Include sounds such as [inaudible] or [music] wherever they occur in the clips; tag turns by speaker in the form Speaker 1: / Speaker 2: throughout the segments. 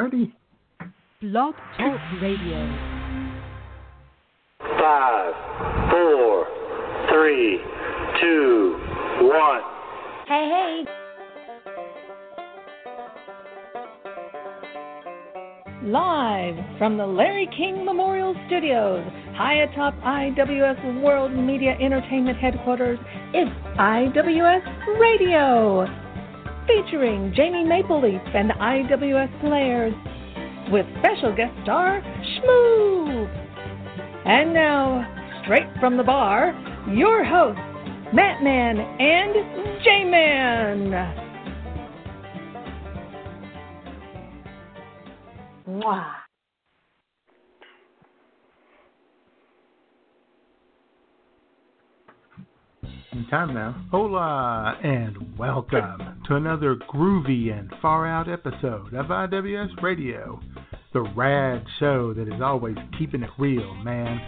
Speaker 1: ready?
Speaker 2: Blog Talk Radio.
Speaker 3: Five, four, three, two, one.
Speaker 4: Hey, hey.
Speaker 5: Live from the Larry King Memorial Studios, high atop IWS World Media Entertainment Headquarters, it's IWS Radio. Featuring Jamie Mapleleaf and the IWS players, with special guest star Shmoo. And now, straight from the bar, your hosts, Matt Man and J Man. Mwah.
Speaker 1: Time now. Hola and welcome to another groovy and far out episode of IWS Radio, the rad show that is always keeping it real, man.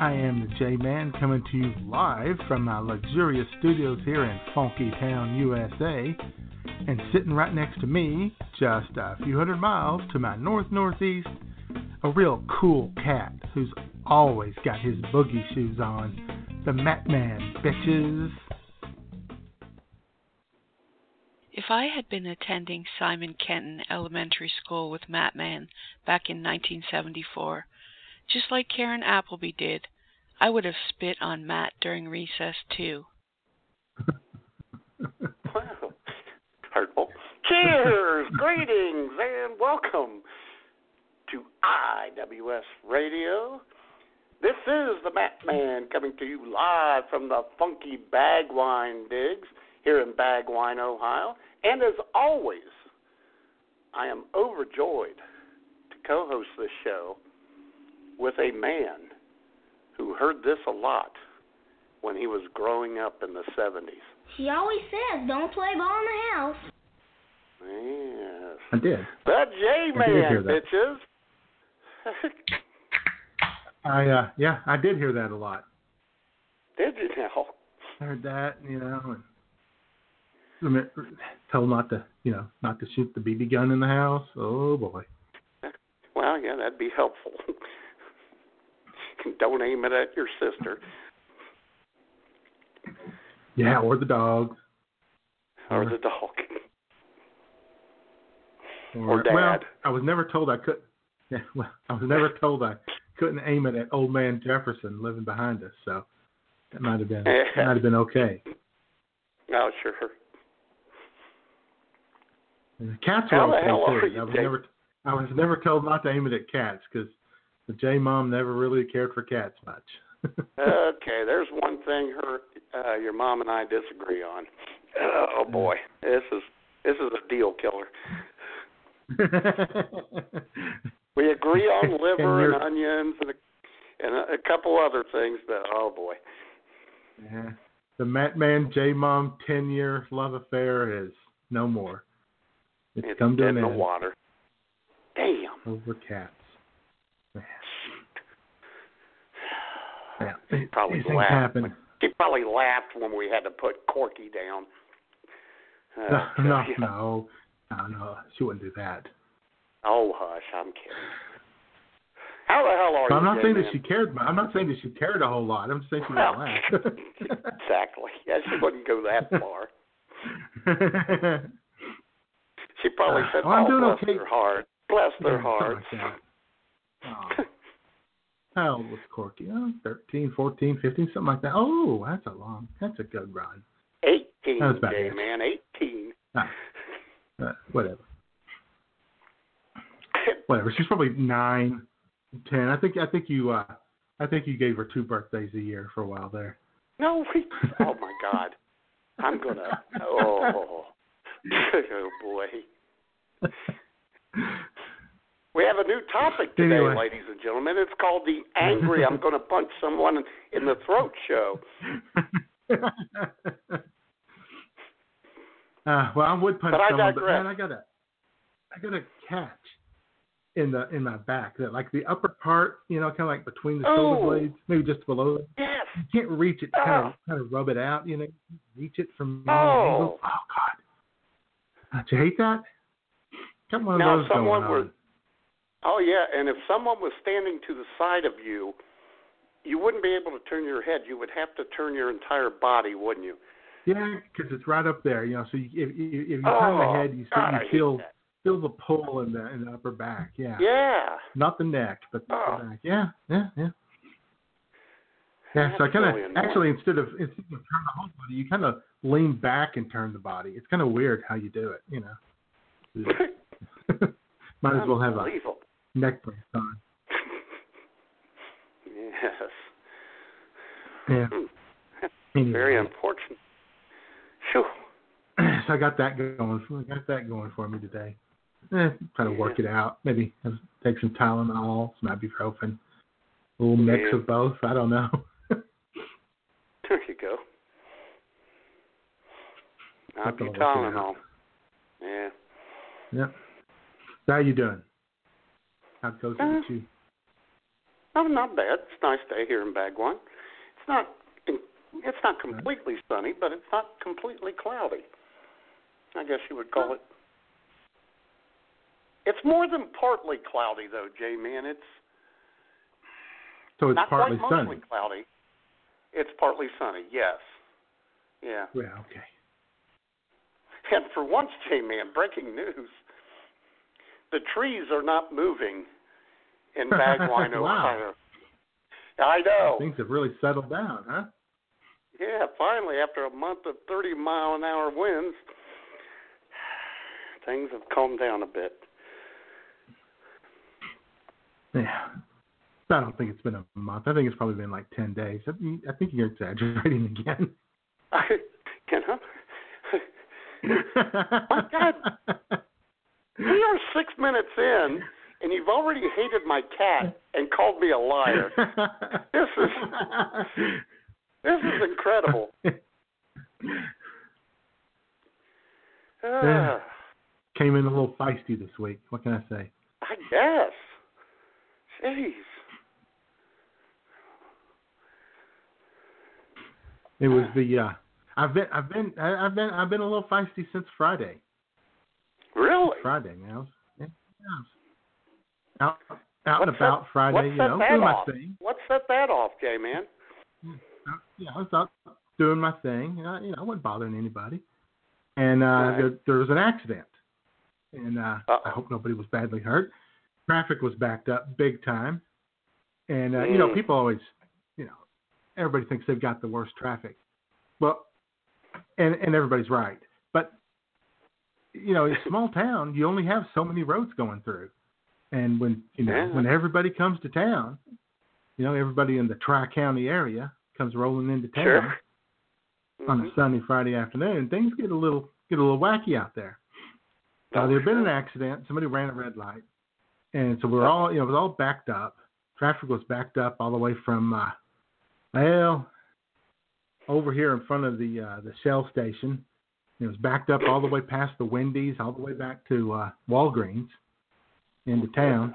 Speaker 1: I am the J Man coming to you live from my luxurious studios here in Funky Town, USA. And sitting right next to me, just a few hundred miles to my north northeast, a real cool cat who's always got his boogie shoes on, the Matt Man, bitches.
Speaker 6: If I had been attending Simon Kenton Elementary School with Matt Man back in 1974, just like Karen Appleby did, I would have spit on Matt during recess too.
Speaker 3: Wow. Hurtful. Cheers, [laughs] greetings, and welcome to IWS Radio. This is the Matt Man coming to you live from the funky Bagwine Digs here in Bagwine, Ohio. And as always, I am overjoyed to co host this show with a man who heard this a lot when he was growing up in the 70s.
Speaker 4: She always says, don't play ball in the house.
Speaker 3: Yes.
Speaker 1: I did.
Speaker 3: The J Man, bitches. [laughs]
Speaker 1: I uh yeah, I did hear that a lot.
Speaker 3: Did you now?
Speaker 1: Heard that, you know, and told not to, you know, not to shoot the BB gun in the house. Oh boy.
Speaker 3: Well, yeah, that'd be helpful. Don't aim it at your sister
Speaker 1: Yeah, or the dog.
Speaker 3: or the dog.
Speaker 1: Or,
Speaker 3: Or dad.
Speaker 1: Well, I was never told I could. Yeah, [laughs] well, I was never told I couldn't aim it at old man Jefferson living behind us. So that might have been that [laughs] might have been okay.
Speaker 3: Oh, sure.
Speaker 1: And the cats were okay too. I was never I was never told not to aim it at cats because the J mom never really cared for cats much. [laughs]
Speaker 3: Okay, there's one thing her, uh, your mom and I disagree on. Oh boy, this is this is a deal killer. [laughs] We agree on [laughs] liver
Speaker 1: you're-
Speaker 3: and onions and a, and a, a couple other things, but oh boy,
Speaker 1: yeah. The Matt Man J Mom ten year love affair is no more. It's,
Speaker 3: it's
Speaker 1: come to an
Speaker 3: in the water. Damn.
Speaker 1: over cats. Man. Yeah, [sighs]
Speaker 3: She probably
Speaker 1: these
Speaker 3: laughed.
Speaker 1: happen.
Speaker 3: When, probably laughed when we had to put Corky down. [laughs]
Speaker 1: No,
Speaker 3: Uh,
Speaker 1: no, [laughs]
Speaker 3: yeah.
Speaker 1: no, no, no. She wouldn't do that.
Speaker 3: Oh hush, I'm kidding. How the hell are
Speaker 1: But
Speaker 3: you?
Speaker 1: I'm not saying that she cared. I'm not saying that she cared a whole lot. I'm just saying she
Speaker 3: Well,
Speaker 1: wouldn't [laughs]
Speaker 3: exactly. Yeah, she wouldn't go that [laughs] far. [laughs] She probably
Speaker 1: Uh,
Speaker 3: said,
Speaker 1: well, I'm
Speaker 3: "Oh,
Speaker 1: doing
Speaker 3: bless
Speaker 1: okay."
Speaker 3: their heart, bless their
Speaker 1: Yeah,
Speaker 3: hearts."
Speaker 1: like. How old was Corky? Oh, 13, 14, 15, something like that. Oh, that's a long, that's a good run.
Speaker 3: Eighteen,
Speaker 1: That was about it.
Speaker 3: man, eighteen.
Speaker 1: Ah, uh, whatever. Whatever. She's probably nine, ten. I think. I think you. Uh, I think you gave her two birthdays a year for a while there.
Speaker 3: no, we, oh my God, I'm gonna. Oh, [laughs] oh boy. We have a new topic today,
Speaker 1: Anyway.
Speaker 3: ladies and gentlemen. It's called the Angry I'm Going to Punch Someone in the Throat Show. [laughs]
Speaker 1: uh, well, I would punch
Speaker 3: But I
Speaker 1: someone, but
Speaker 3: digress.
Speaker 1: man, I got a, I got a catch in the in my back that like the upper part, you know, kind of like between the shoulder
Speaker 3: Oh.
Speaker 1: blades, maybe just below. It.
Speaker 3: Yes.
Speaker 1: You can't reach it, kind
Speaker 3: Oh.
Speaker 1: of kind of rub it out, you know, reach it from.
Speaker 3: Oh.
Speaker 1: oh God! Don't you hate that? One of
Speaker 3: Now,
Speaker 1: those
Speaker 3: someone
Speaker 1: going
Speaker 3: were,
Speaker 1: on.
Speaker 3: oh yeah, and if someone was standing to the side of you, you wouldn't be able to turn your head. You would have to turn your entire body, wouldn't you?
Speaker 1: Yeah, because it's right up there. You know, so you, if, if, you
Speaker 3: oh,
Speaker 1: turn the oh, head, you
Speaker 3: God, I
Speaker 1: feel
Speaker 3: that.
Speaker 1: Feel the pull in the in the upper back. Yeah.
Speaker 3: Yeah.
Speaker 1: Not the neck, but the
Speaker 3: Oh.
Speaker 1: back. Yeah, yeah, yeah. Yeah, so I kind of
Speaker 3: annoying.
Speaker 1: actually instead of instead of turn the whole body, you kind of lean back and turn the body. It's kind of weird how you do it, you know. [laughs] Might as well have a neck brace on. [laughs]
Speaker 3: Yes.
Speaker 1: Yeah.
Speaker 3: Hmm.
Speaker 1: Anyway.
Speaker 3: Very unfortunate. Phew. [clears throat]
Speaker 1: so I got that going. For, I got that going for me today. Eh, try to work it out. Maybe have- take some Tylenol, some ibuprofen, a little mix
Speaker 3: Yeah.
Speaker 1: of both. I don't know. [laughs]
Speaker 3: There you go.
Speaker 1: Not gonna work it
Speaker 3: Tylenol. Yeah.
Speaker 1: yep. So how you doing? How goes it
Speaker 3: Uh,
Speaker 1: with you?
Speaker 3: Oh, not bad. It's a nice day here in Bagwan. It's not it's not completely sunny, but it's not completely cloudy. I guess you would call it. It's more than partly cloudy though, J man. It's
Speaker 1: So it's
Speaker 3: not
Speaker 1: partly
Speaker 3: quite
Speaker 1: sunny.
Speaker 3: mostly cloudy. It's partly sunny, yes. Yeah.
Speaker 1: Yeah. Okay.
Speaker 3: And for once, J man, breaking news. The trees are not moving in Bagwine, [laughs]
Speaker 1: Wow.
Speaker 3: Ohio. I know.
Speaker 1: Things have really settled down, huh?
Speaker 3: Yeah, finally, after a month of 30 mile an hour winds, [sighs] things have calmed down a bit.
Speaker 1: Yeah. I don't think it's been a month. I think it's probably been like ten days. I, think- I think you're exaggerating again. [laughs]
Speaker 3: you know? [laughs] My God. We are six minutes in, and you've already hated my cat and called me a liar. This is [laughs] this is incredible. Uh,
Speaker 1: Came in a little feisty this week. What can I say?
Speaker 3: I guess. Jeez.
Speaker 1: It was the uh I've been I've been I- I've been I've been a little feisty since Friday.
Speaker 3: Really?
Speaker 1: Friday, man. I was, yeah, I was out out and about
Speaker 3: that-
Speaker 1: Friday, you know, doing my thing.
Speaker 3: What set that off, J man?
Speaker 1: Yeah, I was out doing my thing. Uh, you know, I wasn't bothering anybody. And uh
Speaker 3: Right.
Speaker 1: there, there was an accident. And uh
Speaker 3: Uh-oh.
Speaker 1: I hope nobody was badly hurt. Traffic was backed up big time. And uh, you know,
Speaker 3: Mm.
Speaker 1: people always, you know, everybody thinks they've got the worst traffic. Well, and and everybody's right. But you know, in a small town, you only have so many roads going through. And when you know,
Speaker 3: Yeah.
Speaker 1: when everybody comes to town, you know, everybody in the Tri County area comes rolling into town
Speaker 3: Sure.
Speaker 1: on
Speaker 3: Mhm.
Speaker 1: a sunny Friday afternoon, things get a little get a little wacky out there.
Speaker 3: Oh,
Speaker 1: there had been an accident. Somebody ran a red light, and so we're all you know it was all backed up. Traffic was backed up all the way from uh, well over here in front of the uh, the Shell station. It was backed up all the way past the Wendy's, all the way back to uh, Walgreens into town.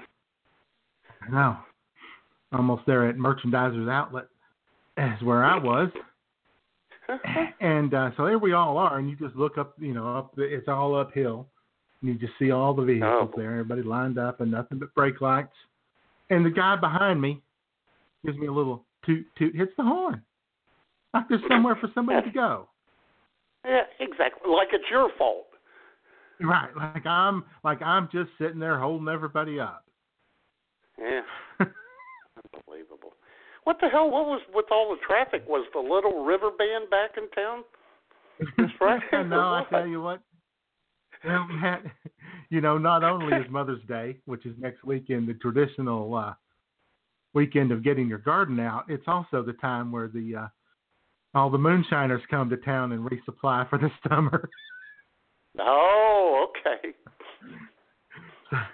Speaker 1: I know. Almost there at Merchandisers Outlet is where I was [laughs] and uh, so there we all are, and you just look up, you know, up the, it's all uphill, you just see all the vehicles
Speaker 3: Oh.
Speaker 1: there, everybody lined up, and nothing but brake lights. And the guy behind me gives me a little toot toot, hits the horn, like there's somewhere for somebody to go. [laughs]
Speaker 3: yeah, exactly. Like it's your fault.
Speaker 1: Right, like I'm like I'm just sitting there holding everybody up.
Speaker 3: Yeah. [laughs] Unbelievable. What the hell? What was with all the traffic? Was the Little River Band back in town? This Friday or
Speaker 1: no, I tell you what. Well, [laughs] Matt, you know, not only is Mother's Day, which is next weekend, the traditional uh, weekend of getting your garden out, it's also the time where the uh, all the moonshiners come to town and resupply for the [laughs] summer.
Speaker 3: Oh, okay.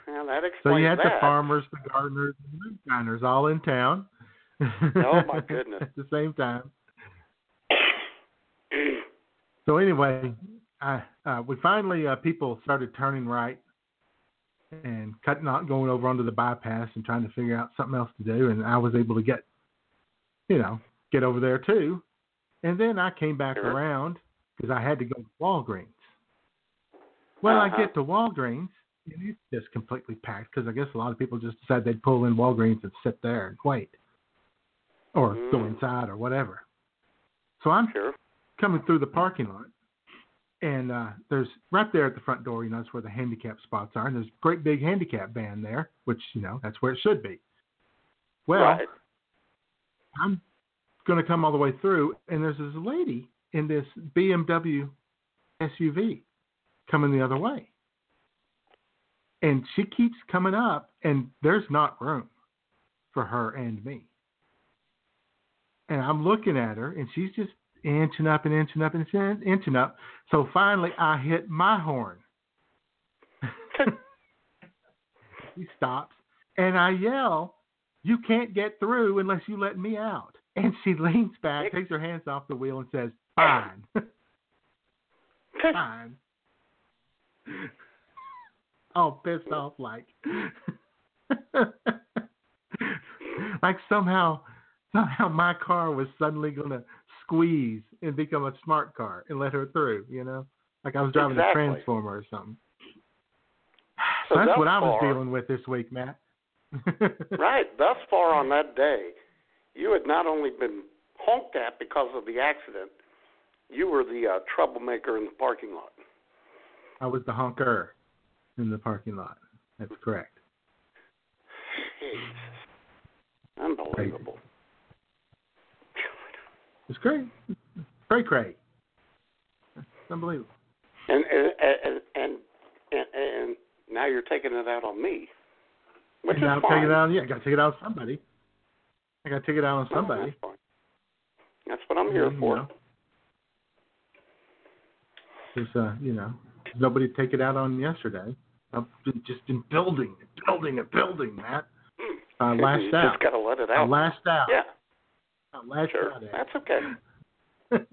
Speaker 3: Well, that explains
Speaker 1: so you had
Speaker 3: that.
Speaker 1: the farmers, the gardeners, and the moonshiners all in town.
Speaker 3: Oh, my [laughs] goodness.
Speaker 1: At the same time. [coughs] So anyway, I, uh, we finally uh, people started turning right and cutting out, going over onto the bypass and trying to figure out something else to do. And I was able to get, you know, get over there too. And then I came back
Speaker 3: Sure.
Speaker 1: around because I had to go to Walgreens. Well, I
Speaker 3: Uh-huh.
Speaker 1: get to Walgreens and it's just completely packed because I guess a lot of people just decide they'd pull in Walgreens and sit there and wait, or go
Speaker 3: Mm.
Speaker 1: inside or whatever. So I'm
Speaker 3: Sure.
Speaker 1: coming through the parking lot, and uh, there's right there at the front door. You know, that's where the handicap spots are, and there's a great big handicap van there, which you know that's where it should be. Well,
Speaker 3: right.
Speaker 1: I'm going to come all the way through, and there's this lady in this BMW SUV coming the other way. And she keeps coming up, and there's not room for her and me. And I'm looking at her, and she's just inching up and inching up and inching up. So finally, I hit my horn. [laughs] he stops, and I yell, You can't get through unless you let me out. And she leans back, takes her hands off the wheel, and says, Fine. [laughs] Fine. All pissed off, like, [laughs] like somehow, somehow my car was suddenly going to squeeze and become a smart car and let her through. You know, like I was driving
Speaker 3: Exactly.
Speaker 1: a transformer or something.
Speaker 3: So
Speaker 1: that's what I was
Speaker 3: far-
Speaker 1: dealing with this week, Matt. [laughs]
Speaker 3: Right. Thus far on that day, you had not only been honked at because of the accident, you were the uh, troublemaker in the parking lot.
Speaker 1: I was the honker in the parking lot. That's correct.
Speaker 3: Jesus. Unbelievable.
Speaker 1: It's great. Cray cray. It's unbelievable.
Speaker 3: And and and and, and, and now you're taking it out on me. Which
Speaker 1: and now
Speaker 3: fine.
Speaker 1: take it out. Yeah, I got to take it out on somebody. I got to take it out on
Speaker 3: No,
Speaker 1: somebody.
Speaker 3: that's fine. That's what I'm here
Speaker 1: You
Speaker 3: for.
Speaker 1: know. There's, uh, you know, nobody to take it out on yesterday. I've been just been building, building, and building, Matt. I
Speaker 3: you
Speaker 1: lashed out.
Speaker 3: just got to let it
Speaker 1: I
Speaker 3: out.
Speaker 1: lashed out.
Speaker 3: yeah,
Speaker 1: I
Speaker 3: sure. That's okay. [laughs]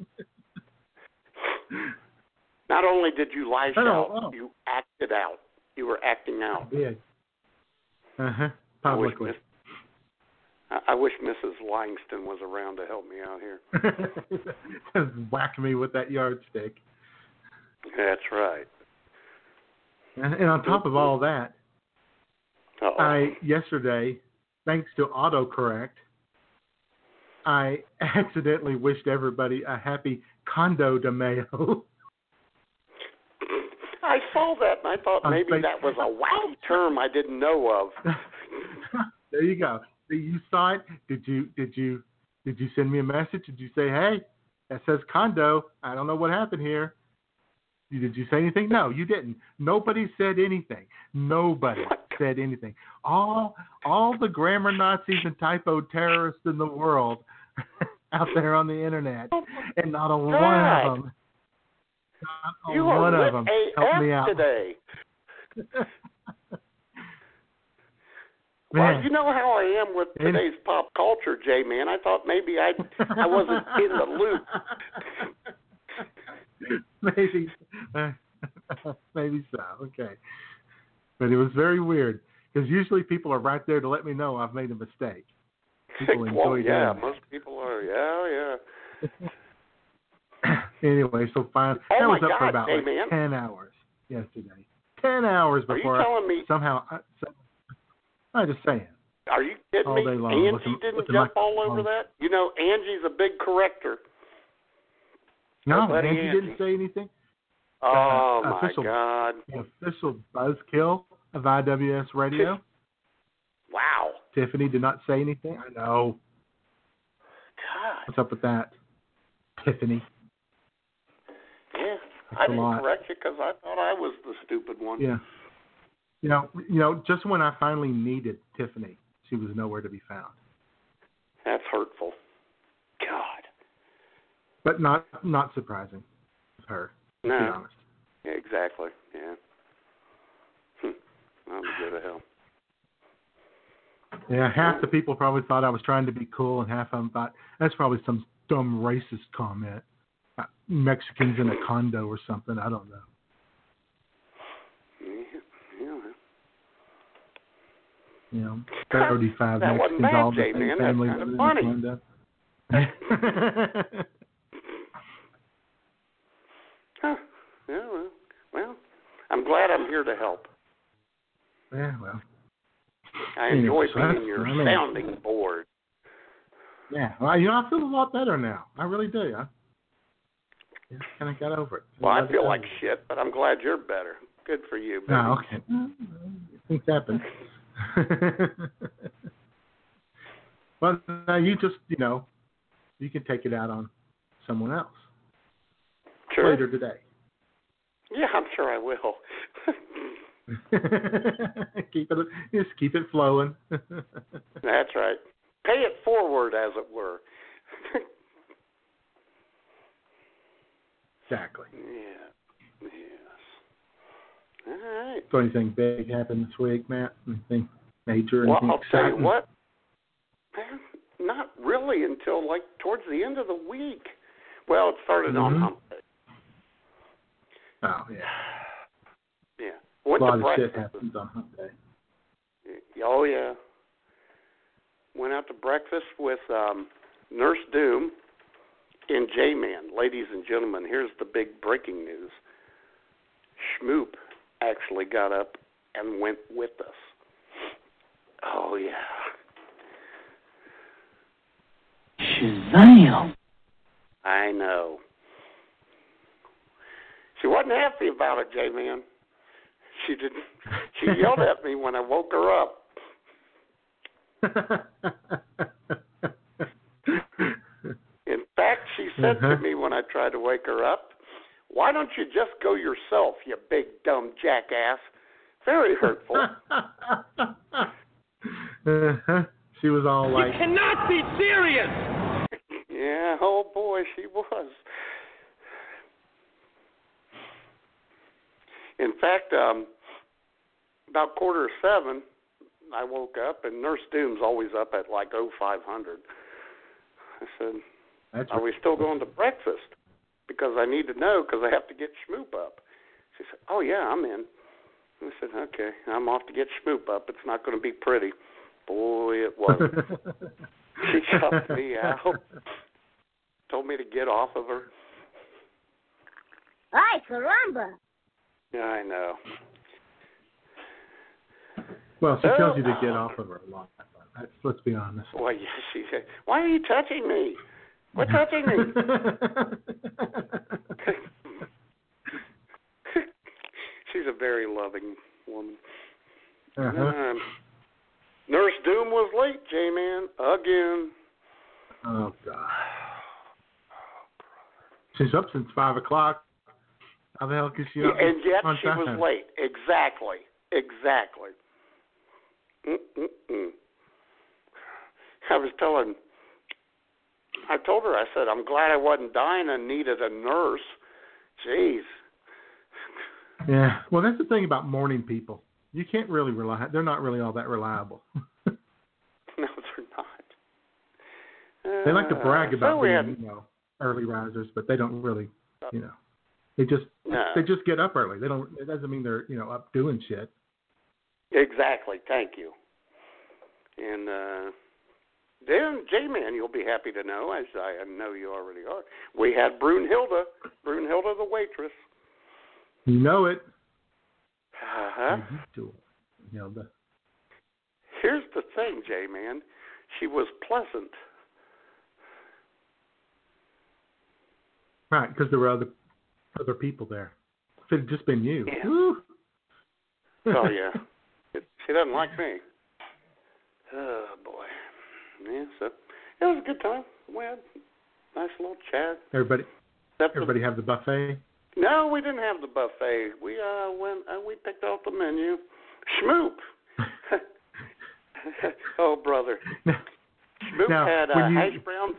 Speaker 3: Not only did you lash out,
Speaker 1: no.
Speaker 3: you acted out. You were acting out.
Speaker 1: Yeah. Uh huh.
Speaker 3: I wish,
Speaker 1: Publicly.
Speaker 3: I, I wish Mrs. Langston was around to help me out here. [laughs]
Speaker 1: Whack me with that yardstick.
Speaker 3: That's right.
Speaker 1: And, and on top of all that,
Speaker 3: Uh-oh.
Speaker 1: I yesterday, thanks to autocorrect, I [laughs] accidentally wished everybody a happy Condo de Mayo. [laughs]
Speaker 3: I saw that and I thought maybe that was a wacky term I didn't know of. [laughs]
Speaker 1: there you go. See, You saw it. Did you? Did you? Did you send me a message? Did you say, "Hey, that says condo"? I don't know what happened here. Did you say anything? No, you didn't. Nobody said anything. Nobody oh said anything. All all the grammar Nazis and typo terrorists in the world [laughs] out there on the internet, oh and not a one of them. Not
Speaker 3: You
Speaker 1: one
Speaker 3: are
Speaker 1: of them helped me out.
Speaker 3: today. [laughs] Well, you know how I am with today's pop culture, Jay. Man, I thought maybe I I wasn't in the loop. [laughs]
Speaker 1: maybe, maybe so. Okay, but it was very weird because usually people are right there to let me know I've made a mistake. People enjoy
Speaker 3: well, yeah,
Speaker 1: doing
Speaker 3: most people are. Yeah, yeah. [laughs]
Speaker 1: anyway, so fine.
Speaker 3: Oh
Speaker 1: that was up for about like
Speaker 3: man.
Speaker 1: ten hours yesterday. Ten hours before.
Speaker 3: Are you
Speaker 1: before I,
Speaker 3: telling me?
Speaker 1: somehow. I, so, I'm just saying.
Speaker 3: Are you kidding
Speaker 1: all
Speaker 3: me?
Speaker 1: day long,
Speaker 3: Angie didn't jump all over that. You know, Angie's a big corrector.
Speaker 1: No, Angie
Speaker 3: Angie.
Speaker 1: didn't say anything.
Speaker 3: Oh
Speaker 1: Uh,
Speaker 3: my
Speaker 1: official-
Speaker 3: God!
Speaker 1: The official buzzkill of IWS Radio. [laughs]
Speaker 3: Wow.
Speaker 1: Tiffany did not say anything. I know.
Speaker 3: God.
Speaker 1: What's up with that? Tiffany.
Speaker 3: Yeah.
Speaker 1: That's
Speaker 3: I didn't
Speaker 1: lot.
Speaker 3: correct you because I thought I was the stupid one.
Speaker 1: Yeah. You know, you know, just when I finally needed Tiffany, she was nowhere to be found.
Speaker 3: That's hurtful. God.
Speaker 1: But not not surprising with her, to be
Speaker 3: No.
Speaker 1: honest.
Speaker 3: Yeah, exactly. Yeah. Hmm. I'm good to hell.
Speaker 1: Yeah, half the people probably thought I was trying to be cool, and half of them thought that's probably some dumb racist comment. Uh, Mexicans in a condo or something. I don't know.
Speaker 3: Yeah. yeah.
Speaker 1: You know, thirty-five
Speaker 3: That wasn't
Speaker 1: Mexicans
Speaker 3: bad,
Speaker 1: all the same family living
Speaker 3: funny.
Speaker 1: in a condo.
Speaker 3: Huh. Yeah, well, well, I'm glad I'm here to help.
Speaker 1: Yeah, well.
Speaker 3: I enjoy
Speaker 1: that's-
Speaker 3: being your
Speaker 1: mean-
Speaker 3: sounding board.
Speaker 1: Yeah. Well, you know, I feel a lot better now. I really do. I yeah, kind of got over it.
Speaker 3: Well, I feel like shit, but I'm glad you're better. Good for you, baby.
Speaker 1: Oh, okay. [laughs] Things happen. [laughs] well, now uh, you just, you know, you can take it out on someone else
Speaker 3: Sure.
Speaker 1: later today.
Speaker 3: Yeah, I'm sure I will. [laughs] [laughs]
Speaker 1: keep it, just keep it flowing. [laughs]
Speaker 3: That's right. Pay it forward, as it were. [laughs]
Speaker 1: exactly.
Speaker 3: yeah. Yes. All right.
Speaker 1: So, anything big happened this week, Matt? Anything major?
Speaker 3: Well,
Speaker 1: Anything
Speaker 3: I'll tell you what. Not really until like towards the end of the week. Well, it started on
Speaker 1: Mhm.
Speaker 3: hump day.
Speaker 1: Oh, yeah.
Speaker 3: Yeah.
Speaker 1: A lot
Speaker 3: to
Speaker 1: of shit happens on hump day.
Speaker 3: Oh yeah. Went out to breakfast with um Nurse Doom and J Man. Ladies and gentlemen, here's the big breaking news. Schmoop actually got up and went with us. Oh yeah.
Speaker 7: Shazam!
Speaker 3: I know. She wasn't happy about it, J Man. [laughs] She didn't she yelled at me when I woke her up. [laughs] In fact, she said
Speaker 1: Uh-huh.
Speaker 3: to me when I tried to wake her up, Why don't you just go yourself, you big dumb jackass? Very hurtful.
Speaker 1: uh-huh. She was all like, "You
Speaker 7: cannot be serious! [laughs]
Speaker 3: yeah, oh boy, she was. In fact, um, about quarter to seven, I woke up, and Nurse Doom's always up at like oh five hundred. I said,
Speaker 1: "That's
Speaker 3: Are we still going to breakfast? Because I need to know because I have to get Schmoop up. She said, Oh, yeah, I'm in. I said, Okay, I'm off to get Schmoop up. It's not going to be pretty. Boy, it was. [laughs] she cuffed me out, told me to get off of her.
Speaker 4: Ay, caramba.
Speaker 3: Yeah, I know.
Speaker 1: Well, she tells you to get off of her a lot. Let's, be honest.
Speaker 3: Well, yeah, she said, Why are you touching me? Quit touching me. [laughs] She's a very loving woman.
Speaker 1: uh-huh.
Speaker 3: Um, Nurse Doom was late, J Man, again.
Speaker 1: Oh God. She's up since five o'clock. How the hell can she
Speaker 3: Yeah,
Speaker 1: not
Speaker 3: and yet she
Speaker 1: time?
Speaker 3: was late. Exactly. Exactly. Mm-mm-mm. I was telling, I told her, I said, I'm glad I wasn't dying and needed a nurse. Jeez.
Speaker 1: Yeah. Well, that's the thing about morning people. You can't really rely. They're not really all that reliable. [laughs]
Speaker 3: No, they're not.
Speaker 1: they like to brag
Speaker 3: Uh,
Speaker 1: about
Speaker 3: so
Speaker 1: being,
Speaker 3: had-
Speaker 1: you know, early risers, but they don't really, you know, they just
Speaker 3: No.
Speaker 1: they just get up early. They don't. It doesn't mean they're you know up doing shit.
Speaker 3: Exactly. Thank you. And uh then, J Man, you'll be happy to know, as I know you already are. We had Brunhilde, Brunhilde the waitress.
Speaker 1: You know it.
Speaker 3: Uh-huh.
Speaker 1: You do it. You know the.
Speaker 3: Here's the thing, J Man. She was pleasant.
Speaker 1: Right, because there were other other people there. If it had just been you,
Speaker 3: Yeah.
Speaker 1: woo.
Speaker 3: Oh yeah. [laughs] She doesn't like me. Oh boy. Yeah, so it was a good time. We had a nice little chat.
Speaker 1: everybody,
Speaker 3: Except the-
Speaker 1: everybody have the buffet.
Speaker 3: No, we didn't have the buffet. We uh went uh, we picked out the menu. Schmoop. [laughs] oh brother. Schmoop
Speaker 1: Now,
Speaker 3: had uh,
Speaker 1: you-
Speaker 3: hash browns.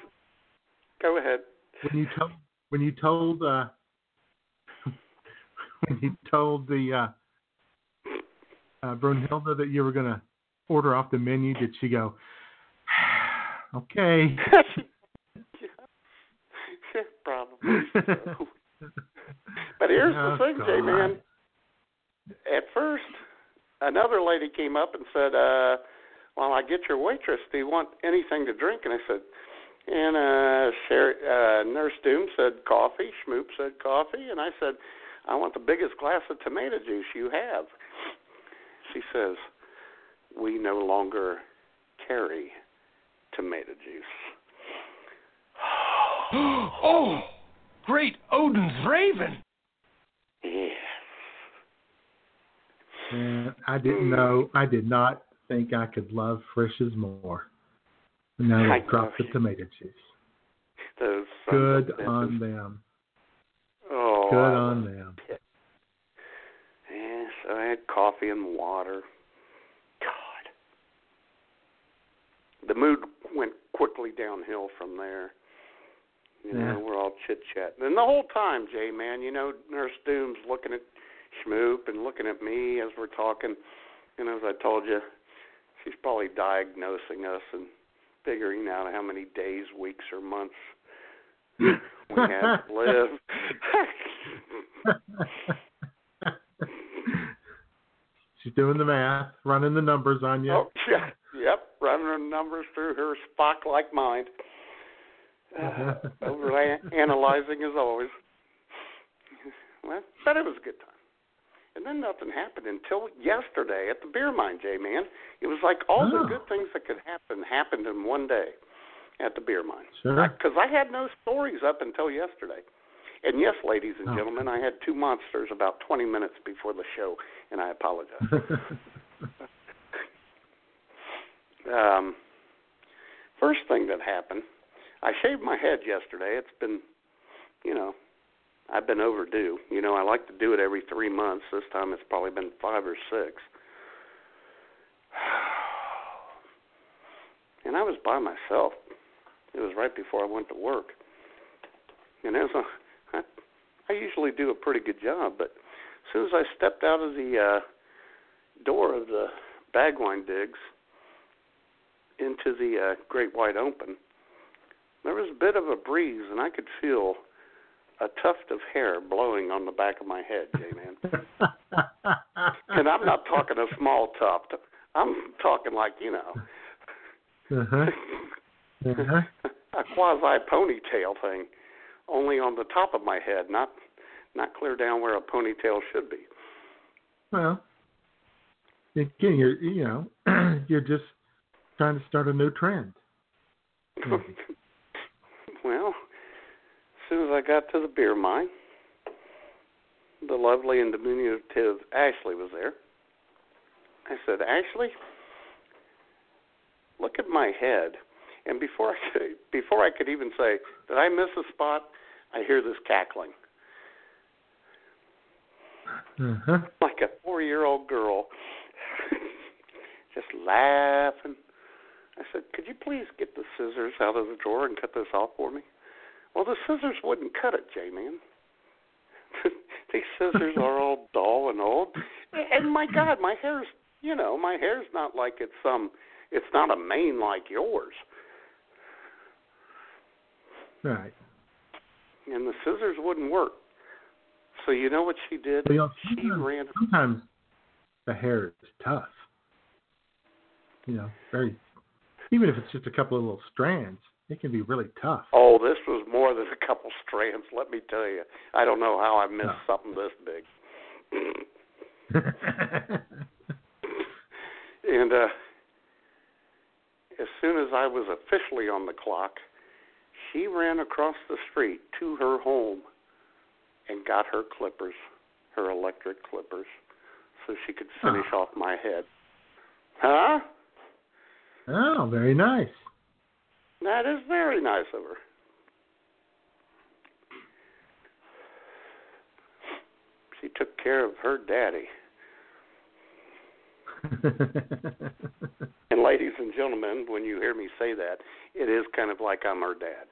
Speaker 3: Go ahead.
Speaker 1: when you told when you told uh [laughs] when you told the uh uh Brunhilde that you were gonna order off the menu, did she go [sighs] Okay.
Speaker 3: yeah, probably. so. But here's
Speaker 1: Oh,
Speaker 3: the thing, J Man. At first, another lady came up and said, uh, "While I get your waitress, do you want anything to drink?" And I said, and uh, Sherry, uh, Nurse Doom said coffee. Schmoop said coffee, and I said, "I want the biggest glass of tomato juice you have." She says, "We no longer carry tomato juice." [gasps]
Speaker 7: oh, great Odin's raven!
Speaker 3: Yes.
Speaker 1: And I didn't know. I did not think I could love Frisch's more. Now
Speaker 3: I
Speaker 1: they dropped the
Speaker 3: know.
Speaker 1: tomato juice.
Speaker 3: Those
Speaker 1: Good on them.
Speaker 3: Oh,
Speaker 1: Good on them.
Speaker 3: pissed. Yeah, so I had coffee and water. God. The mood went quickly downhill from there. You know,
Speaker 1: Yeah.
Speaker 3: we're all chit chatting. And the whole time, Jay, man, you know, Nurse Doom's looking at Schmoop and looking at me as we're talking. And as I told you, she's probably diagnosing us and figuring out how many days, weeks, or months [laughs] we have to live. [laughs] [laughs]
Speaker 1: She's doing the math, running the numbers on you.
Speaker 3: Oh, [laughs] yeah. Yep, running the numbers through her Spock-like mind. Uh, [laughs] over analyzing as always. Well, but it was a good time. And then nothing happened until yesterday at the beer mine, J man. It was like all
Speaker 1: Oh.
Speaker 3: the good things that could happen happened in one day at the beer mine.
Speaker 1: Sure.
Speaker 3: Because I, had no stories up until yesterday. And yes, ladies and
Speaker 1: Oh.
Speaker 3: gentlemen, I had two monsters about 20 minutes before the show, and I apologize. [laughs] um, first thing that happened, I shaved my head yesterday. It's been, you know, I've been overdue. You know, I like to do it every three months. This time it's probably been five or six. [sighs] And I was by myself. It was right before I went to work. And as a, I, I usually do a pretty good job, but as soon as I stepped out of the uh, door of the Bagwine digs into the uh, Great White Open, there was a bit of a breeze, and I could feel a tuft of hair blowing on the back of my head, J-Man. [laughs] and I'm not talking a small tuft. I'm talking like, you know,
Speaker 1: uh-huh. [laughs] Uh-huh.
Speaker 3: a quasi ponytail thing, only on the top of my head, not not clear down where a ponytail should be.
Speaker 1: Well, again, you're you know [clears throat] you're just trying to start a new trend. [laughs]
Speaker 3: Well, as soon as I got to the beer mine, the lovely and diminutive Ashley was there. I said, Ashley, look at my head. And before I could, before I could even say, did I miss a spot? I hear this cackling,
Speaker 1: Uh-huh.
Speaker 3: like a four-year-old girl, [laughs] just laughing. I said, could you please get the scissors out of the drawer and cut this off for me? Well, the scissors wouldn't cut it, J-Man. [laughs] These scissors are all [laughs] dull and old. And my God, my hair's, you know, my hair's not like it's some, it's not a mane like yours.
Speaker 1: Right.
Speaker 3: And the scissors wouldn't work. So you know what she did?
Speaker 1: Well, you know,
Speaker 3: She ran.
Speaker 1: sometimes the hair is tough. You know, very. Even if it's just a couple of little strands, it can be really tough.
Speaker 3: Oh, this was more than a couple strands. Let me tell you. I don't know how I missed
Speaker 1: No.
Speaker 3: something this big. [laughs] And uh, as soon as I was officially on the clock, she ran across the street to her home and got her clippers, her electric clippers, so she could finish off my head. Huh?
Speaker 1: oh, very nice.
Speaker 3: That is very nice of her. She took care of her daddy. [laughs] And ladies and gentlemen, when you hear me say that, it is kind of like I'm her dad.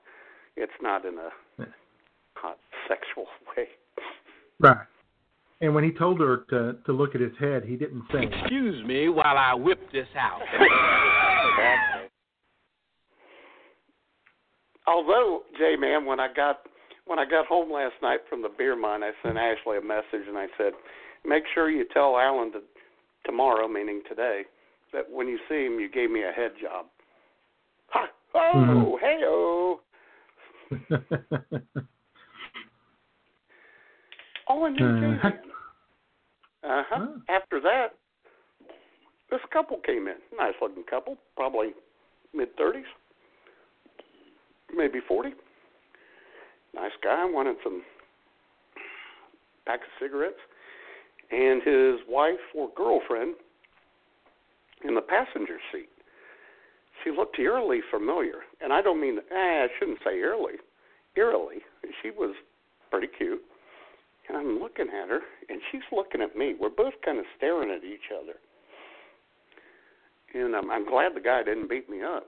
Speaker 3: It's not in a hot sexual [laughs] way.
Speaker 1: right. And when he told her to to look at his head, he didn't say.
Speaker 7: Excuse me while I whip this out. [laughs]
Speaker 3: Although, J man, when I got when I got home last night from the beer mine, I sent Ashley a message and I said, "Make sure you tell Alan that tomorrow, meaning today, that when you see him, you gave me a head job." Ha! [laughs] Oh,
Speaker 1: Mhm.
Speaker 3: hey-oh. [laughs] Oh, and then
Speaker 1: Uh,
Speaker 3: J-Man. Uh-huh. After that, this couple came in. Nice looking couple, probably mid 30s, maybe 40. Nice guy, wanted some pack of cigarettes, and his wife or girlfriend in the passenger seat. She looked eerily familiar, and I don't mean eh, I shouldn't say eerily, eerily. She was pretty cute, and I'm looking at her, and she's looking at me. We're both kind of staring at each other, and I'm, I'm glad the guy didn't beat me up,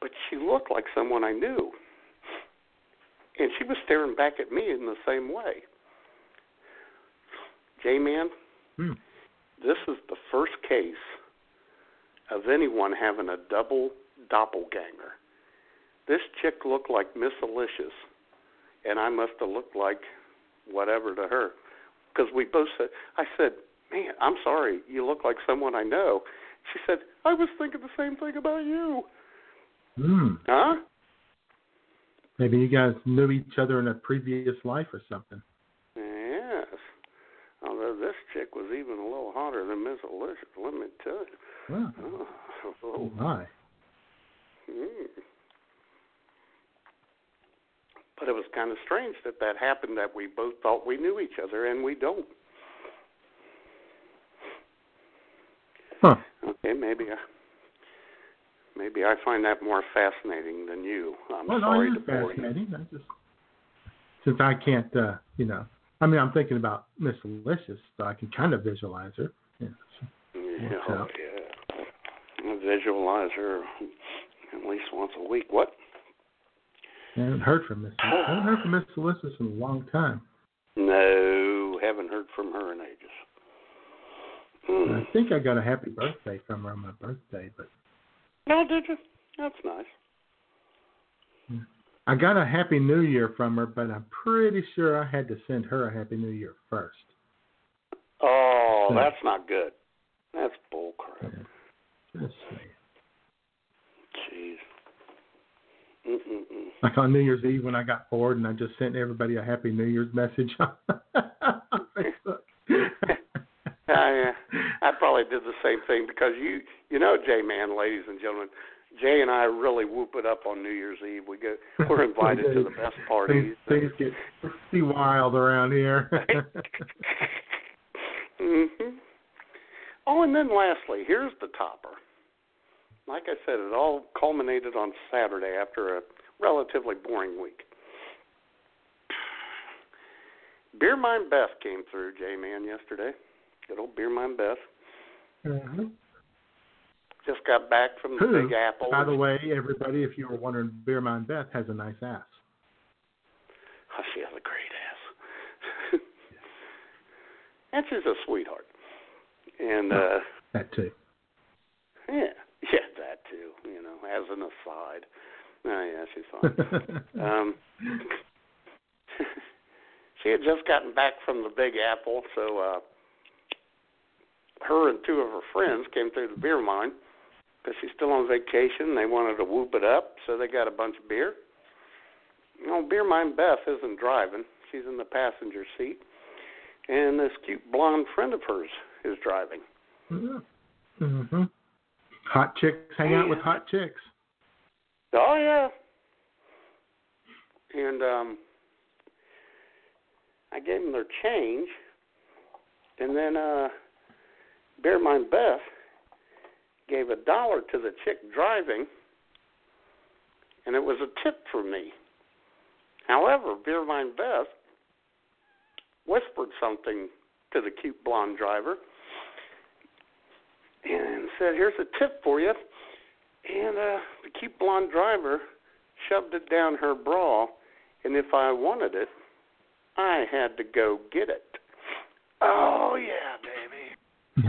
Speaker 3: but she looked like someone I knew, and she was staring back at me in the same way. J Man,
Speaker 1: Hmm.
Speaker 3: this is the first case of anyone having a double doppelganger. This chick looked like Miss Alicious, and I must have looked like whatever to her. Because we both said, I said, man, I'm sorry, you look like someone I know. She said, I was thinking the same thing about you.
Speaker 1: Hmm.
Speaker 3: Huh?
Speaker 1: Maybe you guys knew each other in a previous life or something.
Speaker 3: Yes. Although this chick was even a little hotter than Miss Alicious, let me tell you.
Speaker 1: Wow.
Speaker 3: Oh,
Speaker 1: Oh
Speaker 3: oh.
Speaker 1: my.
Speaker 3: Mm. But it was kind of strange that that happened. That we both thought we knew each other, and we don't.
Speaker 1: Huh.
Speaker 3: Okay, maybe I, maybe I find that more fascinating than you. I'm
Speaker 1: Well,
Speaker 3: sorry
Speaker 1: it
Speaker 3: to bore you.
Speaker 1: I just since I can't, uh, you know, I mean, I'm thinking about Miss Delicious, so I can kind of visualize her. Yeah.
Speaker 3: Yeah, oh, yeah. I visualize her at least once a week. What?
Speaker 1: I haven't heard from Miss. I haven't heard from Miss Alicious in a long time.
Speaker 3: No, haven't heard from her in ages. Hmm.
Speaker 1: I think I got a happy birthday from her on my birthday, but
Speaker 3: No, did you? That's nice.
Speaker 1: I got a happy New Year from her. But I'm pretty sure I had to send her a happy New Year first.
Speaker 3: Oh,
Speaker 1: Yeah.
Speaker 3: that's not good. That's bull crap.
Speaker 1: Just saying.
Speaker 3: Jeez. Mm-mm-mm.
Speaker 1: Like on New Year's Eve when I got bored and I just sent everybody a happy New Year's message on [laughs] Facebook.
Speaker 3: Yeah, [laughs] yeah. I probably did the same thing because you, you know, Jay, man, ladies and gentlemen, Jay and I really whoop it up on New Year's Eve. We go, we're invited to the best [laughs] parties.
Speaker 1: Things, things get pretty wild around here.
Speaker 3: hmm Oh, and then lastly, here's the topper. Like I said, it all culminated on Saturday after a relatively boring week. Beer Mine Beth came through, J Man, yesterday. Good old Beer Mine Beth.
Speaker 1: Mhm.
Speaker 3: Just got back from the
Speaker 1: Who,
Speaker 3: Big Apple.
Speaker 1: by the way, everybody, if you were wondering, Beer Mine Beth has a nice ass.
Speaker 3: Oh, she has a great ass. [laughs] and she's a sweetheart. And uh
Speaker 1: That too.
Speaker 3: yeah, yeah, that too, you know, as an aside. Oh yeah, she's fine. [laughs] um [laughs] she had just gotten back from the Big Apple, so uh her and two of her friends came through the beer mine because she's still on vacation. They wanted to whoop it up, so they got a bunch of beer. You know, beer mine Beth isn't driving; she's in the passenger seat, and this cute blonde friend of hers is driving. Mhm.
Speaker 1: hmm Hot chicks hang out with hot chicks.
Speaker 3: Oh yeah. And um I gave them their change and then uh Beer Mine Beth gave a dollar to the chick driving and it was a tip for me. However, Beer Mine Beth whispered something to the cute blonde driver and said, Here's a tip for you and uh, the cute blonde driver shoved it down her bra, and if I wanted it, I had to go get it. Oh yeah, baby. [laughs]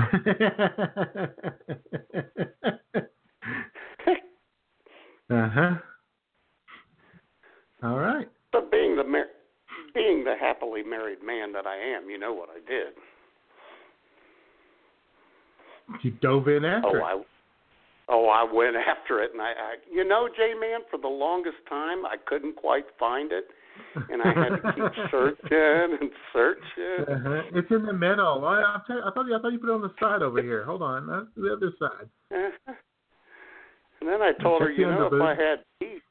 Speaker 1: uh huh. All right.
Speaker 3: But being the mar- being the happily married man that I am, you know what I did.
Speaker 1: You dove in after
Speaker 3: Oh, I oh I went [laughs] after it, and I, I you know, J man, for the longest time I couldn't quite find it, and I had to keep [laughs] searching and searching.
Speaker 1: Uh-huh. It's in the middle. I, I, tell I thought you. I thought you put it on the side over here. Hold on, that's the other side.
Speaker 3: And then I told her, you know, if I had teeth,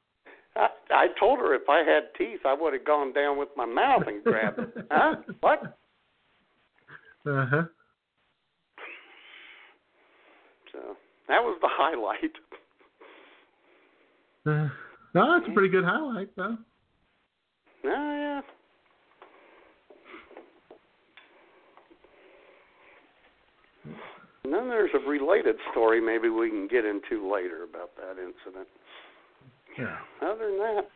Speaker 3: I, I told her if I had teeth, I would have gone down with my mouth and grabbed it. huh? What? [laughs]
Speaker 1: Uh huh.
Speaker 3: So that was the [laughs] highlight.
Speaker 1: Uh, no, that's a pretty good highlight, though.
Speaker 3: Oh yeah. And then there's a related story maybe we can get into later about that incident.
Speaker 1: Yeah.
Speaker 3: Other than that,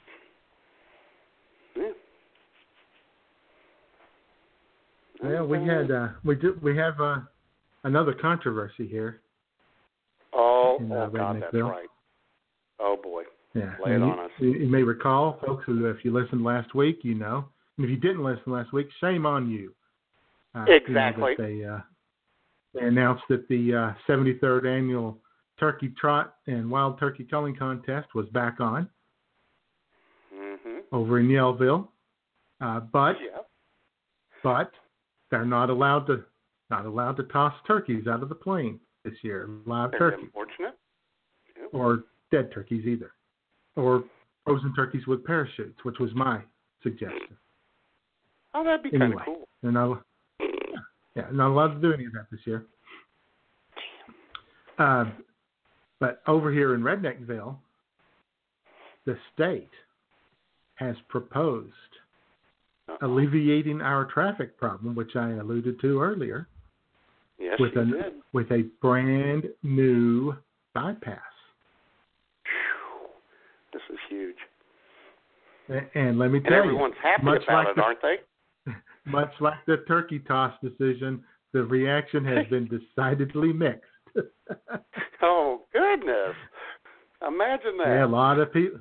Speaker 3: yeah.
Speaker 1: Yeah, we had uh, we do we have uh, another controversy here.
Speaker 3: Oh,
Speaker 1: in,
Speaker 3: oh God, that's right. Oh boy.
Speaker 1: Yeah.
Speaker 3: Lay it
Speaker 1: And
Speaker 3: on
Speaker 1: you,
Speaker 3: us.
Speaker 1: You, may recall, folks, if you listened last week, you know. And if you didn't listen last week, shame on you. Uh, you know,
Speaker 3: Exactly.
Speaker 1: they uh, they announced that the uh, 73rd annual Turkey Trot and Wild Turkey Culling Contest was back on
Speaker 3: Mhm.
Speaker 1: over in Yellville. Uh, but
Speaker 3: Yeah.
Speaker 1: but they're not allowed to not allowed to toss turkeys out of the plane this year, live
Speaker 3: That's
Speaker 1: turkeys
Speaker 3: unfortunate.
Speaker 1: or dead turkeys either, or frozen turkeys with parachutes, which was my suggestion.
Speaker 3: Oh, that'd be kind of cool.
Speaker 1: They're not yeah not allowed to do any of that this year. Uh, but over here in Redneckville, the state has proposed alleviating our traffic problem, which I alluded to earlier,
Speaker 3: Yes,
Speaker 1: with a
Speaker 3: did.
Speaker 1: with a brand new bypass.
Speaker 3: This is huge.
Speaker 1: A- And let me
Speaker 3: And
Speaker 1: tell
Speaker 3: everyone's
Speaker 1: you,
Speaker 3: everyone's
Speaker 1: happy
Speaker 3: about
Speaker 1: like
Speaker 3: it,
Speaker 1: the,
Speaker 3: aren't they? [laughs]
Speaker 1: much like the turkey toss decision, the reaction has been decidedly mixed. [laughs]
Speaker 3: Oh goodness! Imagine that.
Speaker 1: yeah, a lot of people,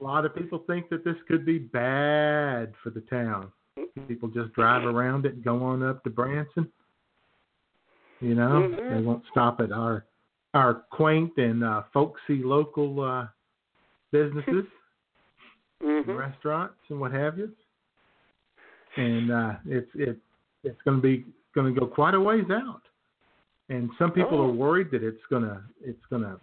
Speaker 1: a lot of people think that this could be bad for the town. People just drive around it and go on up to Branson. You know,
Speaker 3: Mhm.
Speaker 1: they won't stop at our our quaint and uh, folksy local uh, businesses. [laughs] and
Speaker 3: hmm
Speaker 1: restaurants and what have you. And uh, it's it it's going to be going to go quite a ways out. And some people
Speaker 3: Oh.
Speaker 1: are worried that it's gonna it's gonna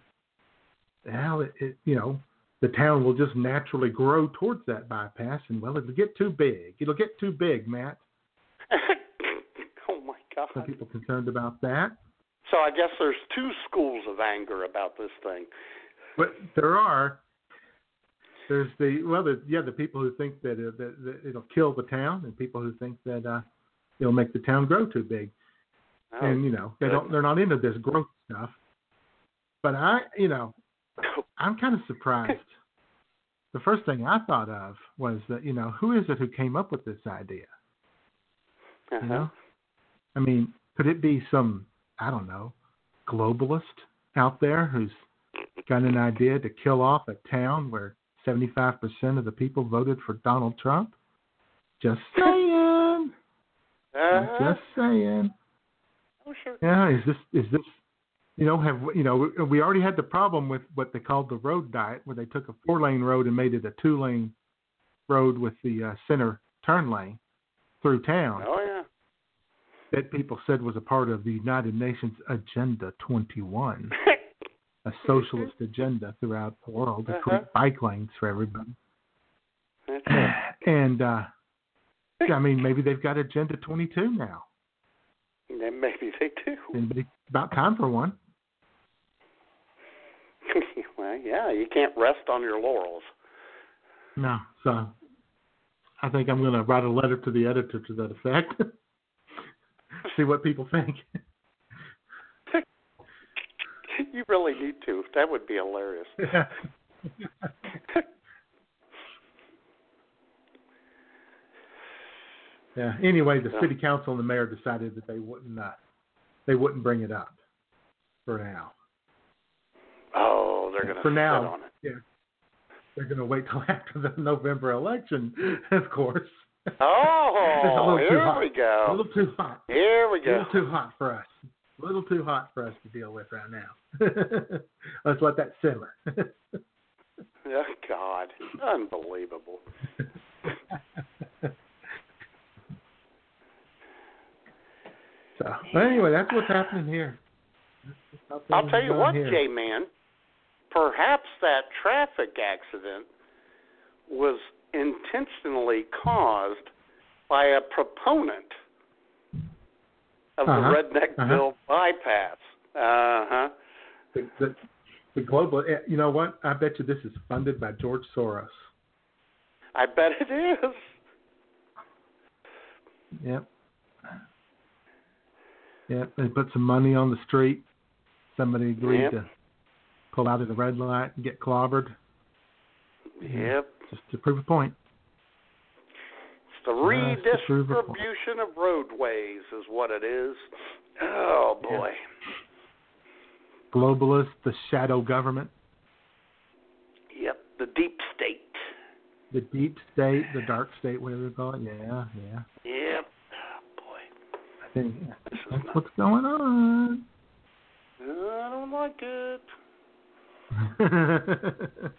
Speaker 1: well it, it you know the town will just naturally grow towards that bypass and well it'll get too big it'll get too big Matt [laughs]
Speaker 3: God!
Speaker 1: some people concerned about that
Speaker 3: So I guess there's two schools of anger about this thing.
Speaker 1: but there are there's the well the, yeah the people who think that, uh, that, that it'll kill the town and people who think that uh, it'll make the town grow too big
Speaker 3: Oh,
Speaker 1: and you know they don't they're not into this growth stuff. But I you know [laughs] I'm kind of surprised. the first thing I thought of was that you know who is it who came up with this idea?
Speaker 3: uh-huh.
Speaker 1: You know, I mean, could it be some I don't know globalist out there who's got an idea to kill off a town where 75% of the people voted for Donald Trump? Just [laughs] saying.
Speaker 3: Uh-huh.
Speaker 1: Just saying.
Speaker 3: Oh, sure.
Speaker 1: Yeah, is this is this you know have you know we- we already had the problem with what they called the road diet where they took a four lane road and made it a two lane road with the uh, center turn lane through town
Speaker 3: Oh yeah.
Speaker 1: That people said was a part of the United Nations Agenda 21, a [laughs] socialist agenda throughout the world to
Speaker 3: Uh-huh.
Speaker 1: create bike lanes for everybody. [clears throat] And uh I mean maybe they've got Agenda 22 now.
Speaker 3: Maybe they do.
Speaker 1: Anybody about time for one? [laughs]
Speaker 3: well, yeah, you can't rest on your laurels.
Speaker 1: No. So I think I'm going to write a letter to the editor to that effect. [laughs] See what people think. [laughs]
Speaker 3: you really need to. That would be hilarious. [laughs]
Speaker 1: yeah. [laughs] yeah. Anyway, the city council and the mayor decided that they wouldn't uh, they wouldn't bring it up for now.
Speaker 3: Oh, they're gonna
Speaker 1: For now.
Speaker 3: sit on it.
Speaker 1: Yeah. They're going to wait till after the November election, of course. Oh, [laughs] A
Speaker 3: Oh, here
Speaker 1: hot.
Speaker 3: we
Speaker 1: A
Speaker 3: go.
Speaker 1: little too hot.
Speaker 3: Here we go.
Speaker 1: A little too hot for us. A little too hot for us to deal with right now. [laughs] Let's let that simmer. [laughs]
Speaker 3: Oh God, unbelievable.
Speaker 1: so, but anyway, that's what's happening here. What's
Speaker 3: I'll tell you what. J Man. Perhaps that traffic accident was intentionally caused by a proponent of
Speaker 1: Uh-huh,
Speaker 3: the redneck
Speaker 1: uh-huh.
Speaker 3: bill bypass. Uh huh.
Speaker 1: The, the, the global. eh, You know what? I bet you this is funded by George Soros.
Speaker 3: I bet it is.
Speaker 1: Yep. Yep. They put some money on the street. Somebody agreed
Speaker 3: Yep.
Speaker 1: to pull out of the red light and get clobbered
Speaker 3: Yep.
Speaker 1: just to prove a point.
Speaker 3: It's the
Speaker 1: Just to prove a point.
Speaker 3: redistribution of roadways is what it is. Oh boy.
Speaker 1: Globalists, the shadow government,
Speaker 3: Yep. The deep state.
Speaker 1: the deep state, the dark state, whatever you call it. Yeah, yeah.
Speaker 3: Yep. Oh boy.
Speaker 1: I think that's
Speaker 3: not.
Speaker 1: what's going on.
Speaker 3: I don't like it. [laughs]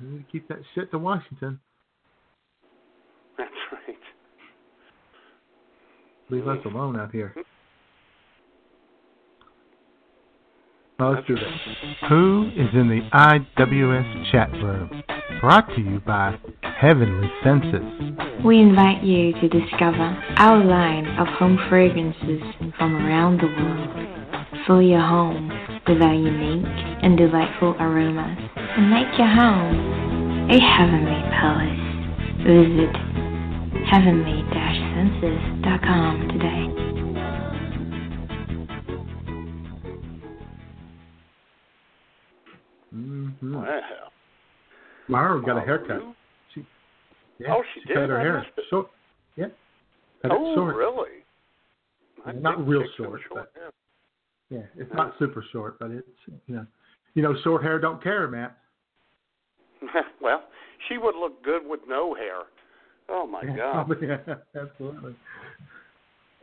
Speaker 1: you need to keep that shit to Washington.
Speaker 3: That's right.
Speaker 1: Leave us mm. alone out here. Well, let's do this. Who is in the IWS chat room? Brought to you by Heavenly Senses.
Speaker 8: We invite you to discover our line of home fragrances from around the world. Fill your home with our unique and delightful aromas and make your home a heavenly palace. Visit heavenly-senses.com today.
Speaker 1: Mm-hmm.
Speaker 3: Wow.
Speaker 1: Mara got a
Speaker 3: Oh,
Speaker 1: haircut.
Speaker 3: really?
Speaker 1: She, yeah,
Speaker 3: Oh, she
Speaker 1: she
Speaker 3: did?
Speaker 1: cut her
Speaker 3: I
Speaker 1: hair
Speaker 3: missed
Speaker 1: short. Yeah, cut it
Speaker 3: Oh,
Speaker 1: short.
Speaker 3: really? I
Speaker 1: Yeah, not real
Speaker 3: chicks have
Speaker 1: short,
Speaker 3: short hair.
Speaker 1: Yeah, it's not super short, but it's you know, you know, short hair don't care, Matt. [laughs]
Speaker 3: well, she would look good with no hair. Oh my
Speaker 1: yeah,
Speaker 3: God.
Speaker 1: probably, [laughs] yeah, absolutely.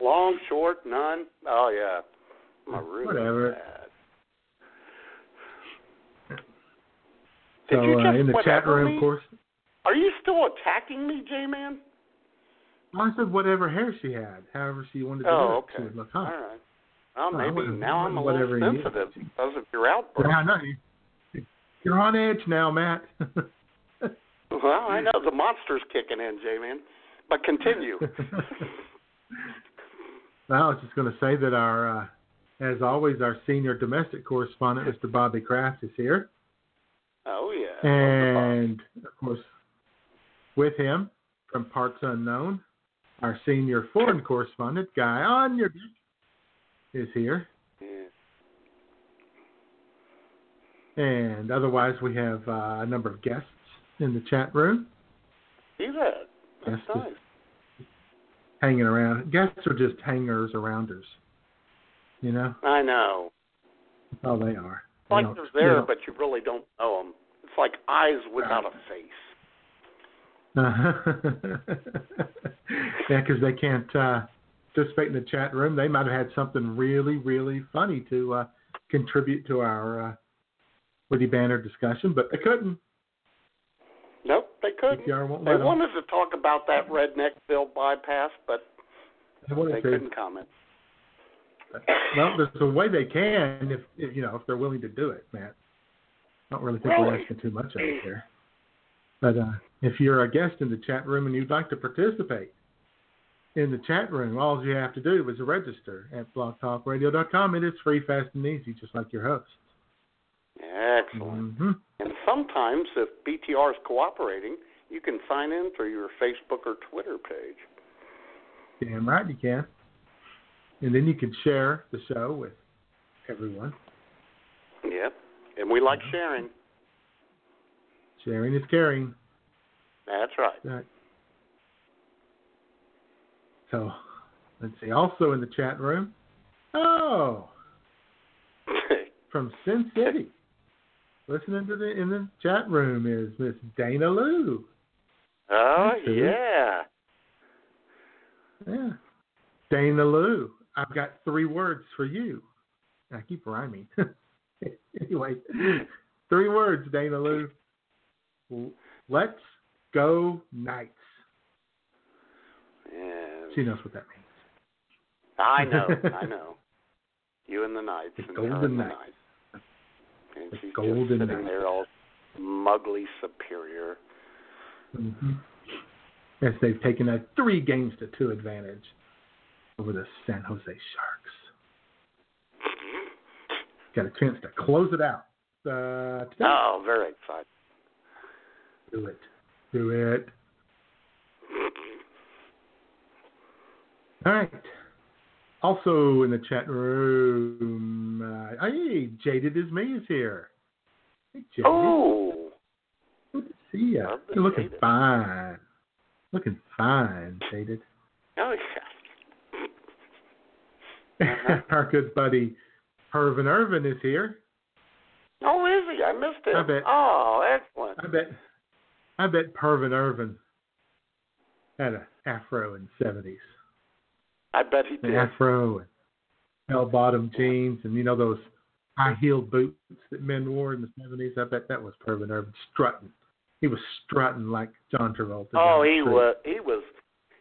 Speaker 3: Long, short, none. Oh yeah. I'm really
Speaker 1: Whatever.
Speaker 3: bad.
Speaker 1: So
Speaker 3: Did you
Speaker 1: uh,
Speaker 3: just
Speaker 1: in the chat
Speaker 3: whatever
Speaker 1: room,
Speaker 3: me?
Speaker 1: of course,
Speaker 3: Are you still attacking me, J-Man?
Speaker 1: I said whatever hair she had, however she wanted to
Speaker 3: Oh,
Speaker 1: do it,
Speaker 3: okay.
Speaker 1: she would look huh.
Speaker 3: All right. Well,
Speaker 1: Oh,
Speaker 3: maybe now I'm a little sensitive because of your outburst.
Speaker 1: Yeah, I know. You- You're on edge now, Matt. [laughs]
Speaker 3: Well, I know [laughs] the monster's kicking in, J-Man. But continue. [laughs]
Speaker 1: Well, I was just going to say that our, uh, as always, our senior domestic correspondent, Mr. Bobby Kraft, is here.
Speaker 3: oh yeah.
Speaker 1: And, of course, with him from Parts Unknown, our senior foreign correspondent, Guy on your is here.
Speaker 3: Yeah.
Speaker 1: And otherwise, we have uh, a number of guests in the chat room
Speaker 3: See that? That's nice.
Speaker 1: hanging around. Guests are just hangers arounders. You know,
Speaker 3: I know.
Speaker 1: that's all they are.
Speaker 3: It's like they're there, but you really don't know them. It's like eyes without a face. [laughs]
Speaker 1: yeah, because they can't uh, participate in the chat room. They might have had something really, really funny to uh, contribute to our uh, witty banner discussion, but they couldn't.
Speaker 3: Nope, they couldn't. They wanted to talk about that redneck bill bypass, but
Speaker 1: They
Speaker 3: they couldn't comment.
Speaker 1: Well, there's a way they can if, if you know if they're willing to do it, Matt. I don't really think we're asking too much of here. But uh, if you're a guest in the chat room and you'd like to participate in the chat room, all you have to do is register at blogtalkradio.com. It is free, fast, and easy, just like your host.
Speaker 3: Excellent.
Speaker 1: hmm
Speaker 3: And sometimes, if BTR is cooperating, you can sign in through your Facebook or Twitter page.
Speaker 1: Damn right you can. And then you can share the show with everyone.
Speaker 3: Yep. And we like sharing.
Speaker 1: Sharing is caring.
Speaker 3: That's right.
Speaker 1: Right. So, let's see. Also in the chat room, oh, from Sin City, listening to the in the chat room is Miss Dana Lou.
Speaker 3: oh, yeah.
Speaker 1: Yeah, Dana Lou. I've got three words for you. I keep rhyming. [laughs] anyway, three words, Dana Lou. Let's go Knights. She knows what that means.
Speaker 3: I know, I [laughs] know. You and the Knights
Speaker 1: The
Speaker 3: and
Speaker 1: Golden
Speaker 3: the
Speaker 1: Knights.
Speaker 3: And
Speaker 1: The
Speaker 3: she's
Speaker 1: Golden
Speaker 3: just sitting
Speaker 1: Knights.
Speaker 3: there all smugly superior.
Speaker 1: hmm As they've taken a three games to two advantage over the San Jose Sharks. Got a chance to close it out. Uh, today.
Speaker 3: Oh, very excited.
Speaker 1: Do it. Do it. All right. Also in the chat room, uh, hey, Jaded is me is here. Hey, Jaded.
Speaker 3: Oh,
Speaker 1: Good to see you. You're looking
Speaker 3: Jaded.
Speaker 1: fine. Looking fine, Jaded.
Speaker 3: oh yeah. Uh-huh. [laughs]
Speaker 1: Our good buddy Pervin Irvin is here.
Speaker 3: Oh, is he? I missed it.
Speaker 1: I bet.
Speaker 3: Oh, excellent.
Speaker 1: I bet I bet Pervin Irvin had a afro in the seventies.
Speaker 3: I bet he
Speaker 1: An
Speaker 3: did.
Speaker 1: afro and bell bottom jeans and you know those high heeled boots that men wore in the seventies. I bet that was Pervin Irvin strutting. He was strutting like John Travolta.
Speaker 3: Oh, he was. He was.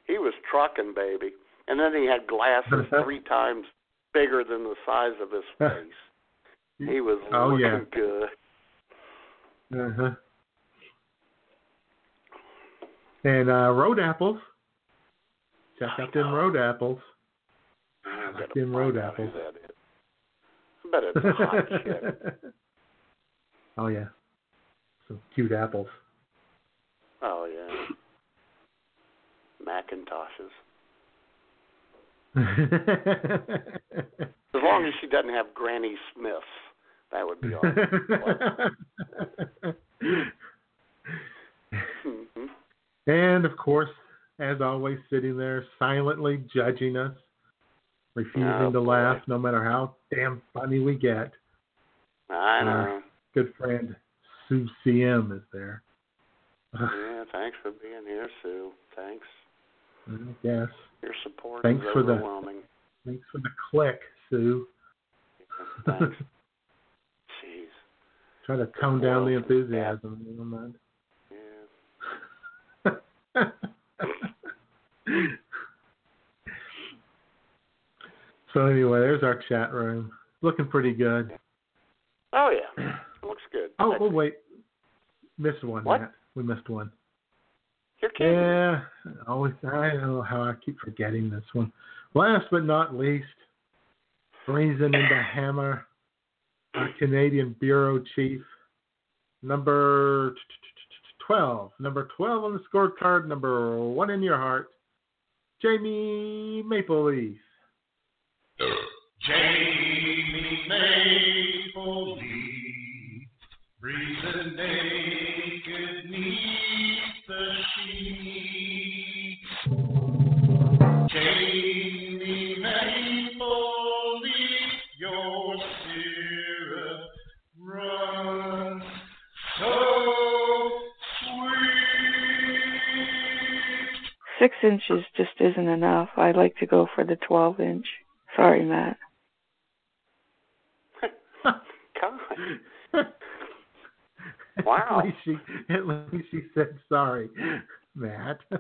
Speaker 3: He was trucking, baby. And then he had glasses [laughs] three times bigger than the size of his [laughs] face. He was
Speaker 1: Oh,
Speaker 3: looking
Speaker 1: yeah.
Speaker 3: good.
Speaker 1: Uh-huh. And uh, road apples. Check
Speaker 3: I
Speaker 1: out them road apples.
Speaker 3: I gotta
Speaker 1: them road apples.
Speaker 3: that is. I bet it's a hot chick.
Speaker 1: oh yeah. Some cute apples.
Speaker 3: Oh yeah. Macintoshes. [laughs] As long as she doesn't have Granny Smiths, that would be all. right. [laughs] Mhm.
Speaker 1: and of course, as always, sitting there silently judging us, refusing
Speaker 3: Oh,
Speaker 1: to
Speaker 3: boy.
Speaker 1: laugh no matter how damn funny we get.
Speaker 3: I uh, know.
Speaker 1: Good friend Sue CM is there. [sighs]
Speaker 3: Yeah, thanks for being here, Sue. Thanks.
Speaker 1: Mm-hmm, yes.
Speaker 3: Your support
Speaker 1: Thanks
Speaker 3: is
Speaker 1: for the-
Speaker 3: overwhelming.
Speaker 1: Thanks for the click, Sue. [laughs]
Speaker 3: Thanks. Jeez.
Speaker 1: Try to tone down the enthusiasm. You don't mind.
Speaker 3: Yeah. [laughs]
Speaker 1: so anyway, there's our chat room. Looking pretty good.
Speaker 3: Oh yeah. Looks good.
Speaker 1: Oh, oh wait. Missed one,
Speaker 3: What?
Speaker 1: Matt. We missed one.
Speaker 3: You're kidding.
Speaker 1: Yeah. Always I don't know how I keep forgetting this one. Last but not least, Brazen into Hammer, our Canadian Bureau Chief. Number 12. Number 12 on the scorecard. Number one in your heart. Jamie Mapleleaf.
Speaker 9: Jamie Mapleleaf, breathing naked neath the sheets.
Speaker 6: Six inches just isn't enough. I like to go for the 12 inch. Sorry, Matt. [laughs]
Speaker 3: God. [laughs] Wow.
Speaker 1: at least she at least she said sorry, Matt. [laughs]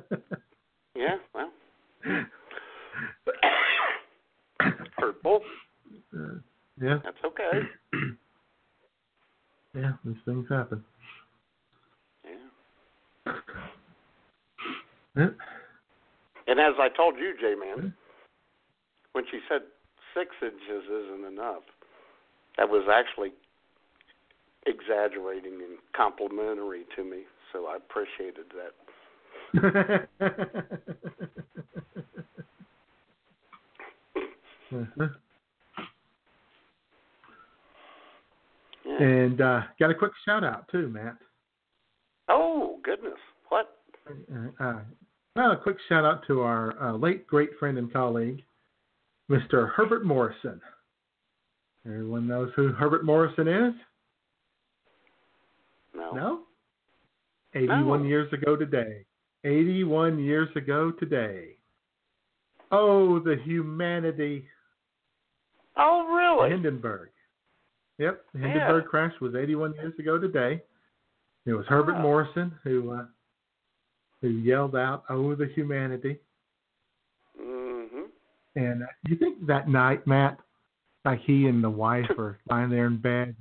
Speaker 3: Yeah, well. [coughs] Hurtful.
Speaker 1: Uh, yeah.
Speaker 3: That's okay. [coughs]
Speaker 1: yeah, these things happen.
Speaker 3: Yeah.
Speaker 1: Yeah.
Speaker 3: And as I told you, J Man, when she said six inches isn't enough, that was actually exaggerating and complimentary to me. So I appreciated that.
Speaker 1: Uh-huh.
Speaker 3: Yeah.
Speaker 1: And uh, got a quick shout out too, Matt.
Speaker 3: Oh goodness, what?
Speaker 1: Uh, well, a quick shout out to our uh, late great friend and colleague, Mr. Herbert Morrison. Everyone knows who Herbert Morrison is?
Speaker 3: No.
Speaker 1: No? 81
Speaker 3: No.
Speaker 1: years ago today. 81 years ago today. Oh, the humanity.
Speaker 3: Oh really?
Speaker 1: Hindenburg. Yep, the Hindenburg crash was 81 years ago today. It was Herbert
Speaker 3: Oh.
Speaker 1: Morrison who uh, who yelled out, "Oh, the humanity!"
Speaker 3: hmm
Speaker 1: And uh, you think that night, Matt, like he and the wife are [laughs] lying there in bed,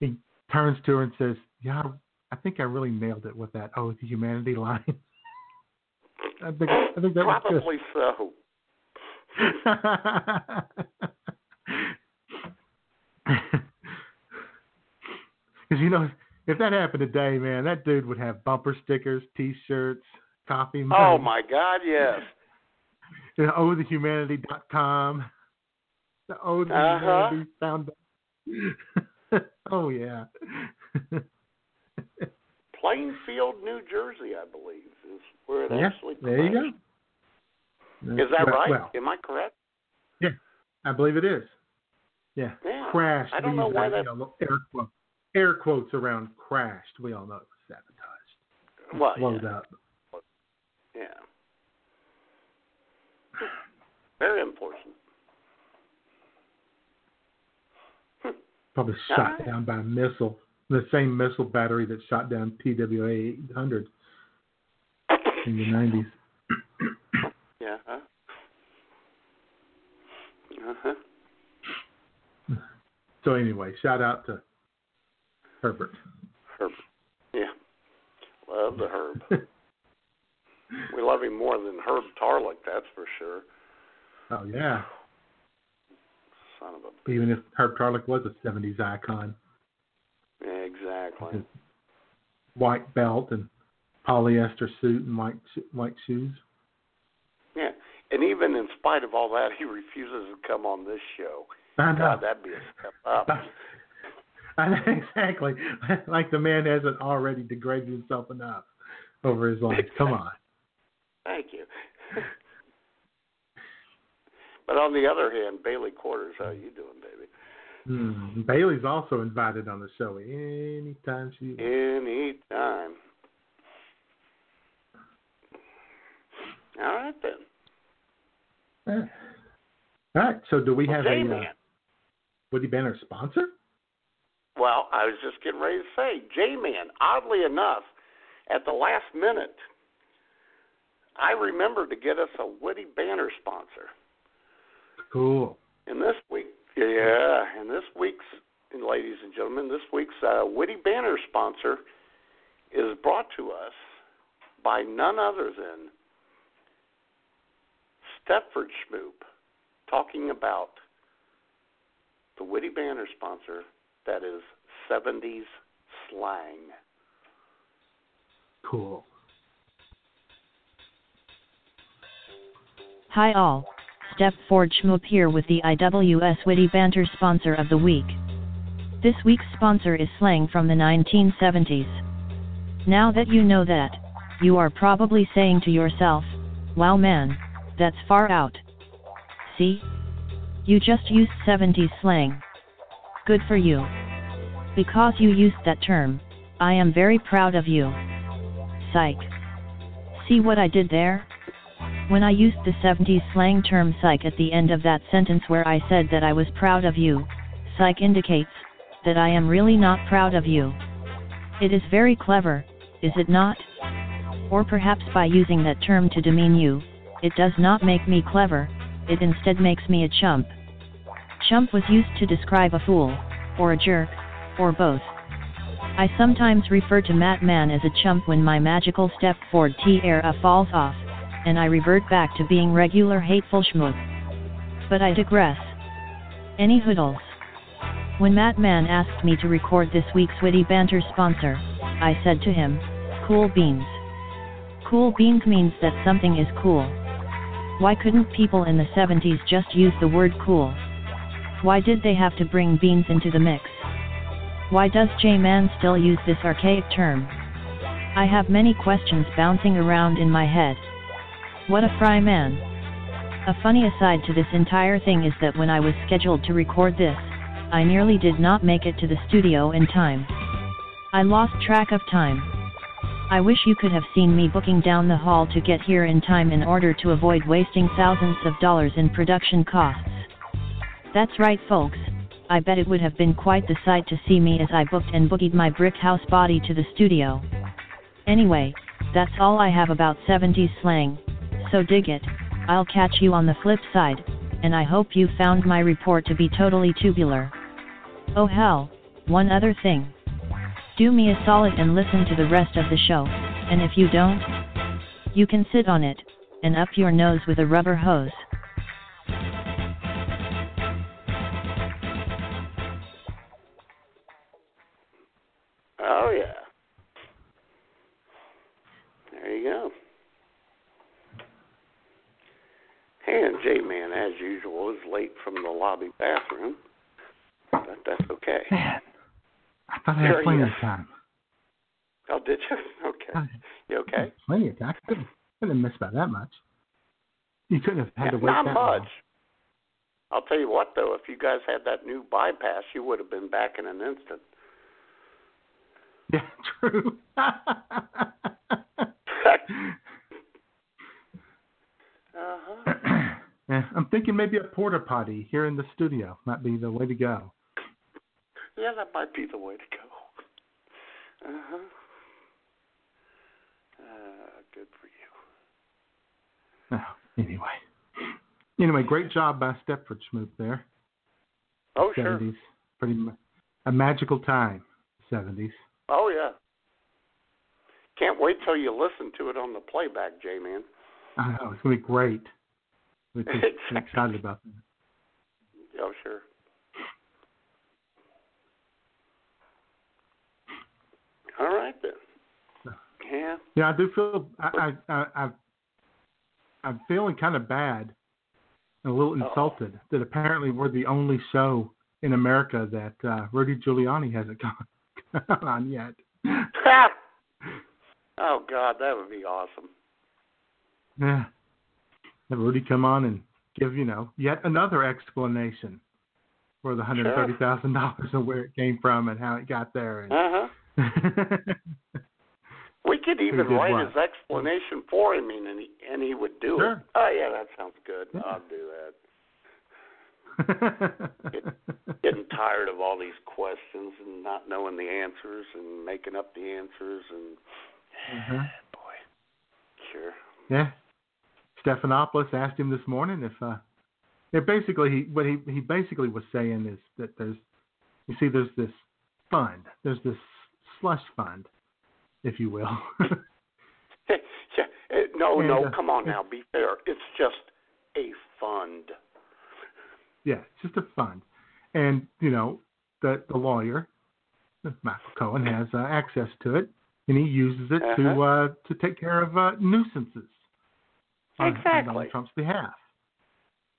Speaker 1: he turns to her and says, "Yeah, I think I really nailed it with that oh, the humanity line." [laughs] I think I think that.
Speaker 3: Probably so. [laughs]
Speaker 1: Because you know, if that happened today, man, that dude would have bumper stickers, T-shirts, coffee mugs.
Speaker 3: Oh my God, yes.
Speaker 1: You know, ohthehumanity.com. The Oh the
Speaker 3: Uh-huh.
Speaker 1: Humanity Foundation. [laughs] oh yeah. [laughs]
Speaker 3: Plainfield, New Jersey, I believe, is where it
Speaker 1: yeah.
Speaker 3: actually.
Speaker 1: There you go.
Speaker 3: Is that
Speaker 1: Well-
Speaker 3: right?
Speaker 1: Well,
Speaker 3: Am I correct?
Speaker 1: Yeah, I believe it is. Yeah.
Speaker 3: Yeah.
Speaker 1: Crashed.
Speaker 3: I don't know why
Speaker 1: that,
Speaker 3: that-
Speaker 1: you know, air quotes, air quotes around crashed. We all know it was sabotaged.
Speaker 3: Well,
Speaker 1: Blowed
Speaker 3: yeah.
Speaker 1: up.
Speaker 3: yeah. Very important.
Speaker 1: Probably shot
Speaker 3: right.
Speaker 1: down by a missile. The same missile battery that shot down TWA 800 in the 90s. [coughs]
Speaker 3: Yeah. Huh? Uh-huh.
Speaker 1: So anyway, shout out to Herbert.
Speaker 3: Herb. Yeah. Love the Herb. [laughs] we love him more than Herb Tarlek, that's for sure.
Speaker 1: oh yeah.
Speaker 3: Son of a.
Speaker 1: Even if Herb Tarlek was a 70s icon,
Speaker 3: Yeah, exactly.
Speaker 1: white belt and polyester suit and white white shoes.
Speaker 3: Yeah. And even in spite of all that, he refuses to come on this show.
Speaker 1: I know.
Speaker 3: God, that'd be a step up. [laughs]
Speaker 1: I [laughs] know, exactly. [laughs] Like the man hasn't already degraded himself enough over his life. Come on.
Speaker 3: Thank you. [laughs] but on the other hand, Bailey Quarters, how are you doing, baby?
Speaker 1: Hmm. Bailey's also invited on the show anytime she wants.
Speaker 3: Anytime. All right then.
Speaker 1: All right. So do we
Speaker 3: Well,
Speaker 1: have a uh,
Speaker 3: J-Man.
Speaker 1: Woody Banner sponsor?
Speaker 3: Well, I was just getting ready to say, J-Man, oddly enough, at the last minute, I remembered to get us a Woody Banner sponsor.
Speaker 1: Cool.
Speaker 3: And this week, yeah, and this week's, and ladies and gentlemen, this week's uh, Witty Banter sponsor is brought to us by none other than Stepford Schmoop, talking about the Witty Banter sponsor that is 70s slang.
Speaker 1: Cool.
Speaker 10: Hi all, Step Ford Schmoop here with the IWS Witty Banter sponsor of the week. This week's sponsor is slang from the 1970s. Now that you know that, you are probably saying to yourself, wow man, that's far out. See? You just used 70s slang. Good for you. Because you used that term, I am very proud of you. Psych. See what I did there? When I used the 70s slang term psych at the end of that sentence where I said that I was proud of you, psych indicates that I am really not proud of you. It is very clever, is it not? Or perhaps by using that term to demean you, it does not make me clever, it instead makes me a chump. Chump was used to describe a fool, or a jerk, or both. I sometimes refer to Matt Man as a chump when my magical step Ford era falls off, and I revert back to being regular hateful schmoop. But I digress. Any hoodles. When Matt Man asked me to record this week's witty banter sponsor, I said to him, Cool beans. Cool beans means that something is cool. Why couldn't people in the 70s just use the word cool? Why did they have to bring beans into the mix? Why does J-Man still use this archaic term? I have many questions bouncing around in my head. What a fry man. A funny aside to this entire thing is that when I was scheduled to record this, I nearly did not make it to the studio in time. I lost track of time. I wish you could have seen me booking down the hall to get here in time in order to avoid wasting thousands of dollars in production costs. That's right, folks. I bet it would have been quite the sight to see me as I booked and boogied my brick house body to the studio. Anyway, That's all I have about 70s slang. So dig it. I'll catch you on the flip side, and I hope you found my report to be totally tubular. Oh hell, one other thing. Do me a solid and listen to the rest of the show, and if you don't, you can sit on it, and up your nose with a rubber hose.
Speaker 3: And J Man, as usual, is late from the lobby bathroom. But that's okay.
Speaker 1: Man, I thought I had plenty of time.
Speaker 3: Oh, did you? [laughs] Okay. You okay?
Speaker 1: Plenty of time. I couldn't, couldn't miss by that much. You couldn't have had to wait
Speaker 3: Not
Speaker 1: that
Speaker 3: much.
Speaker 1: long.
Speaker 3: I'll tell you what, though, if you guys had that new bypass, you would have been back in an instant. [laughs]
Speaker 1: Yeah, true. [laughs]
Speaker 3: Uh-huh. [clears throat]
Speaker 1: yeah, I'm thinking maybe a porta potty here in the studio might be the way to go.
Speaker 3: Yeah, that might be the way to go. Uh-huh. Uh, good for you.
Speaker 1: Oh, anyway. Anyway, great job by Stepford Schmoop there.
Speaker 3: Oh, sure.
Speaker 1: 70s. Pretty ma- a magical time, 70s.
Speaker 3: Oh, yeah. Can't wait till you listen to it on the playback, J-Man.
Speaker 1: I know, it's going to be great. We're just
Speaker 3: Exactly.
Speaker 1: excited about that.
Speaker 3: Oh, sure. All right, then. Yeah.
Speaker 1: Yeah, I do feel I I, I I'm feeling kind of bad and a little
Speaker 3: Uh-oh.
Speaker 1: insulted that apparently we're the only show in America that uh, Rudy Giuliani hasn't [laughs] gone on yet.
Speaker 3: oh, God, that would be awesome.
Speaker 1: Yeah, have Rudy come on and give you know yet another explanation for the hundred thirty thousand dollars and where it came from and how it got there. And
Speaker 3: Uh-huh. [laughs] We could even write
Speaker 1: what?
Speaker 3: his explanation for him, and he and he would do
Speaker 1: Sure.
Speaker 3: it. Oh yeah, that sounds good.
Speaker 1: Yeah.
Speaker 3: I'll do that. [laughs] Getting tired of all these questions and not knowing the answers and making up the answers and [sighs]
Speaker 1: Mhm.
Speaker 3: boy, sure.
Speaker 1: Yeah. Stephanopoulos asked him this morning if uh yeah, basically he what he he basically was saying is that there's you see there's this fund. There's this slush fund, if you will. [laughs]
Speaker 3: yeah, eh, no,
Speaker 1: And,
Speaker 3: no,
Speaker 1: uh,
Speaker 3: come on now, be fair. It's just a fund.
Speaker 1: yeah, it's just a fund. And, you know, the the lawyer, Michael Cohen, has uh, access to it and he uses it to
Speaker 3: Uh-huh.
Speaker 1: uh to take care of uh nuisances on, on
Speaker 3: Exactly.
Speaker 1: Donald Trump's behalf.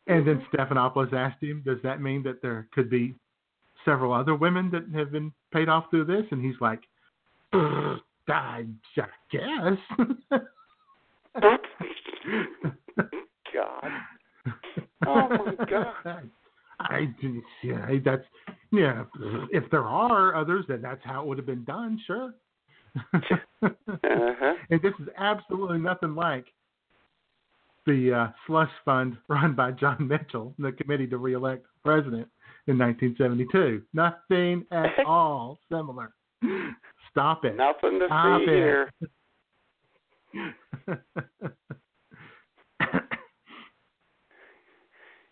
Speaker 1: And then Stephanopoulos asked him, "Does that mean that there could be several other women that have been paid off through this?" And he's like, "I I guess." [laughs]
Speaker 3: God. Oh my God. [laughs]
Speaker 1: I yeah, that's yeah. If there are others, then that's how it would have been done. Sure. [laughs]
Speaker 3: Uh-huh.
Speaker 1: And this is absolutely nothing like the uh, slush fund [laughs] run by John Mitchell, the committee to reelect president in 1972. Nothing at [laughs] all similar. Stop it.
Speaker 3: Nothing to
Speaker 1: Stop
Speaker 3: see
Speaker 1: it.
Speaker 3: here. [laughs]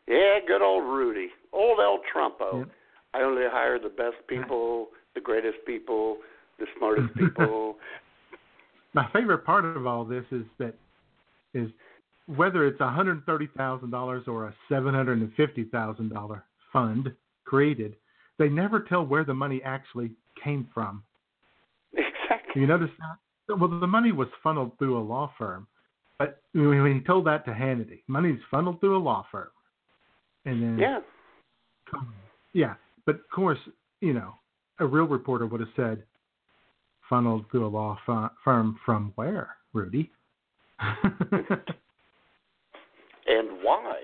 Speaker 3: Yeah, good old Rudy. Old El Trumpo.
Speaker 1: Yep.
Speaker 3: I only hire the best people, the greatest people, the smartest people.
Speaker 1: My favorite part of all this is that is whether it's a hundred thirty thousand dollars or a seven hundred and fifty thousand dollar fund created, they never tell where the money actually came from.
Speaker 3: exactly.
Speaker 1: You notice that? Well, the money was funneled through a law firm, but when he told that to Hannity, money's funneled through a law firm, and then
Speaker 3: Yeah.
Speaker 1: yeah, but of course, you know, a real reporter would have said, funneled through a law fi- firm from where, Rudy? [laughs]
Speaker 3: And why?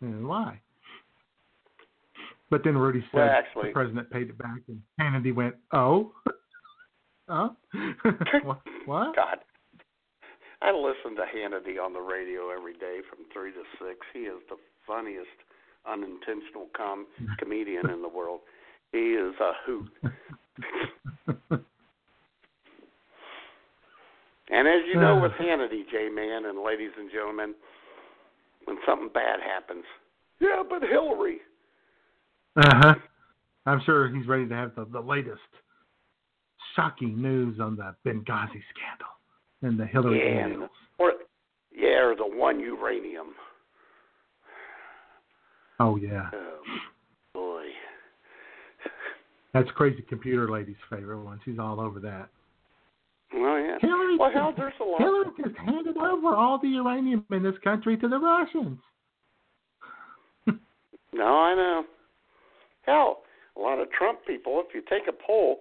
Speaker 1: and why? But then Rudy said
Speaker 3: Well, actually-
Speaker 1: the president paid it back, and Hannity went, "Oh, [laughs] huh? [laughs] what?
Speaker 3: God. I listen to Hannity on the radio every day from 3 to 6. He is the funniest unintentional com- [laughs] comedian in the world. He is a hoot. And as you know
Speaker 1: Uh.
Speaker 3: with Hannity, J Man and ladies and gentlemen, when something bad happens, yeah, but Hillary.
Speaker 1: Uh huh. I'm sure he's ready to have the, the latest shocking news on the Benghazi scandal and the Hillary
Speaker 3: Yeah.
Speaker 1: emails.
Speaker 3: Or yeah, or the one uranium.
Speaker 1: Oh yeah,
Speaker 3: Oh boy.
Speaker 1: that's crazy computer lady's favorite one. She's all over that.
Speaker 3: Well yeah.
Speaker 1: Hillary,
Speaker 3: Well hell there's a lot
Speaker 1: Hillary just handed over all the uranium in this country to the Russians. [laughs]
Speaker 3: No, I know. Hell, a lot of Trump people, if you take a poll,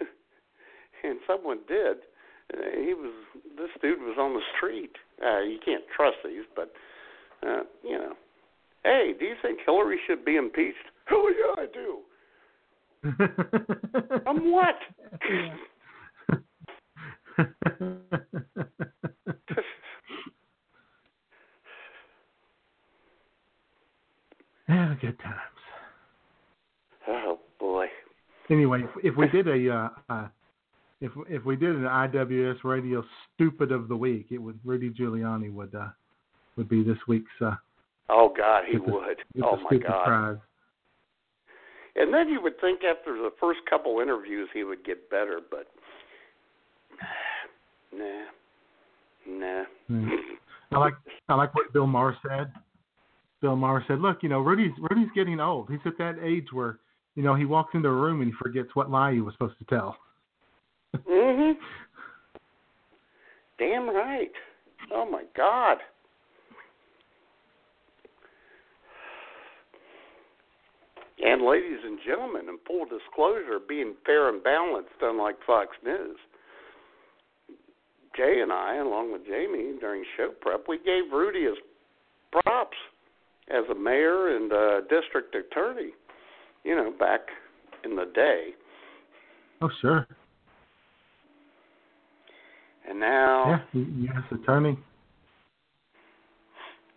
Speaker 3: [laughs] and someone did, uh, he was this dude was on the street. Uh, you can't trust these, but uh, you know. Hey, do you think Hillary should be impeached? Hell yeah, I do. [laughs] I'm what?
Speaker 1: yeah, [laughs] good times.
Speaker 3: oh boy.
Speaker 1: Anyway, if, if we [laughs] did a uh, uh, if if we did an IWS Radio Stupid of the Week, it would Rudy Giuliani would uh, would be this week's uh,
Speaker 3: Oh God, he
Speaker 1: the,
Speaker 3: would. Oh my God.
Speaker 1: prize.
Speaker 3: And then you would think after the first couple interviews he would get better, but nah, nah.
Speaker 1: Hmm. [laughs] I like I like what Bill Maher said. Bill Maher said, "Look, you know, Rudy's Rudy's getting old. He's at that age where, you know, he walks into a room and he forgets what lie he was supposed to tell."
Speaker 3: Mhm. [laughs] Damn right. Oh my God. And ladies and gentlemen, in full disclosure, being fair and balanced, unlike Fox News, Jay and I, along with Jamie, during show prep, we gave Rudy his props as a mayor and a district attorney. You know, back in the day,
Speaker 1: Oh, sure.
Speaker 3: and now
Speaker 1: Yeah, U.S. attorney.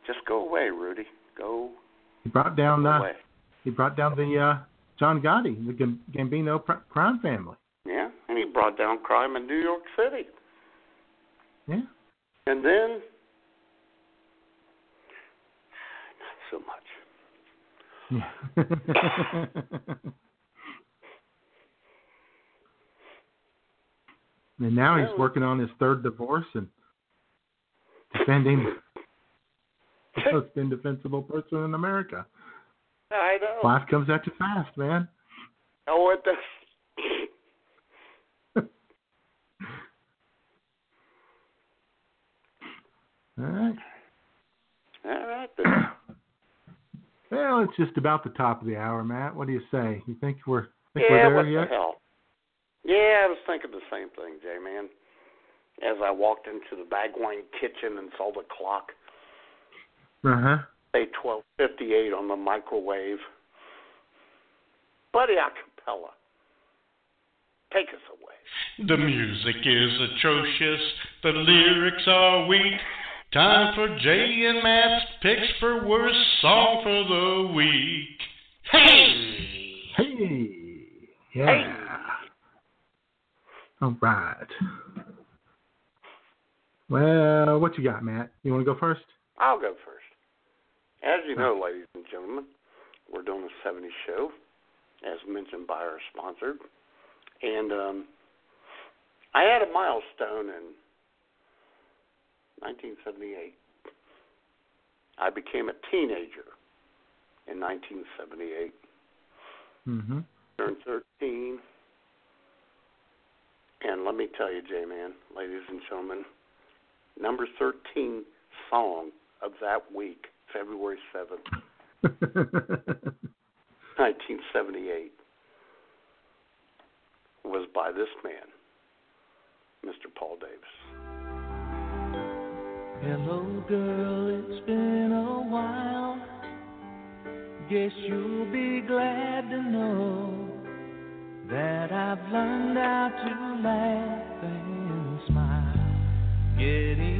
Speaker 3: just go away, Rudy. Go
Speaker 1: He brought down uh,
Speaker 3: away.
Speaker 1: he brought down the uh, John Gotti, the Gambino pr- crime family.
Speaker 3: Yeah, and he brought down crime in New York City.
Speaker 1: Yeah.
Speaker 3: And then, not so much.
Speaker 1: Yeah. [laughs] and now he's working on his third divorce and defending [laughs] the most indefensible person in America.
Speaker 3: I know.
Speaker 1: Life comes at you fast, man.
Speaker 3: Oh, it does.
Speaker 1: All right.
Speaker 3: All right then. [coughs]
Speaker 1: Well, it's just about the top of the hour, Matt. What do you say? You think we're think
Speaker 3: yeah,
Speaker 1: we're
Speaker 3: what
Speaker 1: there yet?
Speaker 3: the hell? Yeah, I was thinking the same thing, Jay man. As I walked into the Bagwine kitchen and saw the clock
Speaker 1: Uh huh.
Speaker 3: say twelve fifty eight on the microwave. Buddy Acapella, take us away.
Speaker 9: The music is atrocious, the lyrics are weak. Time for Jay and Matt's picks for worst song for the week. Hey!
Speaker 1: Hey. Yeah. All right. Well, what you got, Matt? You want to go first?
Speaker 3: I'll go first. As you know, ladies and gentlemen, we're doing a 70 show, as mentioned by our sponsor. And um, I had a milestone in 1978. I became a teenager in 1978.
Speaker 1: Mm-hmm.
Speaker 3: Turned 13. And let me tell you, J Man, ladies and gentlemen, number 13 song of that week, February 7th, 1978, [laughs] was by this man, Mr. Paul Davis.
Speaker 11: Hello, girl, it's been a while. Guess you'll be glad to know that I've learned how to laugh and smile. Getting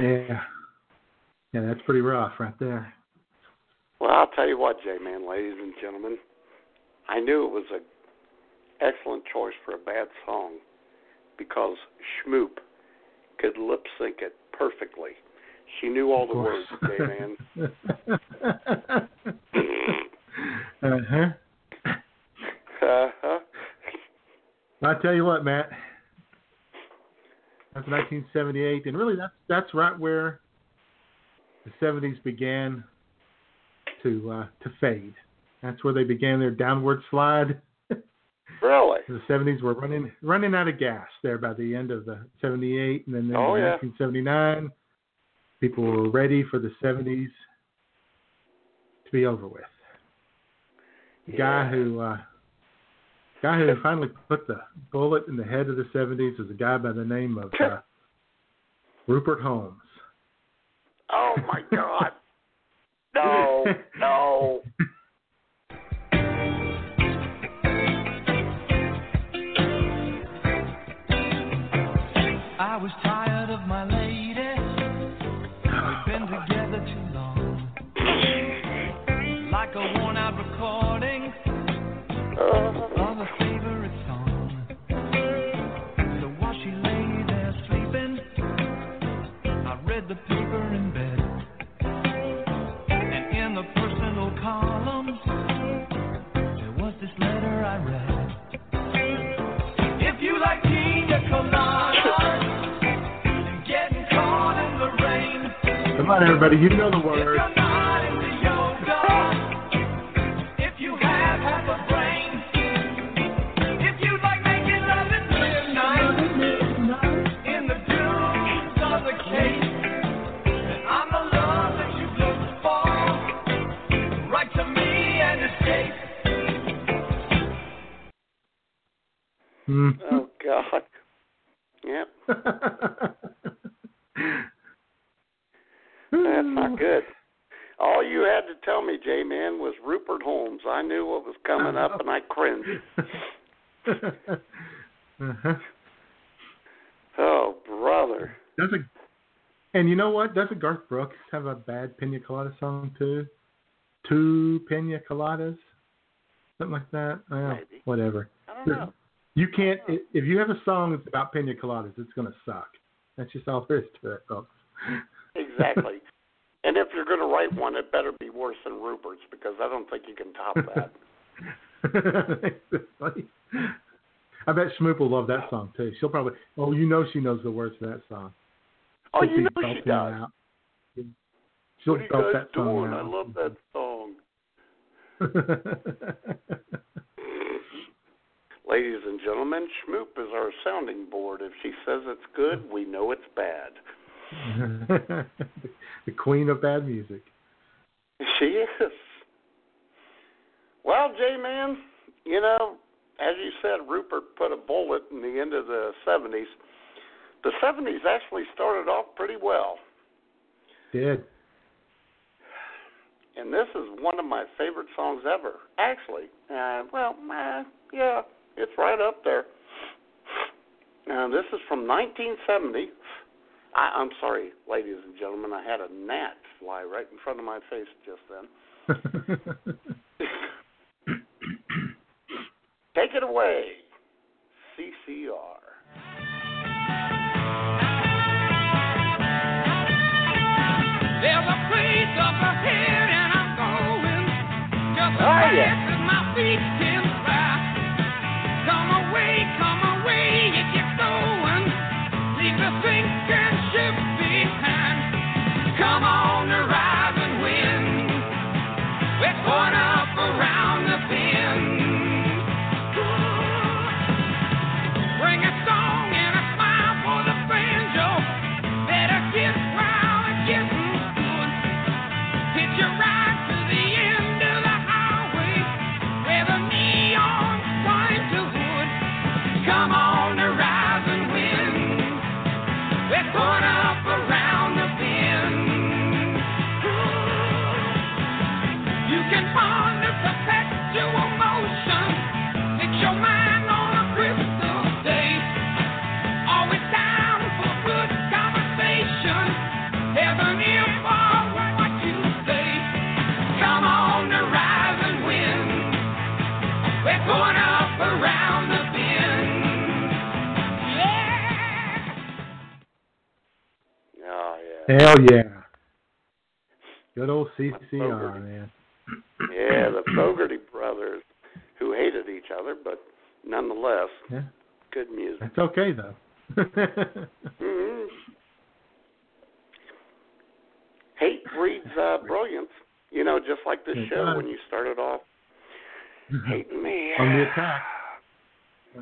Speaker 3: Yeah. Yeah.
Speaker 1: That's pretty rough right there.
Speaker 3: Well, I'll tell you what, J Man, ladies and gentlemen, I knew it was an excellent choice for a bad song because Schmoop could lip sync it perfectly. She knew all the words, J Man. [laughs] [laughs]
Speaker 1: uh-huh.
Speaker 3: Uh-huh.
Speaker 1: I'll tell you what, Matt. That's 1978, and really that's that's right where the 70s began to uh, to fade. That's where they began their downward slide. [laughs]
Speaker 3: Really?
Speaker 1: The 70s were running running out of gas there by the end of the 78, and then in
Speaker 3: Oh, yeah.
Speaker 1: 1979, people were ready for the 70s to be over with. The guy who uh, guy who finally put the bullet in the head of the 70s was a guy by the name of uh, Rupert Holmes.
Speaker 3: Oh my God. [laughs] No, no.
Speaker 1: Come on, everybody, you know the
Speaker 11: if
Speaker 1: words.
Speaker 11: you're not into yoga, if you have half a brain, if you like making love at midnight in the dunes of the Cape, then I'm the love that you look for. Write to me and escape.
Speaker 1: Hmm.
Speaker 3: Oh God. Yep. [laughs] That's not good. All you had to tell me, J Man, was Rupert Holmes. I knew what was coming up, and I cringed. [laughs]
Speaker 1: uh-huh.
Speaker 3: Oh, brother.
Speaker 1: Does a and you know what? Doesn't Garth Brooks have a bad Pina Colada song too? Two Pina Coladas, something like that. Well,
Speaker 3: Maybe.
Speaker 1: whatever.
Speaker 3: I don't know.
Speaker 1: You can't if you have a song that's about Pina Coladas, it's gonna suck. That's just all there is to it, folks.
Speaker 3: Exactly. [laughs] and if you're going to write one, it better be worse than Rupert's because I don't think you can top [laughs] that. [laughs]
Speaker 1: I bet Schmoop will love that song too. She'll probably. Oh, you know she knows the words to that song.
Speaker 3: oh,
Speaker 1: She'll
Speaker 3: you know she does.
Speaker 1: out. She'll
Speaker 3: what are you
Speaker 1: belt
Speaker 3: guys doing? I love that song. [laughs] Ladies and gentlemen, Schmoop is our sounding board. If she says it's good, we know it's bad. [laughs]
Speaker 1: the queen of bad music.
Speaker 3: She is. Well, J Man, you know, as you said, Rupert put a bullet in the end of the 70s. The 70s actually started off pretty well.
Speaker 1: Did.
Speaker 3: And this is one of my favorite songs ever. Actually, uh, well, uh, yeah, it's right up there. Now, this is from 1970. I, I'm sorry, ladies and gentlemen, I had a gnat fly right in front of my face just then. [laughs] Take it away, CCR.
Speaker 11: There's a place up ahead and I'm going. Just a
Speaker 3: Oh, yeah.
Speaker 1: Hell yeah. Good old CCR, man.
Speaker 3: Yeah, the [clears throat] Fogerty brothers, who hated each other, but nonetheless,
Speaker 1: Yeah.
Speaker 3: good music.
Speaker 1: It's okay though. [laughs]
Speaker 3: hmm Hate breeds uh, brilliance. You know, just like this show when you started off hating me.
Speaker 1: On the attack.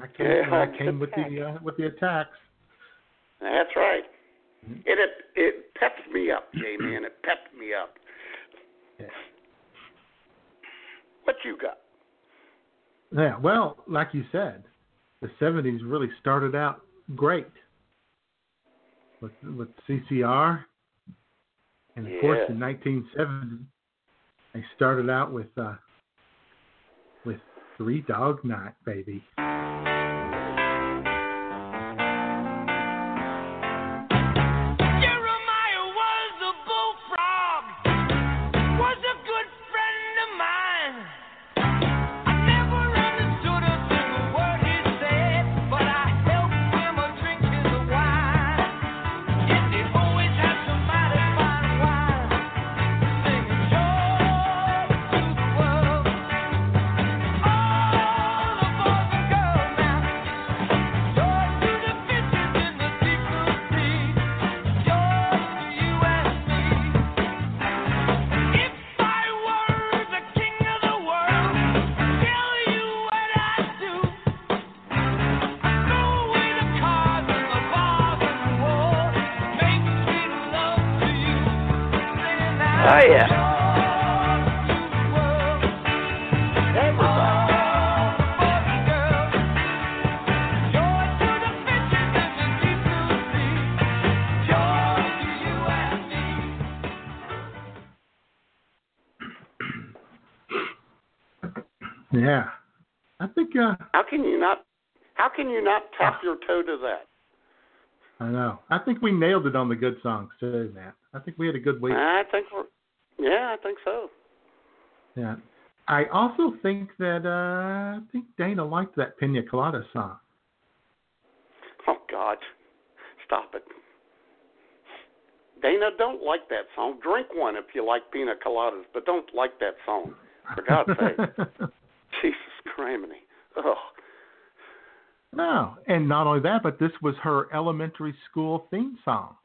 Speaker 1: I came,
Speaker 3: Yeah, [laughs]
Speaker 1: I came with the uh, with the attacks.
Speaker 3: That's right.
Speaker 1: Mm-hmm.
Speaker 3: And it it pepped me up, J man. It pepped me up.
Speaker 1: Yeah.
Speaker 3: What you got?
Speaker 1: Yeah, well, like you said, the '70s really started out great with with CCR, and of course
Speaker 3: Yeah.
Speaker 1: in 1970 they started out with uh, with Three Dog Night, baby.
Speaker 3: Can you not tap your toe to that?
Speaker 1: I know. I think we nailed it on the good songs too, Matt. I think we had a good week.
Speaker 3: I think we're. Yeah, I think so.
Speaker 1: Yeah. I also think that uh, I think Dana liked that Pina Colada song.
Speaker 3: Oh God, stop it. Dana, don't like that song. Drink one if you like pina coladas, but don't like that song. For God's sake. [laughs] Jesus criminy. Ugh.
Speaker 1: No, and not only that, but this was her elementary school theme song.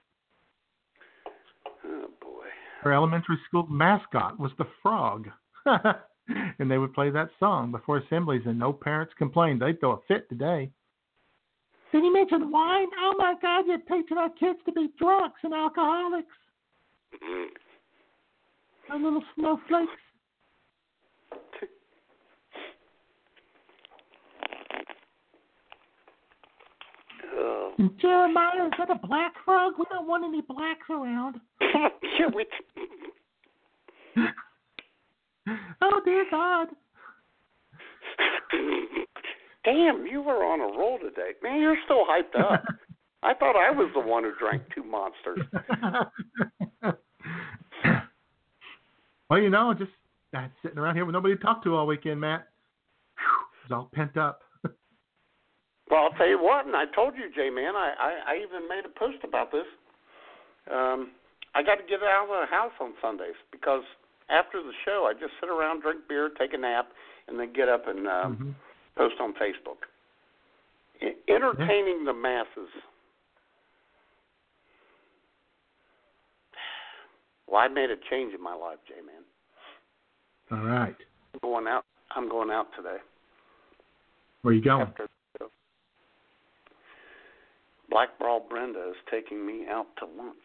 Speaker 3: Oh boy.
Speaker 1: Her elementary school mascot was the frog. [laughs] and they would play that song before assemblies, and no parents complained. They'd throw a fit today. Did he mention wine? Oh my God, you're teaching our kids to be drunks and alcoholics. Mm-hmm. Our little snowflakes. Jeremiah, is that a black frog? We don't want any blacks around. [laughs]
Speaker 3: yeah, we. [laughs]
Speaker 1: Oh dear God.
Speaker 3: Damn, you were on a roll today. Man, you're still hyped up. [laughs] I thought I was the one who drank two monsters.
Speaker 1: well, you know, just uh, sitting around here with nobody to talk to all weekend, Matt. Whew, It was all pent up.
Speaker 3: Well, I'll tell you what, and I told you, J Man, I, I, I even made a post about this. Um, I got to get out of the house on Sundays because after the show, I just sit around, drink beer, take a nap, and then get up and um,
Speaker 1: Mhm.
Speaker 3: post on Facebook. Entertaining the masses. [sighs] Well, I made a change in my life, J Man.
Speaker 1: All right.
Speaker 3: I'm going out. I'm going out today
Speaker 1: Where you going?
Speaker 3: after the show. Black Ball Brenda is taking me out to lunch.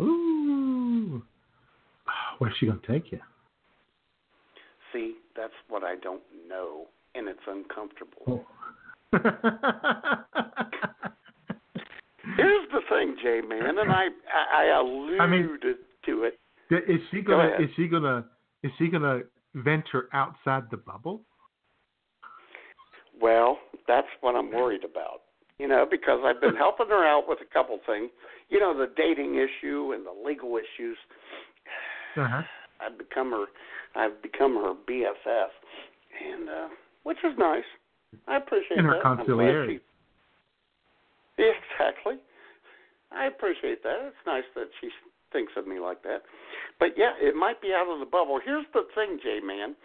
Speaker 1: Ooh. [sighs] Where's she gonna take you?
Speaker 3: See, that's what I don't know, and it's uncomfortable.
Speaker 1: Oh. [laughs]
Speaker 3: Here's the thing, Jay Man, and I I, I alluded
Speaker 1: I mean-
Speaker 3: to it.
Speaker 1: is she gonna?
Speaker 3: ahead.
Speaker 1: Is she gonna? Is she gonna venture outside the bubble?
Speaker 3: Well, that's what I'm worried about. You know, because I've been helping her out with a couple things. You know, the dating issue and the legal issues.
Speaker 1: Uh-huh.
Speaker 3: I've become her I've become her BFF and uh which is nice. I appreciate
Speaker 1: And her
Speaker 3: that. I'm glad she- Yeah, exactly. I appreciate that. It's nice that she thinks of me like that. But yeah, it might be out of the bubble. Here's the thing, J Man,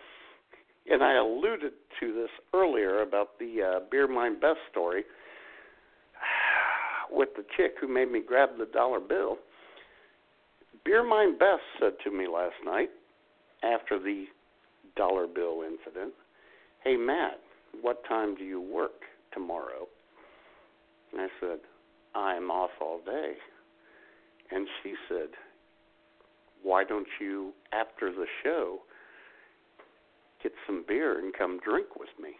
Speaker 3: and I alluded to this earlier about the uh, Beer Mine Beth story with the chick who made me grab the dollar bill. Beer Mine Beth said to me last night after the dollar bill incident, Hey Matt, what time do you work tomorrow? And I said, I'm off all day. And she said, Why don't you, after the show, get some beer and come drink with me?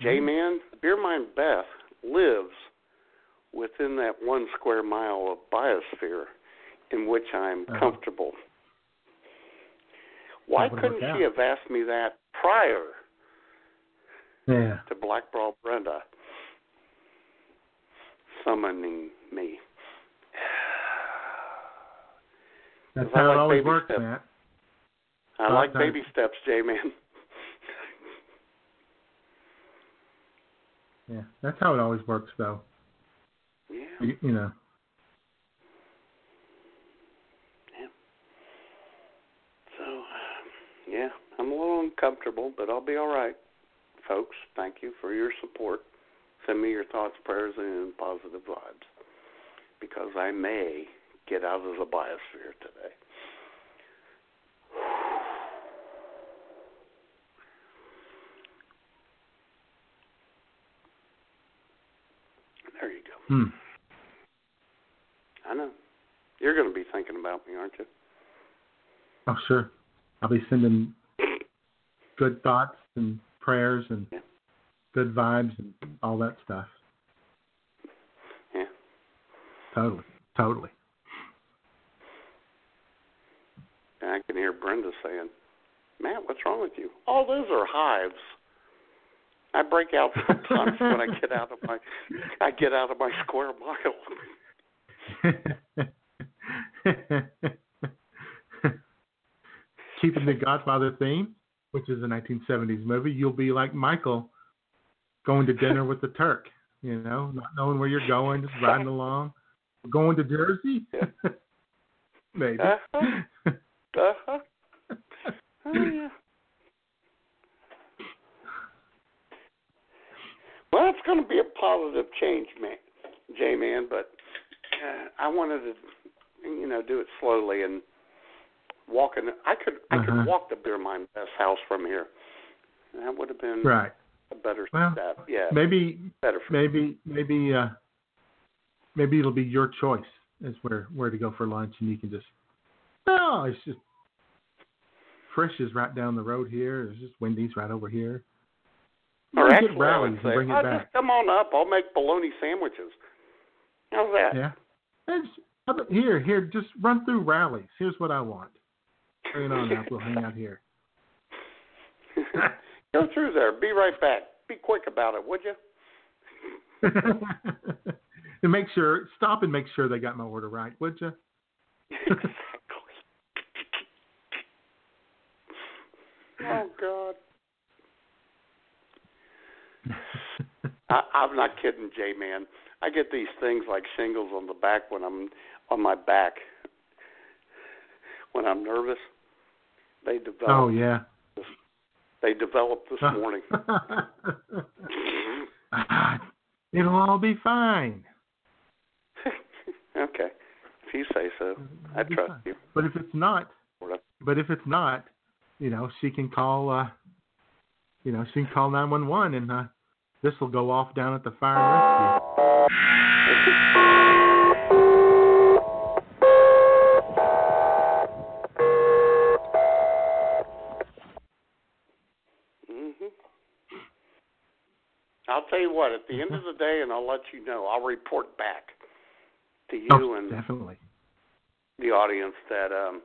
Speaker 3: J mm-hmm. Man, Beer Mine Beth lives within that one square mile of biosphere in which I'm
Speaker 1: Uh-huh.
Speaker 3: comfortable. Why couldn't she have asked me that prior
Speaker 1: Yeah.
Speaker 3: to Black Brawl Brenda summoning me?
Speaker 1: That's
Speaker 3: I
Speaker 1: how
Speaker 3: like
Speaker 1: it always
Speaker 3: baby
Speaker 1: works,
Speaker 3: steps.
Speaker 1: Matt.
Speaker 3: I like baby steps, J Man.
Speaker 1: Yeah, that's how it always works, though.
Speaker 3: Yeah.
Speaker 1: You, you know. Yeah.
Speaker 3: So, yeah, I'm a little uncomfortable, but I'll be all right. Folks, thank you for your support. Send me your thoughts, prayers, and positive vibes because I may get out of the biosphere today. There you go.
Speaker 1: Hmm.
Speaker 3: I know. You're going to be thinking about me, aren't you?
Speaker 1: Oh, sure. I'll be sending good thoughts and prayers and good vibes and all that stuff.
Speaker 3: Yeah.
Speaker 1: Totally. Totally.
Speaker 3: And I can hear Brenda saying, "Matt, what's wrong with you? All those are hives. I break out [laughs] sometimes when I get out of my I get out of my square mile."
Speaker 1: Keeping the Godfather theme, which is a 1970s movie, you'll be like Michael going to dinner with the Turk, you know, not knowing where you're going, just riding along. Going to Jersey? [laughs] Maybe.
Speaker 3: Uh-huh. Uh-huh. Oh, yeah. Well, it's going to be a positive change, man, J man. But uh, I wanted to, you know, do it slowly and walking. I could, I
Speaker 1: Uh-huh.
Speaker 3: could walk the Beer Mine Beth house from here. That would have been
Speaker 1: Right.
Speaker 3: a better
Speaker 1: Well,
Speaker 3: step. Yeah,
Speaker 1: Maybe
Speaker 3: better for
Speaker 1: maybe maybe uh maybe it'll be your choice as where where to go for lunch and you can just no it's just Frisch is right down the road here there's just Wendy's right over here
Speaker 3: Or actually,
Speaker 1: get
Speaker 3: I
Speaker 1: Rally's
Speaker 3: would say,
Speaker 1: bring it
Speaker 3: oh,
Speaker 1: back
Speaker 3: just come on up. I'll make bologna sandwiches. How's that?
Speaker 1: yeah It's, here here just run through Rally's here's what I want bring it on up we'll hang out here [laughs]
Speaker 3: Go through there. Be right back. Be quick about it, would you? [laughs]
Speaker 1: and make sure stop and make sure they got my order right would you [laughs]
Speaker 3: Oh God. I, I'm not kidding, Jay man. I get these things like shingles on the back when I'm on my back when I'm nervous. They develop.
Speaker 1: oh yeah
Speaker 3: They developed this morning. [laughs]
Speaker 1: It'll all be fine. [laughs]
Speaker 3: okay, if you say so, I
Speaker 1: It'll be
Speaker 3: trust
Speaker 1: fine.
Speaker 3: you.
Speaker 1: But if it's not, but if it's not, you know, she can call. uh You know, she can call nine one one, and uh this will go off down at the fire rescue.
Speaker 3: Mhm. I'll tell you what. At the end of the day, and I'll let you know. I'll report back to you
Speaker 1: Oh,
Speaker 3: and
Speaker 1: definitely.
Speaker 3: the audience that um,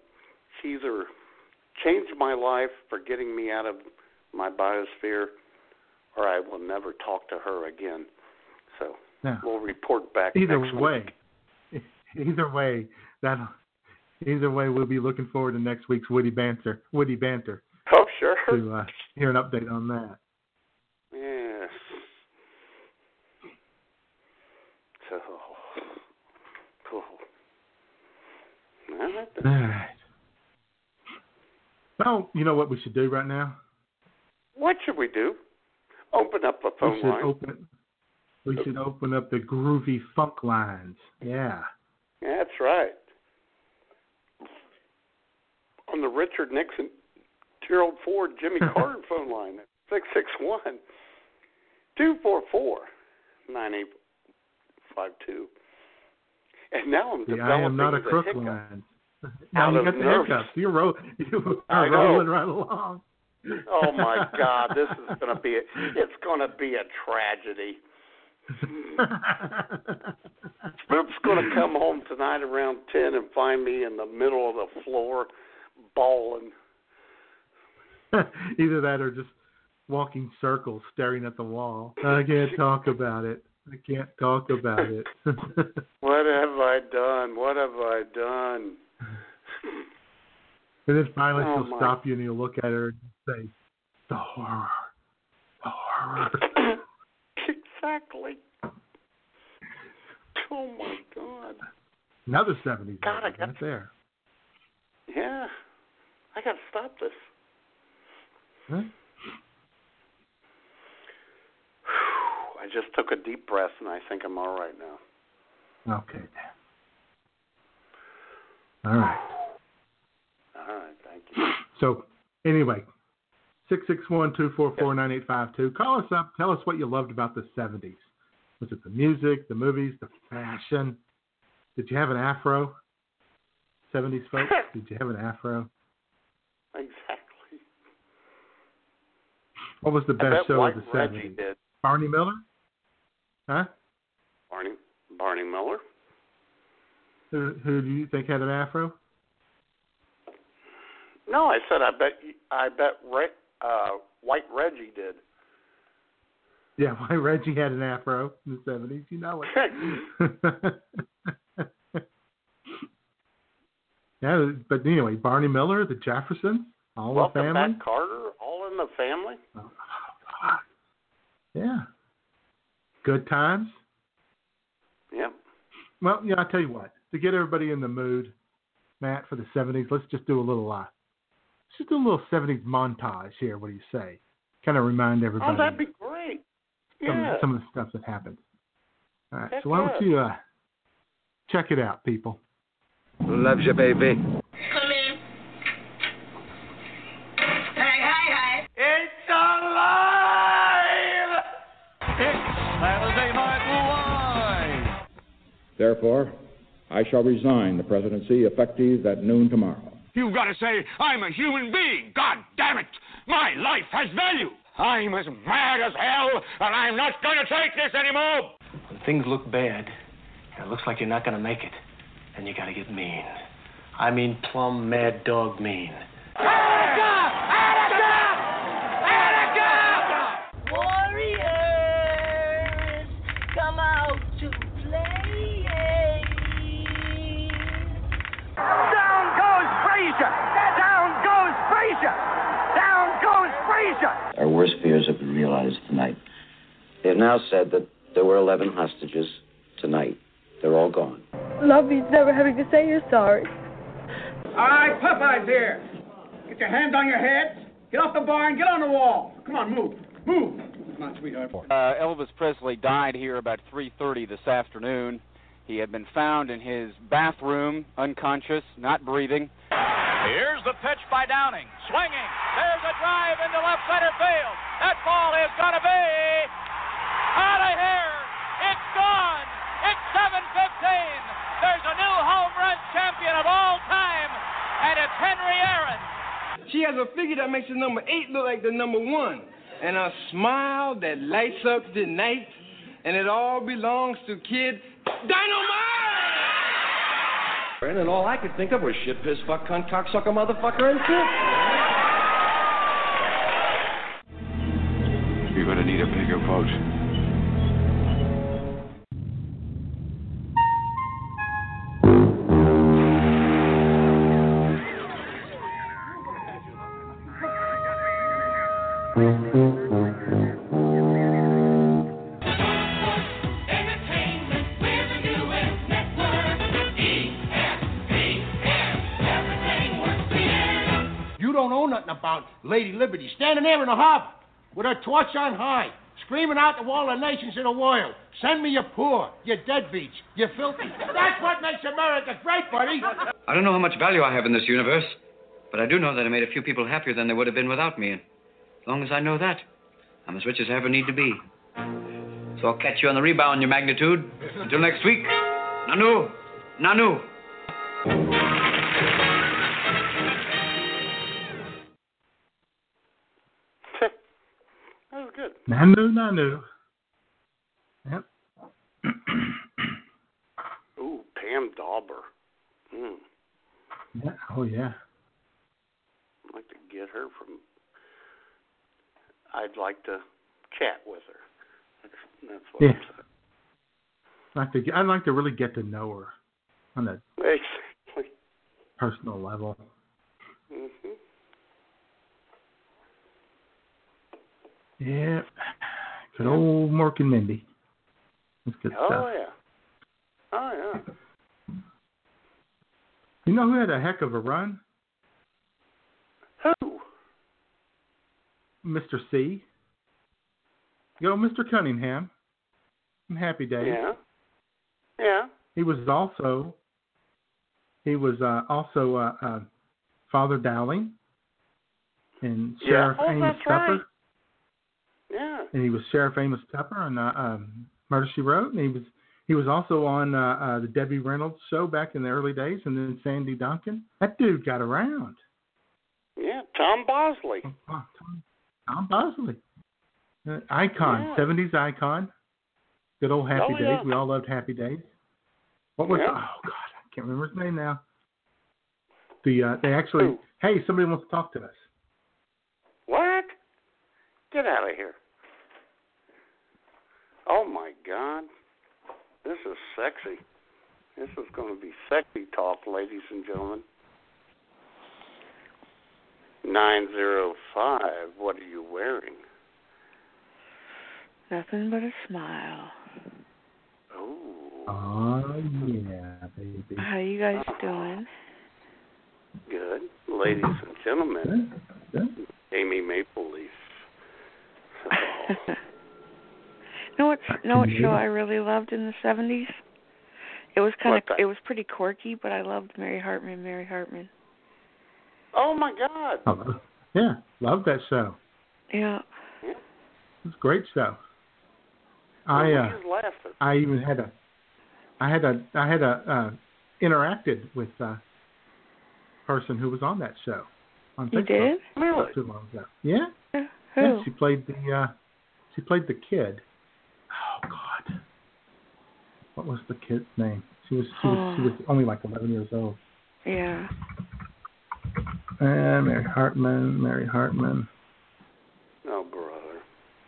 Speaker 3: she either changed my life for getting me out of my biosphere, or I will never talk to her again. So
Speaker 1: Yeah.
Speaker 3: we'll report back.
Speaker 1: Either
Speaker 3: next
Speaker 1: way,
Speaker 3: week. [laughs]
Speaker 1: either way, that either way, we'll be looking forward to next week's witty banter. Witty banter
Speaker 3: Oh sure.
Speaker 1: to uh, hear an update on that.
Speaker 3: Yes. So, cool. All right.
Speaker 1: All Well, you know what we should do right now?
Speaker 3: What should we do? Open up the
Speaker 1: We
Speaker 3: phone
Speaker 1: should
Speaker 3: line.
Speaker 1: open. We oh. should open up the groovy funk lines. Yeah.
Speaker 3: That's right. On the Richard Nixon Gerald Ford Jimmy [laughs] Carter phone line at six six one two four four nine eight five two. And now I'm
Speaker 1: See,
Speaker 3: developing
Speaker 1: I am not a crook
Speaker 3: hiccup.
Speaker 1: line. [laughs]
Speaker 3: Out
Speaker 1: Now you got the
Speaker 3: nerves.
Speaker 1: hiccups. You're, roll, [laughs] you are rolling right along.
Speaker 3: Oh my God, this is gonna be a, it's gonna be a tragedy. Spook's gonna come home tonight around ten and find me in the middle of the floor bawling. [laughs]
Speaker 1: Either that or just walking circles, staring at the wall. I can't [laughs] talk about it. I can't talk about it. [laughs]
Speaker 3: What have I done? What have I done?
Speaker 1: And then finally
Speaker 3: Oh,
Speaker 1: she'll
Speaker 3: my.
Speaker 1: stop you and you'll look at her and say, "The horror, the horror." [laughs]
Speaker 3: exactly. Oh my God.
Speaker 1: Another seventies
Speaker 3: God, I
Speaker 1: right
Speaker 3: got-
Speaker 1: there.
Speaker 3: Yeah. I gotta stop this.
Speaker 1: Huh?
Speaker 3: I just took a deep breath and I think I'm all right now.
Speaker 1: Okay. All right.
Speaker 3: All right, thank you.
Speaker 1: So anyway, six six one two four four nine eight five two. Call us up. Tell us what you loved about the seventies. Was it the music, the movies, the fashion? Did you have an afro? Seventies folks, [laughs] did you have an afro?
Speaker 3: Exactly.
Speaker 1: What was the best show
Speaker 3: White
Speaker 1: of the
Speaker 3: Reggie
Speaker 1: seventies?
Speaker 3: did.
Speaker 1: Barney Miller? Huh?
Speaker 3: Barney Barney Miller.
Speaker 1: Who, who do you think had an afro?
Speaker 3: No, I said I bet I bet Re, uh, White Reggie did.
Speaker 1: Yeah, [laughs] White Reggie had an afro in the seventies. You know it. [laughs] yeah, but anyway, Barney Miller, the Jeffersons, all the
Speaker 3: Welcome
Speaker 1: family.
Speaker 3: back, Carter. All in the family.
Speaker 1: Yeah. Good times.
Speaker 3: Yep.
Speaker 1: Well, yeah, I tell you what. To get everybody in the mood, Matt, for the seventies, let's just do a little uh just do a little seventies montage here. What do you say? Kind of remind everybody
Speaker 3: Oh, that'd be great.
Speaker 1: some,
Speaker 3: Yeah.
Speaker 1: some of the stuff that happened. All right,
Speaker 3: Heck
Speaker 1: so why don't you uh check it out, people?
Speaker 12: Love you, baby.
Speaker 11: Come in. Hey, hey, hey. It's alive! It's Saturday Night Live!
Speaker 13: Therefore, I shall resign the presidency effective at noon tomorrow.
Speaker 7: You've got to say, I'm a human being. God damn it. My life has value. I'm as mad as hell, and I'm not going to take this anymore.
Speaker 14: When things look bad, and it looks like you're not going to make it, then you got to get mean. I mean, plumb mad dog mean.
Speaker 11: Warriors, come out to play. Down goes Frazier! Down goes Frazier! Down goes Frazier!
Speaker 15: Our have been realized tonight. They have now said that there were 11 hostages tonight. They're all gone.
Speaker 16: Love means never having to say you're sorry.
Speaker 17: All right, Popeye's here. Get your hands on your head. Get off the bar and get on the wall. Come on, move. Move. Come on, sweetheart.
Speaker 18: Uh, Elvis Presley died here about 3:30 this afternoon. He had been found in his bathroom, unconscious, not breathing.
Speaker 19: Here's the pitch by Downing. Swinging. There's a drive into left center field. That ball is going to be out of here. It's gone. It's 7:15. There's a new home run champion of all time, and it's Henry Aaron.
Speaker 20: She has a figure that makes the number eight look like the number one, and a smile that lights up the night, and it all belongs to Kid Dynamite!
Speaker 14: And all I could think of was shit, piss, fuck, cunt, cocksucker, motherfucker, and kid.
Speaker 12: You're gonna need a bigger boat.
Speaker 21: Lady Liberty standing there in the harbor with her torch on high, screaming out to all the nations in the world, send me your poor, your deadbeats, your filthy. That's what makes America great, buddy.
Speaker 22: I don't know how much value I have in this universe, but I do know that I made a few people happier than they would have been without me. And as long as I know that, I'm as rich as I ever need to be. So I'll catch you on the rebound, your magnitude. Until next week. Nanu. Nanu.
Speaker 1: Nanu, Nanu. Yep. [clears throat]
Speaker 3: Ooh, Pam Dawber. Hmm.
Speaker 1: Yeah. Oh yeah.
Speaker 3: I'd like to get her from. I'd like to chat with her. That's, that's what
Speaker 1: Yeah.
Speaker 3: I'm saying.
Speaker 1: I'd like to. I'd like to really get to know her on a
Speaker 3: Exactly.
Speaker 1: personal level.
Speaker 3: hmm
Speaker 1: Yeah. Good old Mork and Mindy. That's good
Speaker 3: Oh
Speaker 1: stuff.
Speaker 3: yeah. Oh yeah.
Speaker 1: You know who had a heck of a run?
Speaker 3: Who?
Speaker 1: Mr. C. Yo, Mr. Cunningham. Happy Days.
Speaker 3: Yeah. Yeah.
Speaker 1: He was also he was uh, also uh, uh, Father Dowling and
Speaker 3: Yeah.
Speaker 1: Sheriff
Speaker 3: Oh,
Speaker 1: Amos
Speaker 3: that's right.
Speaker 1: And he was Sheriff Amos Pepper on uh, um, Murder She Wrote, and he was he was also on uh, uh, the Debbie Reynolds show back in the early days, and then Sandy Duncan. That dude got around.
Speaker 3: Yeah. Tom Bosley.
Speaker 1: Oh, Tom, Tom Bosley, uh, icon,
Speaker 3: Yeah.
Speaker 1: seventies icon. Good old Happy
Speaker 3: Oh,
Speaker 1: Days.
Speaker 3: yeah.
Speaker 1: We all loved Happy Days. What was?
Speaker 3: Yeah.
Speaker 1: Oh God, I can't remember his name now. The uh, they actually. Hey, somebody wants to talk to us.
Speaker 3: What? Get out of here. Oh my God. This is sexy. This is going to be sexy talk, ladies and gentlemen. 905. What are you wearing?
Speaker 6: Nothing but a smile.
Speaker 3: Oh.
Speaker 1: Oh yeah, baby.
Speaker 6: How you guys
Speaker 3: Oh.
Speaker 6: doing?
Speaker 3: Good. Ladies and gentlemen, Amy Mapleleaf. [laughs]
Speaker 6: know what? Know what show I really loved in the seventies? It was kind of.
Speaker 3: What
Speaker 6: It was pretty quirky, but I loved Mary Hartman. Mary Hartman.
Speaker 3: Oh my God.
Speaker 1: Oh, yeah, love that show.
Speaker 6: Yeah.
Speaker 1: It's great show. I uh, I even had a, I had a, I had a uh, interacted with a person who was on that show on
Speaker 6: You
Speaker 1: Facebook.
Speaker 6: did?
Speaker 1: Not too long ago. Yeah.
Speaker 6: Who?
Speaker 1: Yeah, she played the, uh, she played the kid. Oh God. What was the kid's name? She was, she was, she was only like 11 years old.
Speaker 6: Yeah.
Speaker 1: Uh, Mary Hartman, Mary Hartman.
Speaker 3: Oh brother.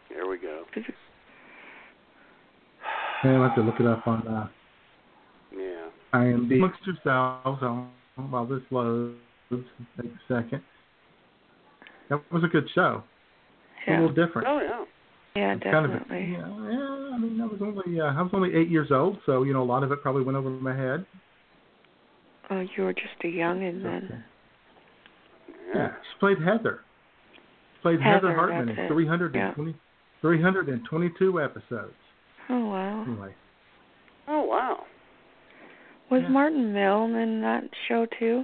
Speaker 3: Here we go.
Speaker 1: Yeah, [sighs] I'll have to look it up on uh,
Speaker 3: Yeah.
Speaker 1: IMDb. Amongst yourselves on while this loads. Take a second. That was a good show.
Speaker 6: Yeah.
Speaker 1: A little different.
Speaker 3: Oh yeah.
Speaker 6: Yeah,
Speaker 1: It's kind of-
Speaker 6: definitely.
Speaker 1: yeah, yeah, I mean, I was only uh, I was only eight years old, so you know a lot of it probably went over my head.
Speaker 6: Oh, you were just a youngin' then.
Speaker 1: Yeah, she played Heather. She played Heather,
Speaker 6: Heather,
Speaker 1: Hartman in
Speaker 6: it.
Speaker 1: 320, 322 episodes.
Speaker 6: Oh wow.
Speaker 1: Anyway,
Speaker 3: Oh wow.
Speaker 6: Was Martin Milne in that show too?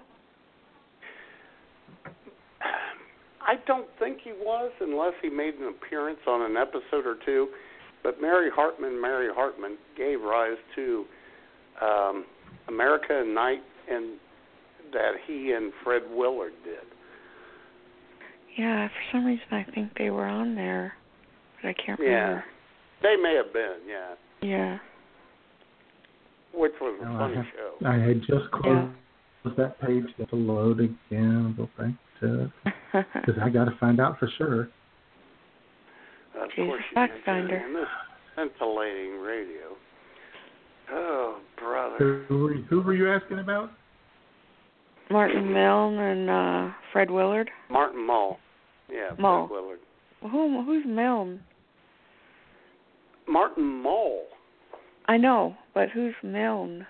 Speaker 3: I don't think he was, unless he made an appearance on an episode or two. But Mary Hartman, Mary Hartman gave rise to um, America at Night, and that he and Fred Willard did.
Speaker 6: Yeah, for some reason I think they were on there, but I can't remember.
Speaker 3: Yeah, they may have been. Yeah,
Speaker 6: Yeah.
Speaker 3: which was a
Speaker 1: now I, have,
Speaker 3: show.
Speaker 1: I had just closed that page to load again. Go back to because I got to find out for sure.
Speaker 3: Of
Speaker 6: Jesus
Speaker 3: course, you
Speaker 6: Fact
Speaker 3: did,
Speaker 6: Finder.
Speaker 3: and this scintillating radio. Oh, brother.
Speaker 1: Who were, who were you asking about?
Speaker 6: Martin Milne and uh Fred Willard.
Speaker 3: Martin Mull. Yeah,
Speaker 6: Mull.
Speaker 3: Fred Willard.
Speaker 6: Who who's Milne?
Speaker 3: Martin Mull.
Speaker 6: I know, but who's Milne?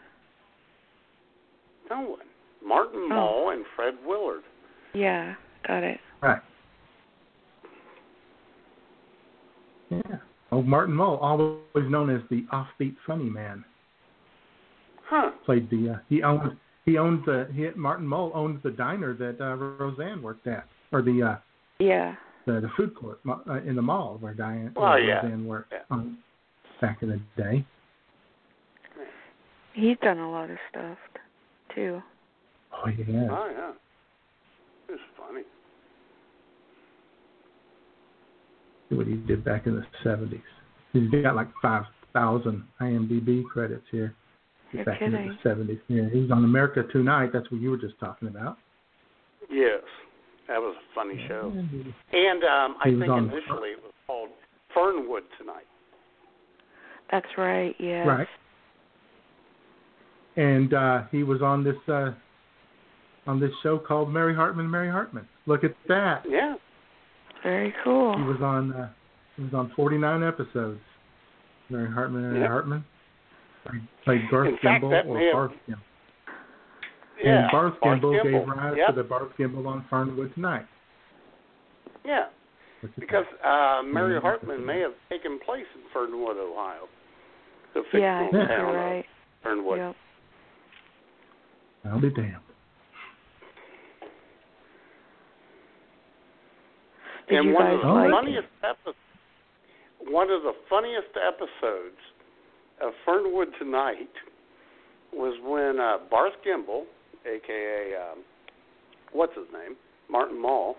Speaker 3: No one. Martin
Speaker 6: Oh.
Speaker 3: Mull and Fred Willard.
Speaker 6: Yeah,
Speaker 23: got it.
Speaker 1: Right. Yeah. Oh, Martin Mull, always known as the offbeat funny man,
Speaker 3: Huh.
Speaker 1: played the. Uh, he owned. He owned the. He, Martin Mull owned the diner that uh, Roseanne worked at, or the uh,
Speaker 23: Yeah.
Speaker 1: the, the food court uh, in the mall where Diane
Speaker 3: Oh,
Speaker 1: where
Speaker 3: yeah.
Speaker 1: Roseanne worked
Speaker 3: Yeah.
Speaker 1: um, back in the day.
Speaker 23: He's done a lot of stuff too.
Speaker 1: Oh yeah.
Speaker 3: Oh yeah. It's funny.
Speaker 1: See what he did back in the seventies. He's got like five thousand IMDb credits here.
Speaker 23: You're
Speaker 1: back into
Speaker 23: kidding.
Speaker 1: the seventies. Yeah, he was on America Tonight. That's what you were just talking about.
Speaker 3: Yes. That was a funny show. And um I think
Speaker 1: on-
Speaker 3: initially it was called Fernwood Tonight.
Speaker 23: That's right. Yeah.
Speaker 1: Right. And uh, he was on this uh, on this show called Mary Hartman, Mary Hartman. Look at that.
Speaker 3: Yeah.
Speaker 23: Very cool.
Speaker 1: He was on uh, he was on 49 episodes. Mary Hartman, Mary
Speaker 3: Yeah.
Speaker 1: Hartman. Played- Played Garth
Speaker 3: In fact,
Speaker 1: Gimble
Speaker 3: that
Speaker 1: or
Speaker 3: may have-
Speaker 1: Barth Gimble.
Speaker 3: Yeah.
Speaker 1: and Barth
Speaker 3: Barth
Speaker 1: Gimble,
Speaker 3: Gimble.
Speaker 1: gave rise
Speaker 3: Yep.
Speaker 1: to the Barth Gimble on Fernwood Tonight.
Speaker 3: Yeah. Because uh Mary
Speaker 1: Yeah.
Speaker 3: Hartman may have taken place in Fernwood, Ohio. The
Speaker 23: Yeah, I
Speaker 3: fictional
Speaker 23: think
Speaker 3: town
Speaker 23: you're
Speaker 3: of
Speaker 23: right.
Speaker 3: Fernwood.
Speaker 23: Yep.
Speaker 1: I'll be damned.
Speaker 23: Did
Speaker 3: and
Speaker 23: you
Speaker 3: one
Speaker 23: guys
Speaker 3: of the
Speaker 23: like?
Speaker 3: funniest epi- one of the funniest episodes of Fernwood Tonight was when uh, Barth Gimble, aka um, what's his name, Martin Mull,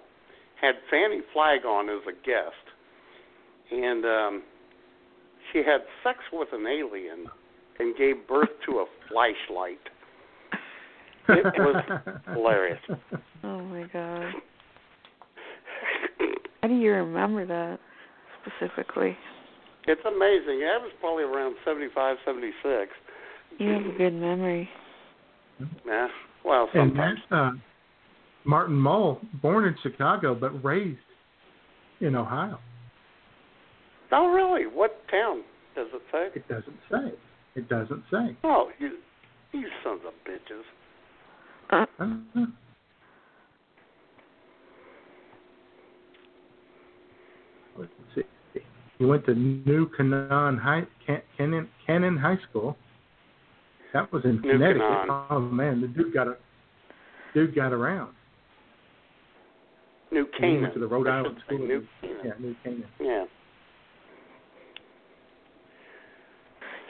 Speaker 3: had Fannie Flagg on as a guest, and um, she had sex with an alien and gave birth to a flashlight. It was [laughs] hilarious.
Speaker 23: Oh my god. How do you remember that specifically?
Speaker 3: It's amazing. That was probably around seventy-five, seventy-six.
Speaker 23: You have a good memory.
Speaker 3: Yeah. Well,
Speaker 1: And
Speaker 3: sometimes.
Speaker 1: that, uh, Martin Mull, born in Chicago but raised in Ohio.
Speaker 3: Oh, really? What town does it say?
Speaker 1: It doesn't say. It doesn't say.
Speaker 3: Oh, you, you sons of bitches.
Speaker 1: Uh-huh. Let's see. He went to New Canaan High, Can, Cannon, Cannon High School. That was in
Speaker 3: New
Speaker 1: Connecticut.
Speaker 3: Canaan.
Speaker 1: Oh man, the dude got a dude got around.
Speaker 3: New
Speaker 1: He
Speaker 3: Canaan.
Speaker 1: went to the Rhode Island School.
Speaker 3: New Canaan.
Speaker 1: Yeah, New Canaan.
Speaker 3: Yeah.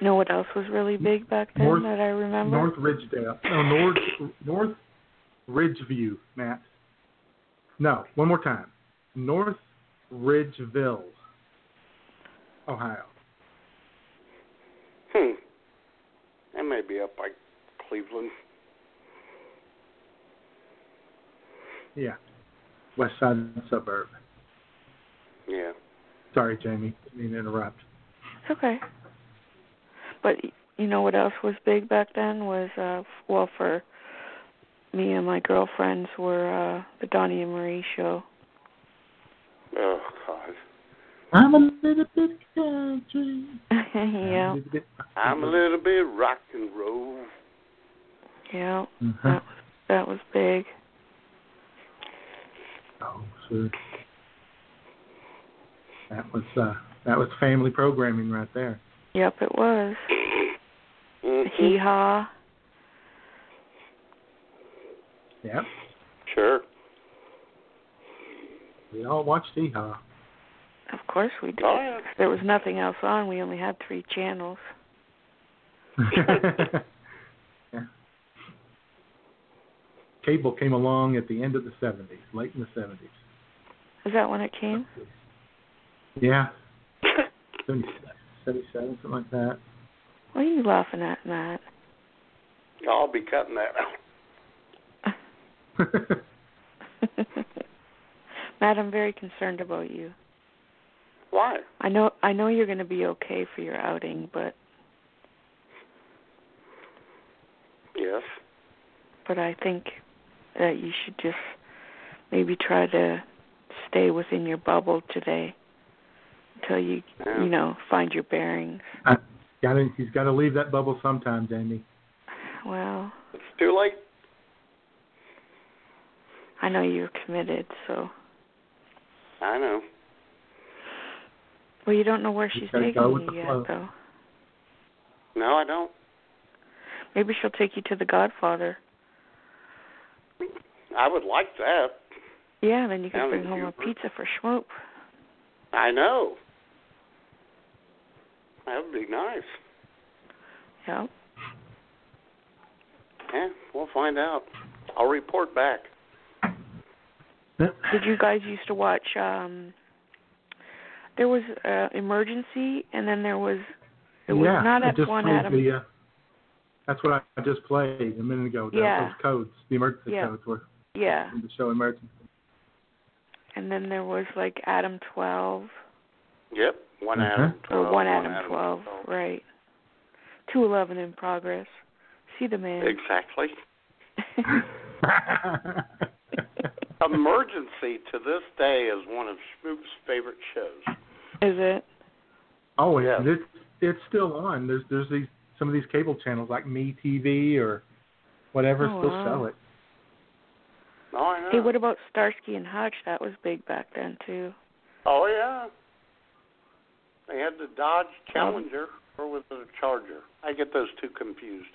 Speaker 23: You know what else was really big back then
Speaker 1: North-
Speaker 23: that I remember?
Speaker 1: North Ridgedale. No, North North Ridgeview, Matt. No, one more time. North Ridgeville, Ohio.
Speaker 3: Hmm. That may be up by Cleveland.
Speaker 1: Yeah. West side suburb.
Speaker 3: Yeah.
Speaker 1: Sorry, Jamie. Didn't mean to interrupt.
Speaker 23: It's okay. But you know what else was big back then was uh well for me and my girlfriends were uh the Donnie and Marie show.
Speaker 3: Oh God.
Speaker 1: I'm a little bit country. [laughs]
Speaker 23: yeah.
Speaker 3: I'm a little bit rock and roll.
Speaker 23: Yeah.
Speaker 1: Mhm.
Speaker 23: That was that was big.
Speaker 1: Oh, sure. That was uh that was family programming right there.
Speaker 23: Yep, it was.
Speaker 3: Mhm.
Speaker 23: Hee haw.
Speaker 1: Yep.
Speaker 3: Sure.
Speaker 1: We all watched Hee Haw.
Speaker 23: Of course we did.
Speaker 3: Oh, yeah.
Speaker 23: There was nothing else on. We only had three channels. [laughs]
Speaker 1: yeah. Cable came along at the end of the seventies, late in the seventies.
Speaker 23: Is that when it came?
Speaker 1: Yeah. 77, [laughs] 77, something like that.
Speaker 23: What are you laughing at, Matt?
Speaker 3: I'll be cutting that out. [laughs]
Speaker 23: Matt, I'm very concerned about you.
Speaker 3: Why?
Speaker 23: I know I know you're going to be okay for your outing, but
Speaker 3: Yes.
Speaker 23: but I think that you should just maybe try to stay within your bubble today until you
Speaker 3: Yeah.
Speaker 23: you know find your bearings.
Speaker 1: Uh, gotta, he's got to leave that bubble sometimes, Jamie.
Speaker 23: Well,
Speaker 3: It's too late.
Speaker 23: I know you're committed, so.
Speaker 3: I know.
Speaker 23: Well, you don't know where she's taking
Speaker 1: go
Speaker 23: you yet,
Speaker 1: flow.
Speaker 23: though.
Speaker 3: No, I don't.
Speaker 23: Maybe she'll take you to The Godfather.
Speaker 3: I would like that.
Speaker 23: Yeah, then you can
Speaker 3: Sounds
Speaker 23: bring home a pizza for Schmoop.
Speaker 3: I know. That would be nice.
Speaker 23: Yeah.
Speaker 3: Yeah, we'll find out. I'll report back.
Speaker 23: Did you guys used to watch? um There was uh, Emergency, and then there was. It was
Speaker 1: yeah,
Speaker 23: not
Speaker 1: I
Speaker 23: at
Speaker 1: just
Speaker 23: one
Speaker 1: played
Speaker 23: Adam.
Speaker 1: The, uh, that's what I, I just played a minute ago. the-
Speaker 23: Yeah.
Speaker 1: Those codes, the emergency
Speaker 23: Yeah.
Speaker 1: codes were
Speaker 23: Yeah,
Speaker 1: in the show emergency.
Speaker 23: and then there was like Adam Twelve
Speaker 3: Yep, one
Speaker 1: Mhm.
Speaker 3: Adam
Speaker 23: or
Speaker 3: 12.
Speaker 23: one Adam Twelve, right? Two Eleven in progress. See the man.
Speaker 3: Exactly. [laughs] [laughs] [laughs] Emergency to this day is one of Schmoop's favorite shows.
Speaker 23: Is it?
Speaker 1: Oh,
Speaker 3: Yeah.
Speaker 1: it's it's still on. There's there's these some of these cable channels like Me TV or whatever
Speaker 23: Oh,
Speaker 1: still
Speaker 23: wow.
Speaker 1: sell it.
Speaker 3: Oh, I know.
Speaker 23: Hey, what about Starsky and Hutch? That was big back then too.
Speaker 3: Oh, yeah. They had the Dodge Challenger, or was it a Charger? I get those two confused.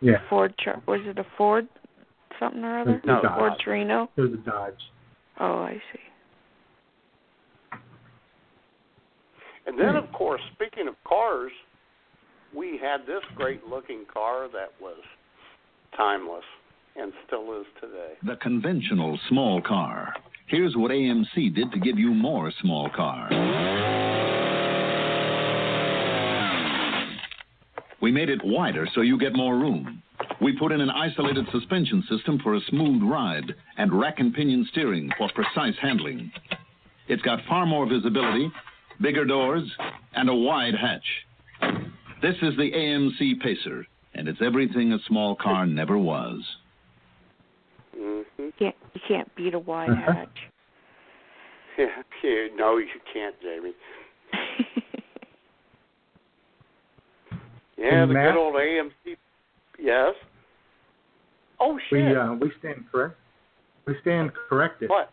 Speaker 1: Yeah.
Speaker 23: Ford Char- was it a Ford something or other?
Speaker 1: No,
Speaker 23: Ford
Speaker 1: Dodge.
Speaker 23: Torino.
Speaker 1: It was a Dodge.
Speaker 23: Oh, I see.
Speaker 3: And then, hmm. of course, speaking of cars, we had this great looking car that was timeless and still is today.
Speaker 24: The conventional small car. Here's what AMC did to give you more small car. We made it wider so you get more room. We put in an isolated suspension system for a smooth ride and rack and pinion steering for precise handling. It's got far more visibility, bigger doors, and a wide hatch. This is the AMC Pacer, and it's everything a small car never was.
Speaker 3: hmm
Speaker 23: You can't you can't beat a wide
Speaker 1: Uh-huh.
Speaker 23: hatch. [laughs]
Speaker 3: Yeah, yeah, no, you can't, Jamie. [laughs] Yeah, the good old AMC. Yes. Oh shit.
Speaker 1: We uh we stand correct. We stand corrected.
Speaker 3: What?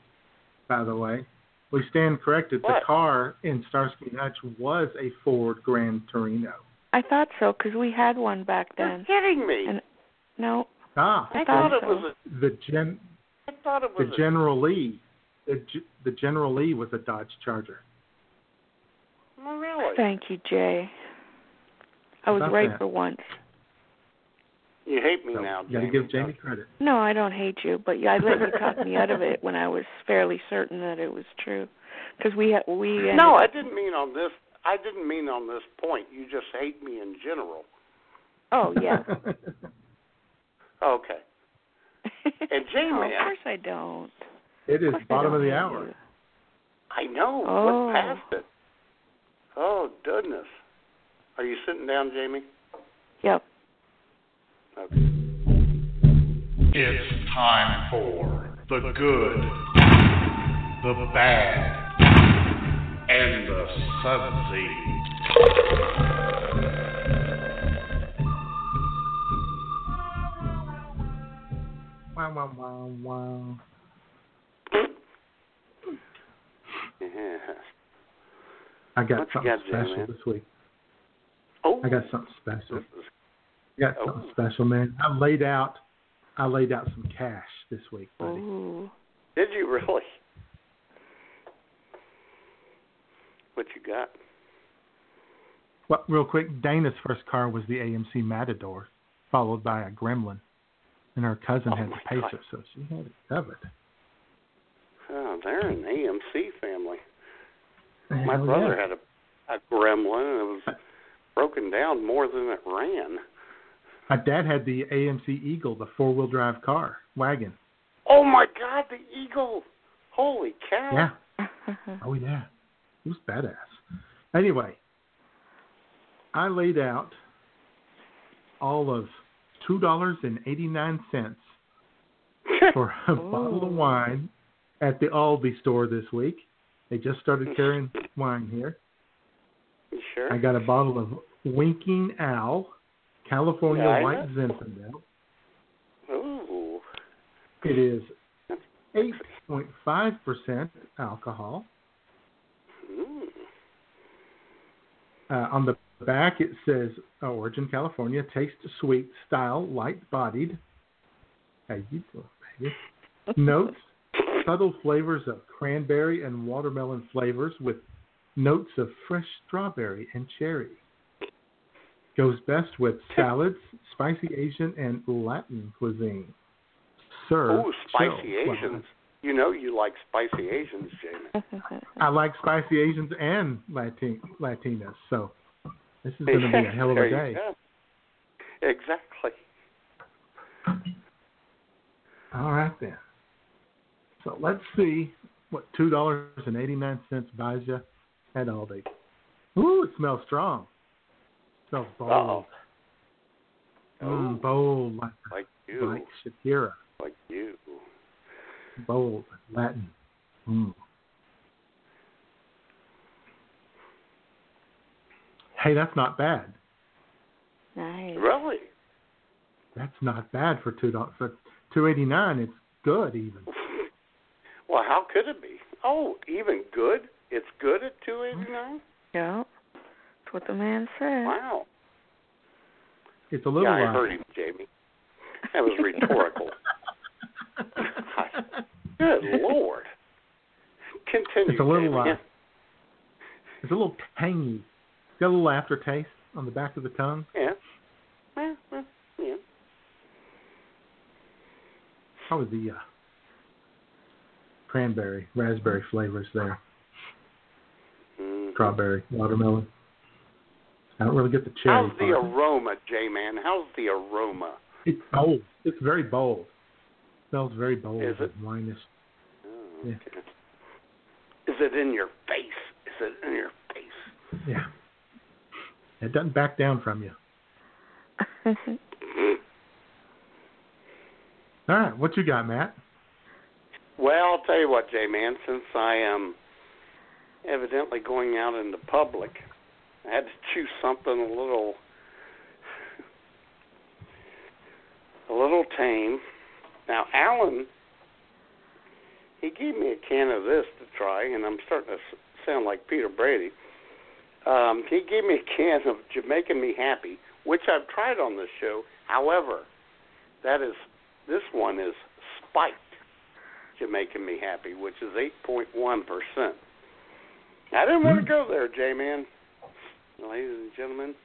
Speaker 1: By the way, we stand corrected.
Speaker 3: What?
Speaker 1: The car in Starsky and Hutch was a Ford Grand Torino.
Speaker 23: I thought so because we had one back
Speaker 3: You're
Speaker 23: then.
Speaker 3: kidding me.
Speaker 23: And no,
Speaker 1: Ah,
Speaker 23: I
Speaker 3: I
Speaker 23: thought
Speaker 3: thought it
Speaker 23: so.
Speaker 3: was
Speaker 1: the gen
Speaker 3: a. I thought it
Speaker 1: the
Speaker 3: was a.
Speaker 1: General Lee. The, the General Lee was a Dodge Charger.
Speaker 3: Oh, really?
Speaker 23: thank you, Jay. I was right
Speaker 1: that.
Speaker 23: for once.
Speaker 3: You hate me
Speaker 1: So
Speaker 3: now,
Speaker 1: you gotta
Speaker 3: Jamie.
Speaker 1: give Jamie credit.
Speaker 23: No, I don't hate you, but I let you talk me out of it when I was fairly certain that it was true. Because we had we
Speaker 3: No, I didn't mean on this. I didn't mean on this point. You just hate me in general.
Speaker 23: Oh yeah. [laughs]
Speaker 3: Okay. And [laughs] Jamie,
Speaker 23: no, of course I don't.
Speaker 1: it is
Speaker 23: course
Speaker 1: bottom of the hour.
Speaker 23: you.
Speaker 3: I know.
Speaker 23: Oh.
Speaker 3: What past it? Oh goodness. Are you sitting down, Jamie?
Speaker 23: Yep.
Speaker 3: Okay.
Speaker 9: It's time for the good, the bad, and the sudsy.
Speaker 1: Wow, wow, wow, wow.
Speaker 3: Yeah.
Speaker 1: I got
Speaker 3: What
Speaker 1: something
Speaker 3: got,
Speaker 1: special
Speaker 3: man?
Speaker 1: this week.
Speaker 3: Oh.
Speaker 1: I got something special.
Speaker 3: This is-
Speaker 1: I got
Speaker 3: Oh.
Speaker 1: something special, man. I laid out I laid out some cash this week, buddy.
Speaker 23: Ooh.
Speaker 3: Did you really? What you got?
Speaker 1: Well, real quick, Dana's first car was the AMC Matador, followed by a Gremlin, and her cousin
Speaker 3: Oh
Speaker 1: had
Speaker 3: my
Speaker 1: the Pacer,
Speaker 3: God.
Speaker 1: so she had it covered.
Speaker 3: Oh, they're an AMC family. My brother
Speaker 1: yeah.
Speaker 3: had a a gremlin and it was uh, broken down more than it ran.
Speaker 1: My dad had the AMC Eagle, the four-wheel drive car wagon.
Speaker 3: Oh my god, the eagle. Holy cow.
Speaker 1: Yeah. [laughs] Oh yeah, it was badass. Anyway, I laid out all of two dollars and eighty-nine cents [laughs] for a bottle of wine at the Aldi store this week. They just started carrying [laughs] wine here.
Speaker 3: You sure?
Speaker 1: I got a bottle of Winking Owl, California
Speaker 3: Yeah,
Speaker 1: White. Zinfandel.
Speaker 3: Ooh.
Speaker 1: It is 8.5% alcohol.
Speaker 3: Mm.
Speaker 1: Uh, on the back, it says uh, Origin, California, taste sweet, style light bodied. How you doing, baby? [laughs] Notes subtle flavors of cranberry and watermelon flavors with notes of fresh strawberry and cherry. Goes best with [laughs] salads, spicy Asian, and Latin cuisine. Sir,
Speaker 3: oh, spicy
Speaker 1: chilled.
Speaker 3: Asians. You know you like spicy Asians, Jamie. [laughs]
Speaker 1: I like spicy Asians and Latin Latinas, so this is [laughs] going to be a hell of a day.
Speaker 3: Exactly.
Speaker 1: All right then. So let's see what two dollars and eighty nine cents buys you at Aldi. Ooh, it smells strong. Smells bold.
Speaker 3: Uh-oh.
Speaker 1: Mm, bold like,
Speaker 3: Like you.
Speaker 1: like Shakira.
Speaker 3: Like you.
Speaker 1: Bold Latin. Mm. Hey, that's not bad.
Speaker 23: Nice.
Speaker 3: Really?
Speaker 1: That's not bad for two dollars for two eighty nine. It's good even. [laughs]
Speaker 3: Well, how could it be? Oh, even good? It's good at two eighty nine?
Speaker 23: Yeah. That's what the man said.
Speaker 3: Wow.
Speaker 1: It's a little.
Speaker 3: yeah, I heard him, Jamie. That was rhetorical. [laughs] Good lord. Continue.
Speaker 1: It's a little.
Speaker 3: Jamie.
Speaker 1: Uh, it's a little tangy. It's got a little aftertaste on the back of the tongue.
Speaker 3: yeah. Yeah. Yeah. yeah.
Speaker 1: Probably the uh, cranberry, raspberry flavors there.
Speaker 3: Mhm.
Speaker 1: Strawberry, watermelon. I don't really get the cherry.
Speaker 3: How's the
Speaker 1: part.
Speaker 3: aroma, J Man? How's the aroma?
Speaker 1: It's bold. It's very bold. smells very bold
Speaker 3: Is it? Oh,
Speaker 1: Yeah.
Speaker 3: Is it in your face? Is it in your face?
Speaker 1: Yeah. It doesn't back down from you. [laughs] All right, what you got, Matt?
Speaker 3: Well, I'll tell you what, J Man, since I am evidently going out into public, I had to choose something a little a little tame. Now, Alan, he gave me a can of this to try, and I'm starting to sound like Peter Brady. Um, he gave me a can of Jamaican Me Happy, which I've tried on this show. However, that is this one is spiked Jamaican Me Happy, which is 8.1 percent. I didn't want to go there, J-Man, ladies and gentlemen.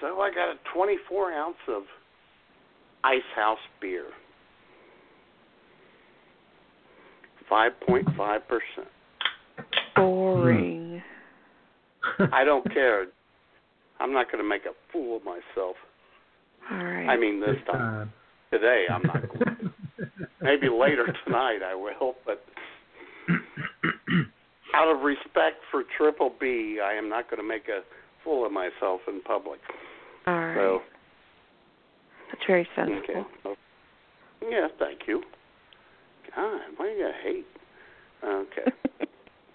Speaker 3: So I got a 24 ounce of Ice House beer, 5.5 percent.
Speaker 23: Boring. Hmm.
Speaker 3: I don't care. I'm not going to make a fool of myself.
Speaker 23: All right.
Speaker 3: I mean, this time. Today, I'm not going [laughs] to. Maybe later tonight I will, but [laughs] out of respect for Triple B, I am not going to make a fool of myself in public.
Speaker 23: All right.
Speaker 3: So,
Speaker 23: That's very sensible.
Speaker 3: okay. Oh, yeah, thank you. God, why do you hate? Okay. [laughs]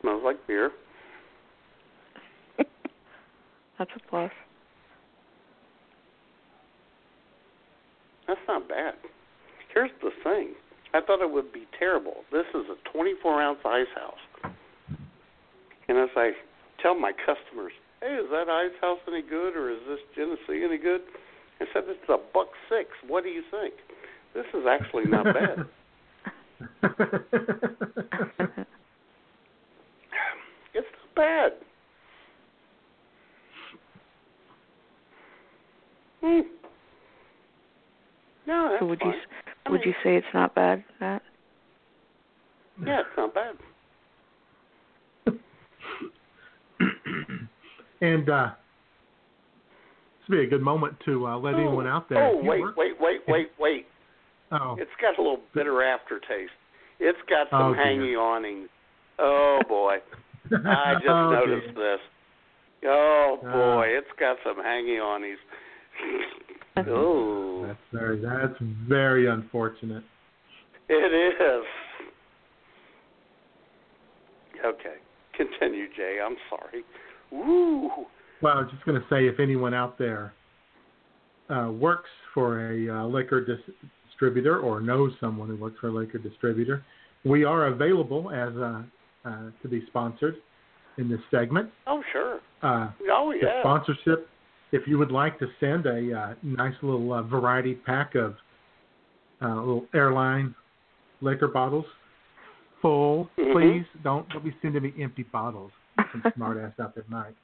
Speaker 3: Smells like beer. [laughs]
Speaker 23: That's a plus.
Speaker 3: That's not bad. Here's the thing. I thought it would be terrible. This is a 24 ounce ice house. And as I tell my customers, hey, is that ice house any good or is this Genesee any good? I said, it's a buck six. What do you think? This is actually not bad. [laughs] it's not bad. Hmm. No, that's
Speaker 23: so would you
Speaker 3: fine.
Speaker 23: s- would you say it's not bad, Matt?
Speaker 3: Yeah, it's not bad.
Speaker 1: And uh, this would be a good moment to uh, let anyone out there.
Speaker 3: Oh, wait,
Speaker 1: work-
Speaker 3: wait, wait, wait, wait.
Speaker 1: Oh,
Speaker 3: It's got a little bitter aftertaste. It's got
Speaker 1: Oh,
Speaker 3: some
Speaker 1: dear.
Speaker 3: hanging awnings. Oh boy, I [laughs] just
Speaker 1: Oh, dear.
Speaker 3: noticed this. Oh
Speaker 1: Ah.
Speaker 3: boy, it's got some hanging awnings. oh,
Speaker 1: That's very that's very unfortunate.
Speaker 3: it is. Okay, continue, Jay. I'm sorry. Woo.
Speaker 1: Well, I was just going to say, if anyone out there uh, works for a uh, liquor dis- distributor or knows someone who works for a liquor distributor, we are available as uh, uh, to be sponsored in this segment.
Speaker 3: Oh, sure.
Speaker 1: Uh,
Speaker 3: Oh, yeah.
Speaker 1: sponsorship. If you would like to send a uh, nice little uh, variety pack of uh, little airline liquor bottles, full,
Speaker 3: Mhm.
Speaker 1: please don't don't be sending me empty bottles. [laughs] Some smart ass out there might.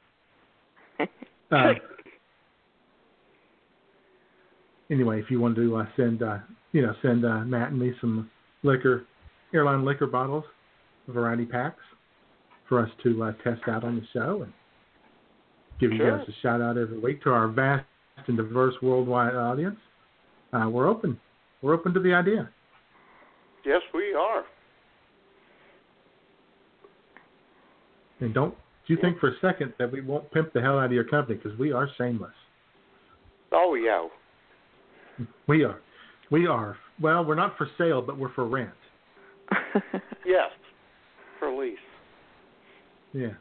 Speaker 1: [laughs] Uh, anyway, if you want to uh, send, uh, you know, send uh, Matt and me some liquor, airline liquor bottles, variety packs, for us to uh, test out on the show and give you guys a shout out every week to our vast and diverse worldwide audience. Uh, we're open. We're open to the idea.
Speaker 3: Yes, we are.
Speaker 1: And don't you think for a second that we won't pimp the hell out of your company because we are shameless.
Speaker 3: Oh, yeah.
Speaker 1: We are. We are. Well, we're not for sale, but we're for rent. [laughs]
Speaker 3: Yes. For lease.
Speaker 1: Yeah.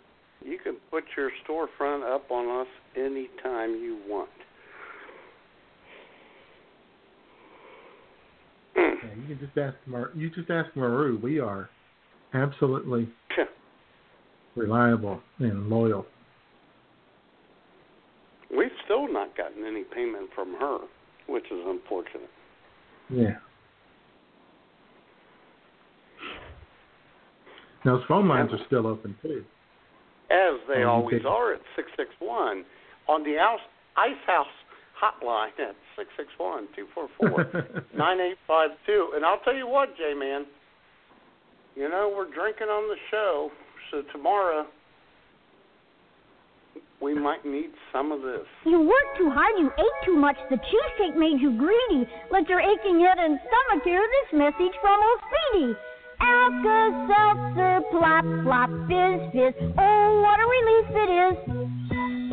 Speaker 3: You can put your storefront up on us anytime you want.
Speaker 1: yeah you can just ask Mar- you just ask Maru. We are absolutely [laughs] reliable and loyal.
Speaker 3: We've still not gotten any payment from her, which is unfortunate.
Speaker 1: Yeah. Those phone lines are still open too.
Speaker 3: As they
Speaker 1: you
Speaker 3: always are at 661 on the House, Ice House hotline at 661 244 [laughs] 9852. And I'll tell you what, J Man, you know, we're drinking on the show, so tomorrow we might need some of this.
Speaker 25: You worked too hard, you ate too much, the cheesecake made you greedy. Let your aching head and stomach hear this message from old Speedy. Alka-Seltzer, plop, plop, fizz, fizz. Oh, what a relief it is.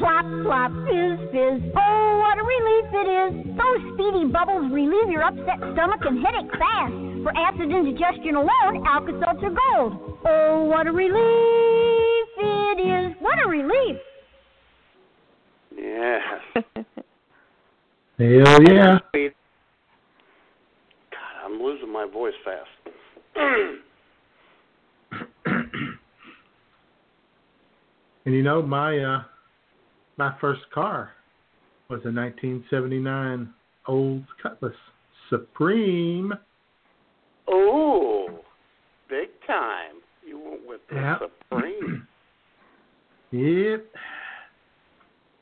Speaker 25: Plop, plop, fizz, fizz. Oh, what a relief it is. Those speedy bubbles relieve your upset stomach and headache fast. For acid indigestion alone, Alka-Seltzer Gold. Oh, what a relief it is. What a relief.
Speaker 3: Yeah. [laughs]
Speaker 1: Hell yeah.
Speaker 3: God, I'm losing my voice fast. [clears throat]
Speaker 1: And you know my uh my first car was a 1979 Olds Cutlass Supreme.
Speaker 3: oh, big time. You went with the
Speaker 1: Yep.
Speaker 3: Supreme. [clears throat]
Speaker 1: Yep.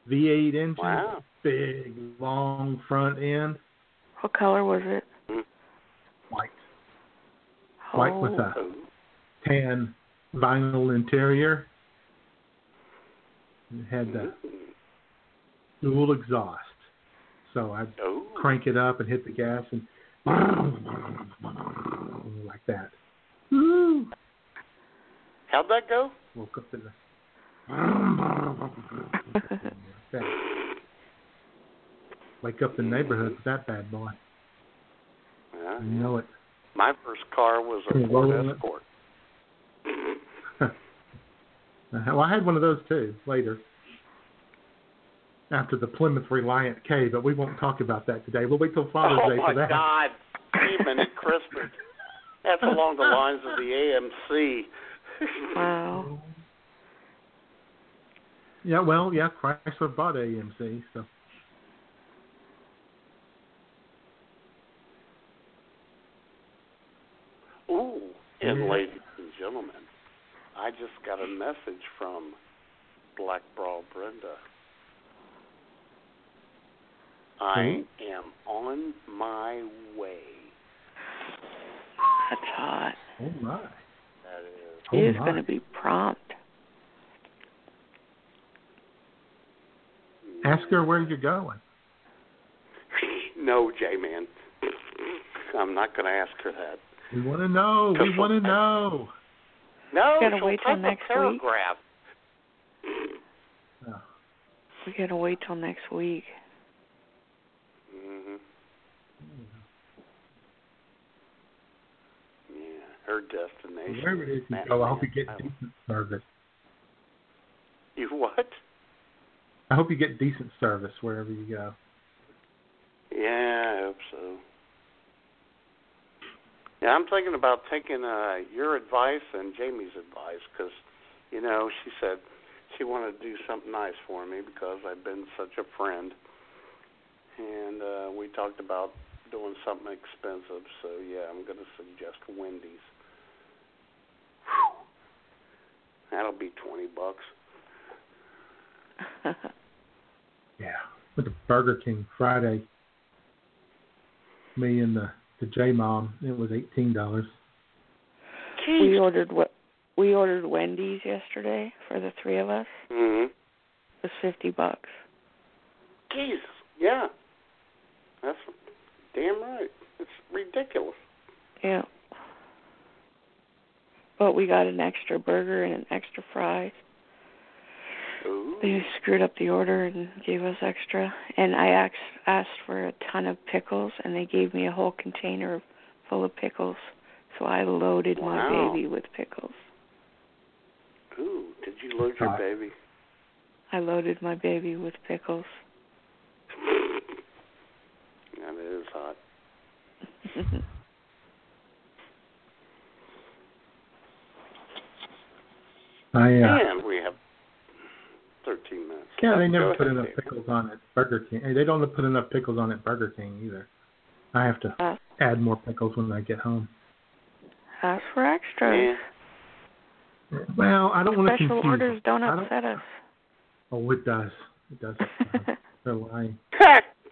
Speaker 1: V8 engine,
Speaker 3: Wow.
Speaker 1: big long front end,
Speaker 23: What color was it?
Speaker 1: white, white with
Speaker 23: Oh.
Speaker 1: a tan vinyl interior. Had the dual exhaust, so I'd
Speaker 3: Oh.
Speaker 1: crank it up and hit the gas and [laughs] like that.
Speaker 3: Woo. How'd that go?
Speaker 1: Woke up in the [laughs] wake up the neighborhood with that bad boy.
Speaker 3: Yeah.
Speaker 1: You know it.
Speaker 3: My first car was a Ford. Escort.
Speaker 1: Well, I had one of those too later. After the Plymouth Reliant K, but we won't talk about that today. We'll wait till Father's
Speaker 3: oh
Speaker 1: Day
Speaker 3: my
Speaker 1: for that.
Speaker 3: Oh my God, Steven and Christmas. That's along the lines of the AMC.
Speaker 23: Wow.
Speaker 1: Yeah, well, yeah, Chrysler bought AMC, so
Speaker 3: Ooh, and
Speaker 1: Yeah.
Speaker 3: ladies and gentlemen, I just got a message from Black Bra Brenda. I am on my way.
Speaker 23: That's hot.
Speaker 1: oh my.
Speaker 3: That is.
Speaker 23: He
Speaker 1: Oh
Speaker 23: is going to be prompt.
Speaker 1: Ask her where you're going. [laughs]
Speaker 3: No, J Man. [laughs] I'm not going to ask her that.
Speaker 1: We want to know. We want to know.
Speaker 3: No,
Speaker 23: Gotta
Speaker 3: she'll
Speaker 23: wait till next
Speaker 3: a
Speaker 23: week.
Speaker 3: paragraph.
Speaker 23: We got to wait till next week.
Speaker 3: hmm Yeah, her destination.
Speaker 1: Wherever it is you
Speaker 3: Matt
Speaker 1: go, I hope you get
Speaker 3: Island.
Speaker 1: decent service.
Speaker 3: You what?
Speaker 1: I hope you get decent service wherever you go.
Speaker 3: Yeah, I hope so. Yeah, I'm thinking about taking uh, your advice and Jamie's advice because, you know, she said she wanted to do something nice for me because I've been such a friend, and uh, we talked about doing something expensive. So yeah, I'm going to suggest Wendy's. Whew. That'll be twenty bucks. [laughs]
Speaker 1: Yeah. With the Burger King Friday. Me and the the J Mom, it was eighteen dollars.
Speaker 23: We ordered what we ordered Wendy's yesterday for the three of us.
Speaker 3: Mm-hmm.
Speaker 23: It was fifty bucks.
Speaker 3: Jesus, yeah. That's damn right. It's ridiculous.
Speaker 23: Yeah. But we got an extra burger and an extra fries.
Speaker 3: Ooh.
Speaker 23: They screwed up the order and gave us extra. And I asked asked for a ton of pickles, and they gave me a whole container full of pickles. So I loaded
Speaker 3: Wow.
Speaker 23: my baby with pickles.
Speaker 3: Ooh, did you load your baby?
Speaker 23: I loaded my baby with pickles. [laughs]
Speaker 3: That is hot. [laughs]
Speaker 1: I uh,
Speaker 3: And we have 13 minutes.
Speaker 1: yeah, they never put
Speaker 3: ahead,
Speaker 1: enough pickles on at Burger King. They don't put enough pickles on at Burger King either. I have to
Speaker 23: Uh,
Speaker 1: add more pickles when I get home.
Speaker 23: ask for extras.
Speaker 1: Well, I don't want to
Speaker 23: Special
Speaker 1: confuse.
Speaker 23: orders don't
Speaker 1: I don't-
Speaker 23: upset us.
Speaker 1: Oh, it does. It does. [laughs] They're lying.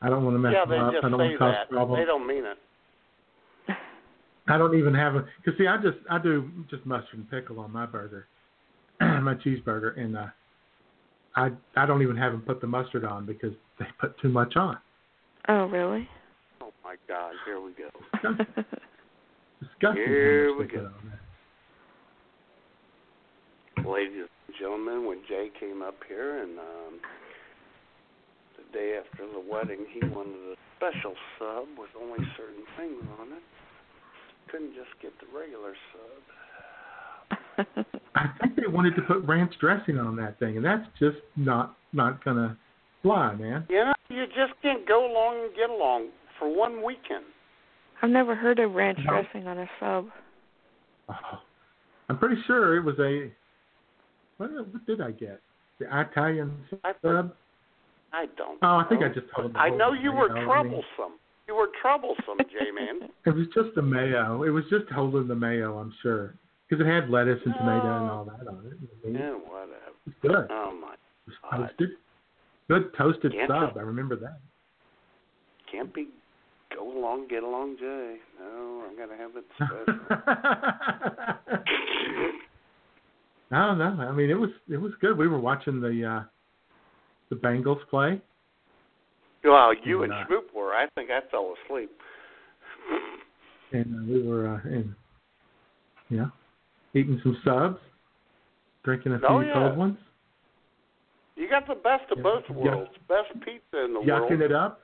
Speaker 1: I don't want to mess
Speaker 3: yeah,
Speaker 1: them up.
Speaker 3: just
Speaker 1: I don't want to cause
Speaker 3: that.
Speaker 1: problems.
Speaker 3: They don't mean it.
Speaker 1: I don't even have a because see I just I do just mustard and pickle on my burger, [clears throat] my cheeseburger, and uh, I I don't even have them put the mustard on because they [laughs] put too much on.
Speaker 23: Oh, really?
Speaker 3: Oh my God, here we go.
Speaker 1: Disgusting. [laughs]
Speaker 3: Here
Speaker 1: how much
Speaker 3: we
Speaker 1: they
Speaker 3: go.
Speaker 1: on there.
Speaker 3: Ladies and gentlemen, when Jay came up here and um, the day after the wedding, he wanted a special sub with only certain things on it. Couldn't just get the regular sub. [laughs]
Speaker 1: I think they wanted to put ranch dressing on that thing, and that's just not not gonna fly, man.
Speaker 3: You know, you just can't go along and get along for one weekend.
Speaker 23: I've never heard of ranch
Speaker 1: No.
Speaker 23: dressing on a sub.
Speaker 1: Oh, I'm pretty sure it was a. What, what did I get? The Italian sub.
Speaker 3: I don't.
Speaker 1: Oh, I think
Speaker 3: know.
Speaker 1: I just told him. the
Speaker 3: I know you were
Speaker 1: know, I mean,
Speaker 3: troublesome. You were troublesome, J man. [laughs]
Speaker 1: It was just the mayo. It was just holding the mayo, I'm sure, because it had lettuce and tomato and all that on it. I mean,
Speaker 3: Yeah, whatever.
Speaker 1: It was good.
Speaker 3: Oh my.
Speaker 1: It was toasted. Good toasted
Speaker 3: Can't
Speaker 1: sub.
Speaker 3: you-
Speaker 1: I remember that.
Speaker 3: Can't be go along, get along, Jay. No, I'm gonna have it special. [laughs]
Speaker 1: No, no. I mean, it was it was good. We were watching the uh the Bengals play.
Speaker 3: well, you and
Speaker 1: Nah.
Speaker 3: Schmoop were. I think I fell asleep.
Speaker 1: and uh, we were uh, in, you know, eating some subs, drinking a few
Speaker 3: Oh, yeah.
Speaker 1: cold ones,
Speaker 3: You got the best of both
Speaker 1: Yeah.
Speaker 3: worlds. Best pizza in the world.
Speaker 1: yucking it up,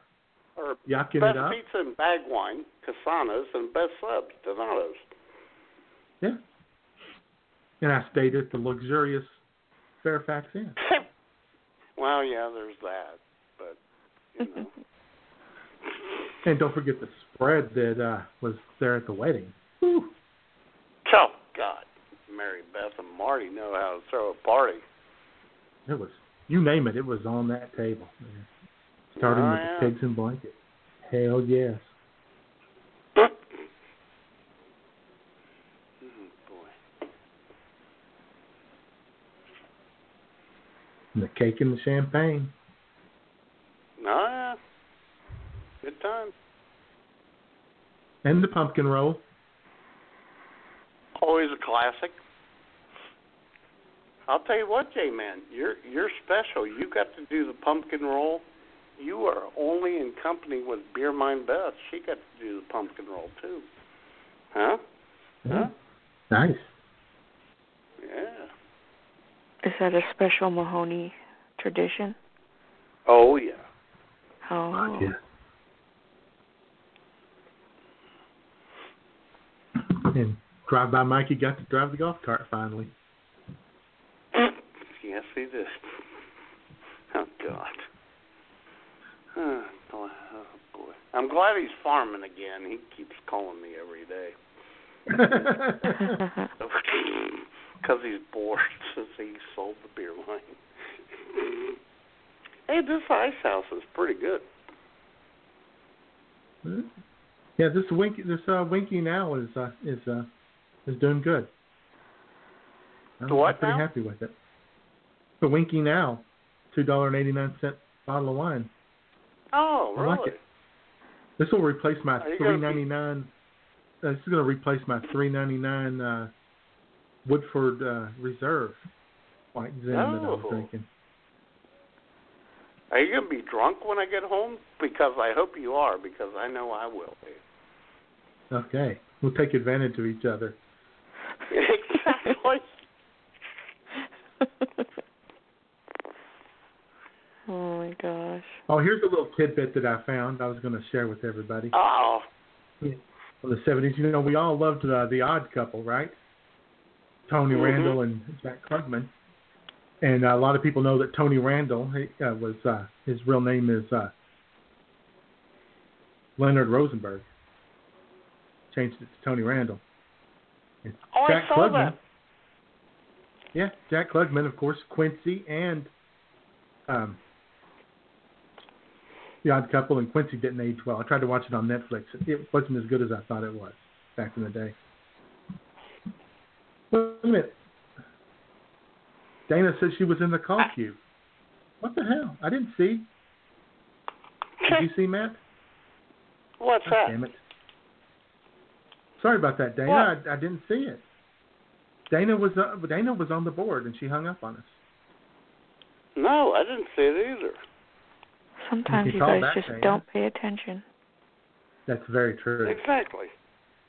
Speaker 3: Or
Speaker 1: yucking
Speaker 3: best
Speaker 1: it up.
Speaker 3: pizza and bag wine, Cassano's, and best subs, Donatos.
Speaker 1: Yeah. And I stayed at the luxurious Fairfax Inn. [laughs]
Speaker 3: well, yeah, there's that. But you know. [laughs]
Speaker 1: And don't forget the spread that uh was there at the wedding.
Speaker 3: oh God. Mary Beth and Marty know how to throw a party.
Speaker 1: It was you name it, it was on that table. Starting
Speaker 3: Oh,
Speaker 1: with
Speaker 3: yeah.
Speaker 1: the pigs and blankets. Hell yes.
Speaker 3: Oh, boy.
Speaker 1: And the cake and the champagne.
Speaker 3: No, yeah. Good time.
Speaker 1: And the pumpkin roll.
Speaker 3: Always a classic. I'll tell you what, J man, you're you're special. You got to do the pumpkin roll. You are only in company with Beer Mine Beth. She got to do the pumpkin roll too. Huh? Hmm. Huh?
Speaker 1: Nice.
Speaker 3: Yeah.
Speaker 23: Is that a special Mahoney tradition?
Speaker 3: Oh yeah.
Speaker 23: Oh.
Speaker 1: Yeah. And drive by Mikey got to drive the golf cart finally.
Speaker 3: Yes, he did. Oh God. Oh, boy. oh. I'm glad he's farming again. He keeps calling me every day. [laughs] [laughs] Because he's bored since he sold the beer line. [laughs] hey, this ice house is pretty good.
Speaker 1: Yeah, this winky this uh, Winking Owl is uh, is uh, is doing good. I'm,
Speaker 3: what
Speaker 1: I'm pretty
Speaker 3: now?
Speaker 1: happy with it. The Winking Owl, two dollar and eighty nine cent bottle of wine.
Speaker 3: Oh,
Speaker 1: I
Speaker 3: really?
Speaker 1: like it. This will replace my
Speaker 3: Are you gonna
Speaker 1: three
Speaker 3: be-
Speaker 1: ninety nine. Uh, this is going to replace my three ninety nine uh, Woodford uh, Reserve White Zen that I was
Speaker 3: Oh.
Speaker 1: drinking.
Speaker 3: Are you gonna be drunk when I get home? Because I hope you are, because I know I will be.
Speaker 1: Okay, we'll take advantage of each other. [laughs]
Speaker 3: exactly. [laughs]
Speaker 23: Oh my gosh.
Speaker 1: Oh, here's a little tidbit that I found. I was going to share with everybody.
Speaker 3: Oh,
Speaker 1: From the '70s, you know, we all loved uh, the Odd Couple, right? Tony
Speaker 3: Mhm.
Speaker 1: Randall and Jack Klugman. And uh, a lot of people know that Tony Randall he, uh, was uh, his real name is uh, Leonard Rosenberg. Changed it to Tony Randall. And
Speaker 3: Oh, I
Speaker 1: Jack
Speaker 3: saw
Speaker 1: Klugman.
Speaker 3: that.
Speaker 1: Yeah, Jack Klugman, of course, Quincy and um, The Odd Couple, and Quincy didn't age well. I tried to watch it on Netflix. It wasn't as good as I thought it was back in the day. Wait a minute. Dana said she was in the call queue. What the hell? I didn't see. Did you [laughs] see Matt?
Speaker 3: What's
Speaker 1: God
Speaker 3: that?
Speaker 1: Damn it. Sorry about that, Dana. I, I didn't see it. Dana was uh, Dana was on the board and she hung up on us.
Speaker 3: No, I didn't see it either.
Speaker 23: Sometimes
Speaker 1: You
Speaker 23: you guys just
Speaker 1: Dana.
Speaker 23: don't pay attention.
Speaker 1: That's very true.
Speaker 3: Exactly.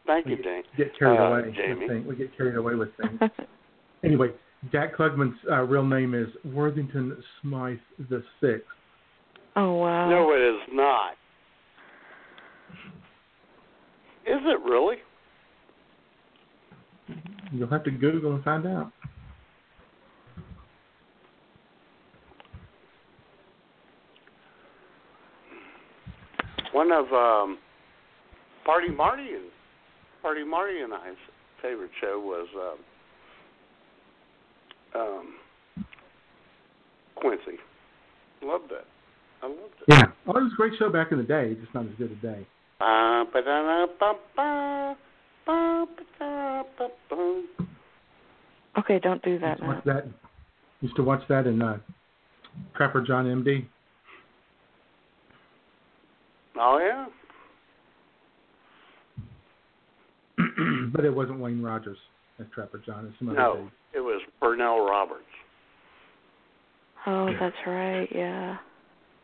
Speaker 3: Thank
Speaker 1: We
Speaker 3: you, Dane.
Speaker 1: get carried
Speaker 3: Uh,
Speaker 1: away
Speaker 3: Jamie.
Speaker 1: with things. We get carried away with things. [laughs] anyway, Jack Klugman's uh, real name is Worthington Smythe the Sixth.
Speaker 23: Oh wow.
Speaker 3: No, it is not. Is it really?
Speaker 1: You'll have to Google and find out.
Speaker 3: One of um, Party Marty and Party Marty and I's favorite show was um, um, Quincy. Loved it. I loved it.
Speaker 1: Yeah. Oh, it was a great show back in the day, just not as good today.
Speaker 23: Okay, don't do that
Speaker 1: Used to
Speaker 23: now.
Speaker 1: watch that. Used to watch that in uh, Trapper John MD.
Speaker 3: Oh yeah. [clears throat]
Speaker 1: but it wasn't Wayne Rogers as Trapper John. It's some
Speaker 3: No,
Speaker 1: dude.
Speaker 3: it was Pernell Roberts.
Speaker 23: Oh, that's right. Yeah.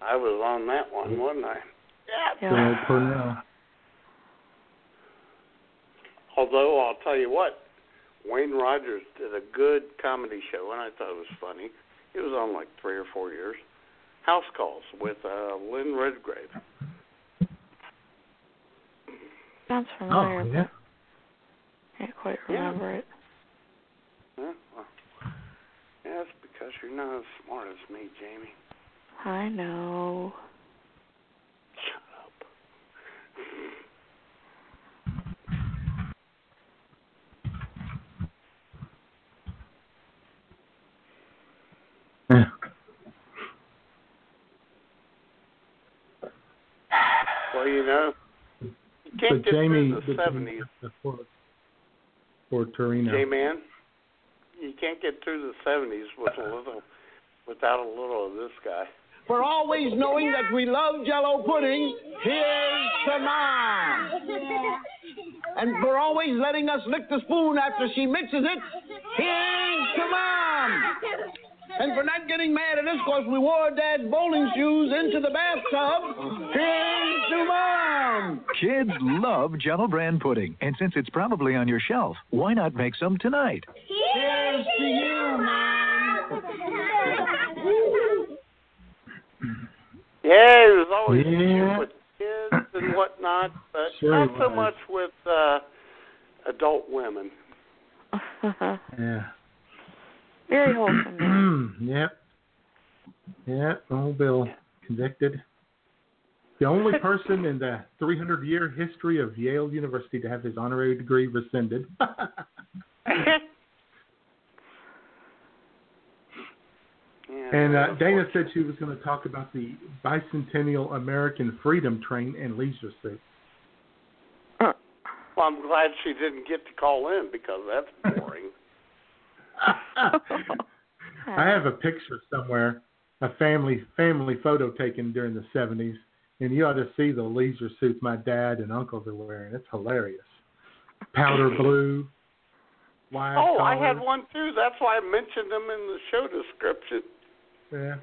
Speaker 3: I was on that one, wasn't I?
Speaker 1: Good old Pernell.
Speaker 3: Although I'll tell you what, Wayne Rogers did a good comedy show, and I thought it was funny. It was on like three or four years. House Calls with uh, Lynn Redgrave.
Speaker 23: Sounds familiar,
Speaker 1: Oh, yeah.
Speaker 23: but can't quite remember it.
Speaker 3: Yeah, well, yeah, it's because you're not as smart as me, Jamie.
Speaker 23: I know.
Speaker 1: Yeah.
Speaker 3: Well, you know, you
Speaker 1: So
Speaker 3: can't get
Speaker 1: Jamie,
Speaker 3: through the
Speaker 1: the-
Speaker 3: seventies,
Speaker 1: for, for Torino.
Speaker 3: J-Man. You can't get through the seventies with a little, without a little of this guy.
Speaker 26: For always knowing that we love Jello pudding, here's to Mom. And for always letting us lick the spoon after she mixes it, here's to Mom. And for not getting mad at us because we wore Dad's bowling shoes into the bathtub, here's to Mom.
Speaker 27: Kids love Jello brand pudding, and since it's probably on your shelf, why not make some tonight?
Speaker 26: Here's to you, Mom.
Speaker 3: Yeah, he was always
Speaker 1: Yeah.
Speaker 3: with kids and whatnot, but
Speaker 1: Sure
Speaker 3: not so
Speaker 1: was.
Speaker 3: much with uh adult women.
Speaker 1: Yeah.
Speaker 23: Very wholesome. man. [clears throat]
Speaker 1: yep. Yep. Old Bill convicted. The only [laughs] person in the 300 year history of Yale University to have his honorary degree rescinded. [laughs] and uh, Dana said she was going to talk about the bicentennial American Freedom Train and leisure suit.
Speaker 3: Well, I'm glad she didn't get to call in because that's [laughs] boring. [laughs]
Speaker 1: I have a picture somewhere, a family family photo taken during the 70s, and you ought to see the leisure suits my dad and uncles are wearing. It's hilarious. Powder [laughs] blue, wide
Speaker 3: oh, I had one too. That's why I mentioned them in the show description.
Speaker 1: Yeah.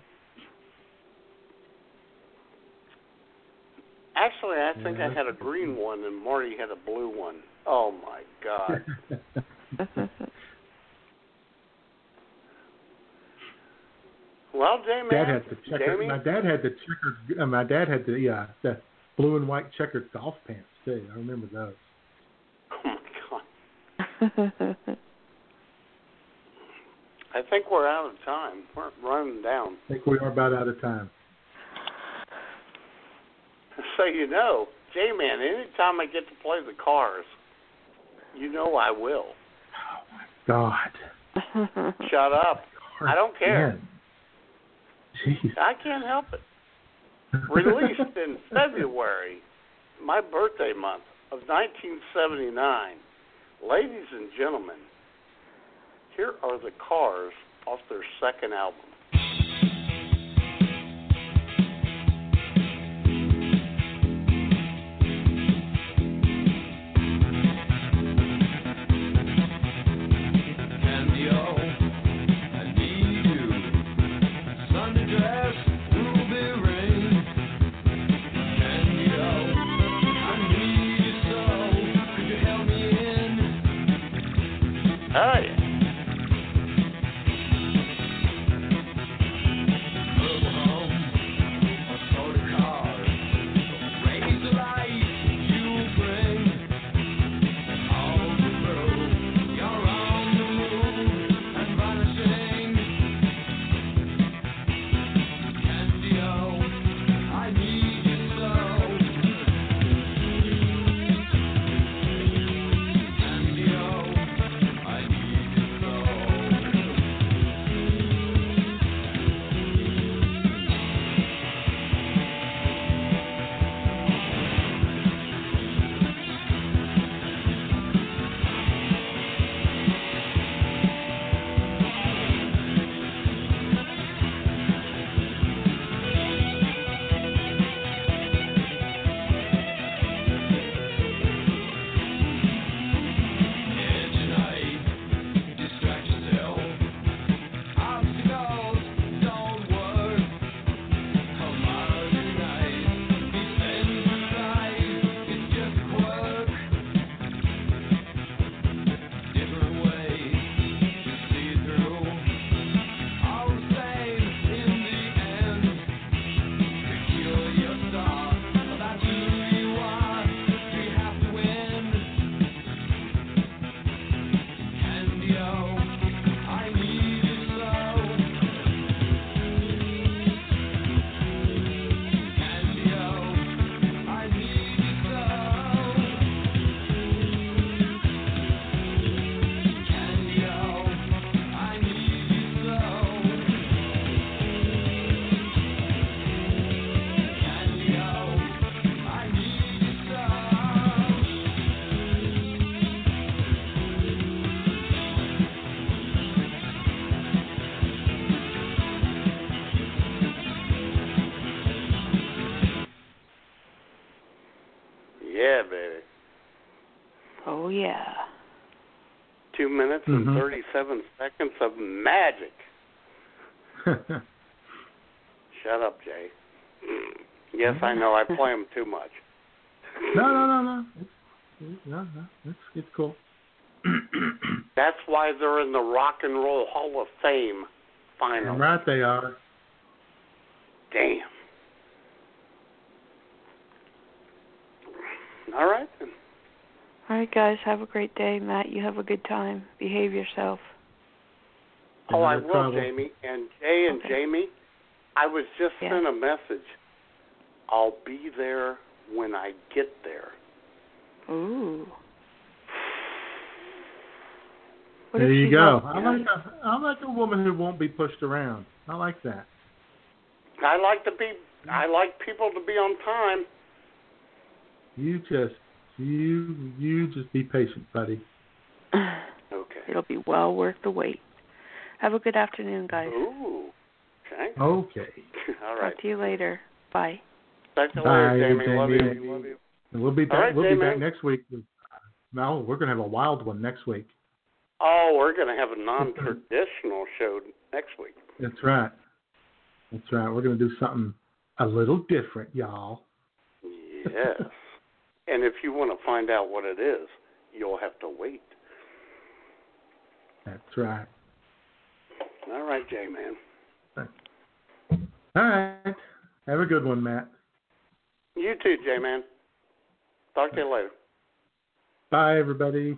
Speaker 3: Actually, I think
Speaker 1: Yeah,
Speaker 3: I had a green one and Marty had a blue one. Oh my god. [laughs] well, J
Speaker 1: Dad
Speaker 3: man,
Speaker 1: had the checkered.
Speaker 3: Jamie,
Speaker 1: My dad had the checkered. Uh, my dad had the uh, the blue and white checkered golf pants too. I remember those. [laughs]
Speaker 3: oh my god. I think we're out of time. We're running down.
Speaker 1: I think we are about out of time. [laughs]
Speaker 3: So you know, J man, anytime I get to play the cars, you know I will.
Speaker 1: Oh my god.
Speaker 3: Shut up. I don't care.
Speaker 1: Man. Jeez.
Speaker 3: I can't help it. Released in [laughs] February, my birthday month of 1979. Ladies and gentlemen, here are the cars off their second album.
Speaker 1: Mhm.
Speaker 3: and 37 seconds of magic. [laughs] Shut up, Jay. [clears throat] Yes, I know. I play them too much. [laughs]
Speaker 1: no, no, no, no. It's, no, no. It's it's cool. [clears throat]
Speaker 3: That's why they're in the Rock and Roll Hall of Fame final.
Speaker 1: Right, they are.
Speaker 3: Damn. All right then.
Speaker 23: All right, guys. Have a great day, Matt. You have a good time. Behave yourself.
Speaker 3: Oh, I will,
Speaker 1: trouble.
Speaker 3: Jamie. And Jay and
Speaker 23: Okay.
Speaker 3: Jamie, I was just
Speaker 23: Yeah.
Speaker 3: sent a message I'll be there when I get there.
Speaker 23: Ooh. What
Speaker 1: there you go.
Speaker 23: won't?
Speaker 1: I like a, I like a woman who won't be pushed around. I like that.
Speaker 3: I like to be. I like people to be on time.
Speaker 1: You just you you just be patient, buddy. [sighs]
Speaker 3: Okay.
Speaker 23: It'll be well worth the wait. Have a good afternoon, guys.
Speaker 3: Ooh. Okay.
Speaker 1: Okay. [laughs]
Speaker 3: All right.
Speaker 23: Talk to you later. Bye.
Speaker 3: Talk to you
Speaker 1: Bye,
Speaker 3: Jamie. Love
Speaker 1: Jamie.
Speaker 3: you. Love you.
Speaker 1: And we'll be back.
Speaker 3: All right,
Speaker 1: we'll be back next week. With, no, we're gonna have a wild one next week.
Speaker 3: Oh, we're going to have a non-traditional [laughs] show next week.
Speaker 1: That's right. That's right. We're gonna do something a little different, y'all.
Speaker 3: Yes. And if you want to find out what it is, you'll have to wait.
Speaker 1: That's right.
Speaker 3: All right, J man.
Speaker 1: All right. Have a good one, Matt.
Speaker 3: You too, J man. Talk to you later.
Speaker 1: Bye, everybody.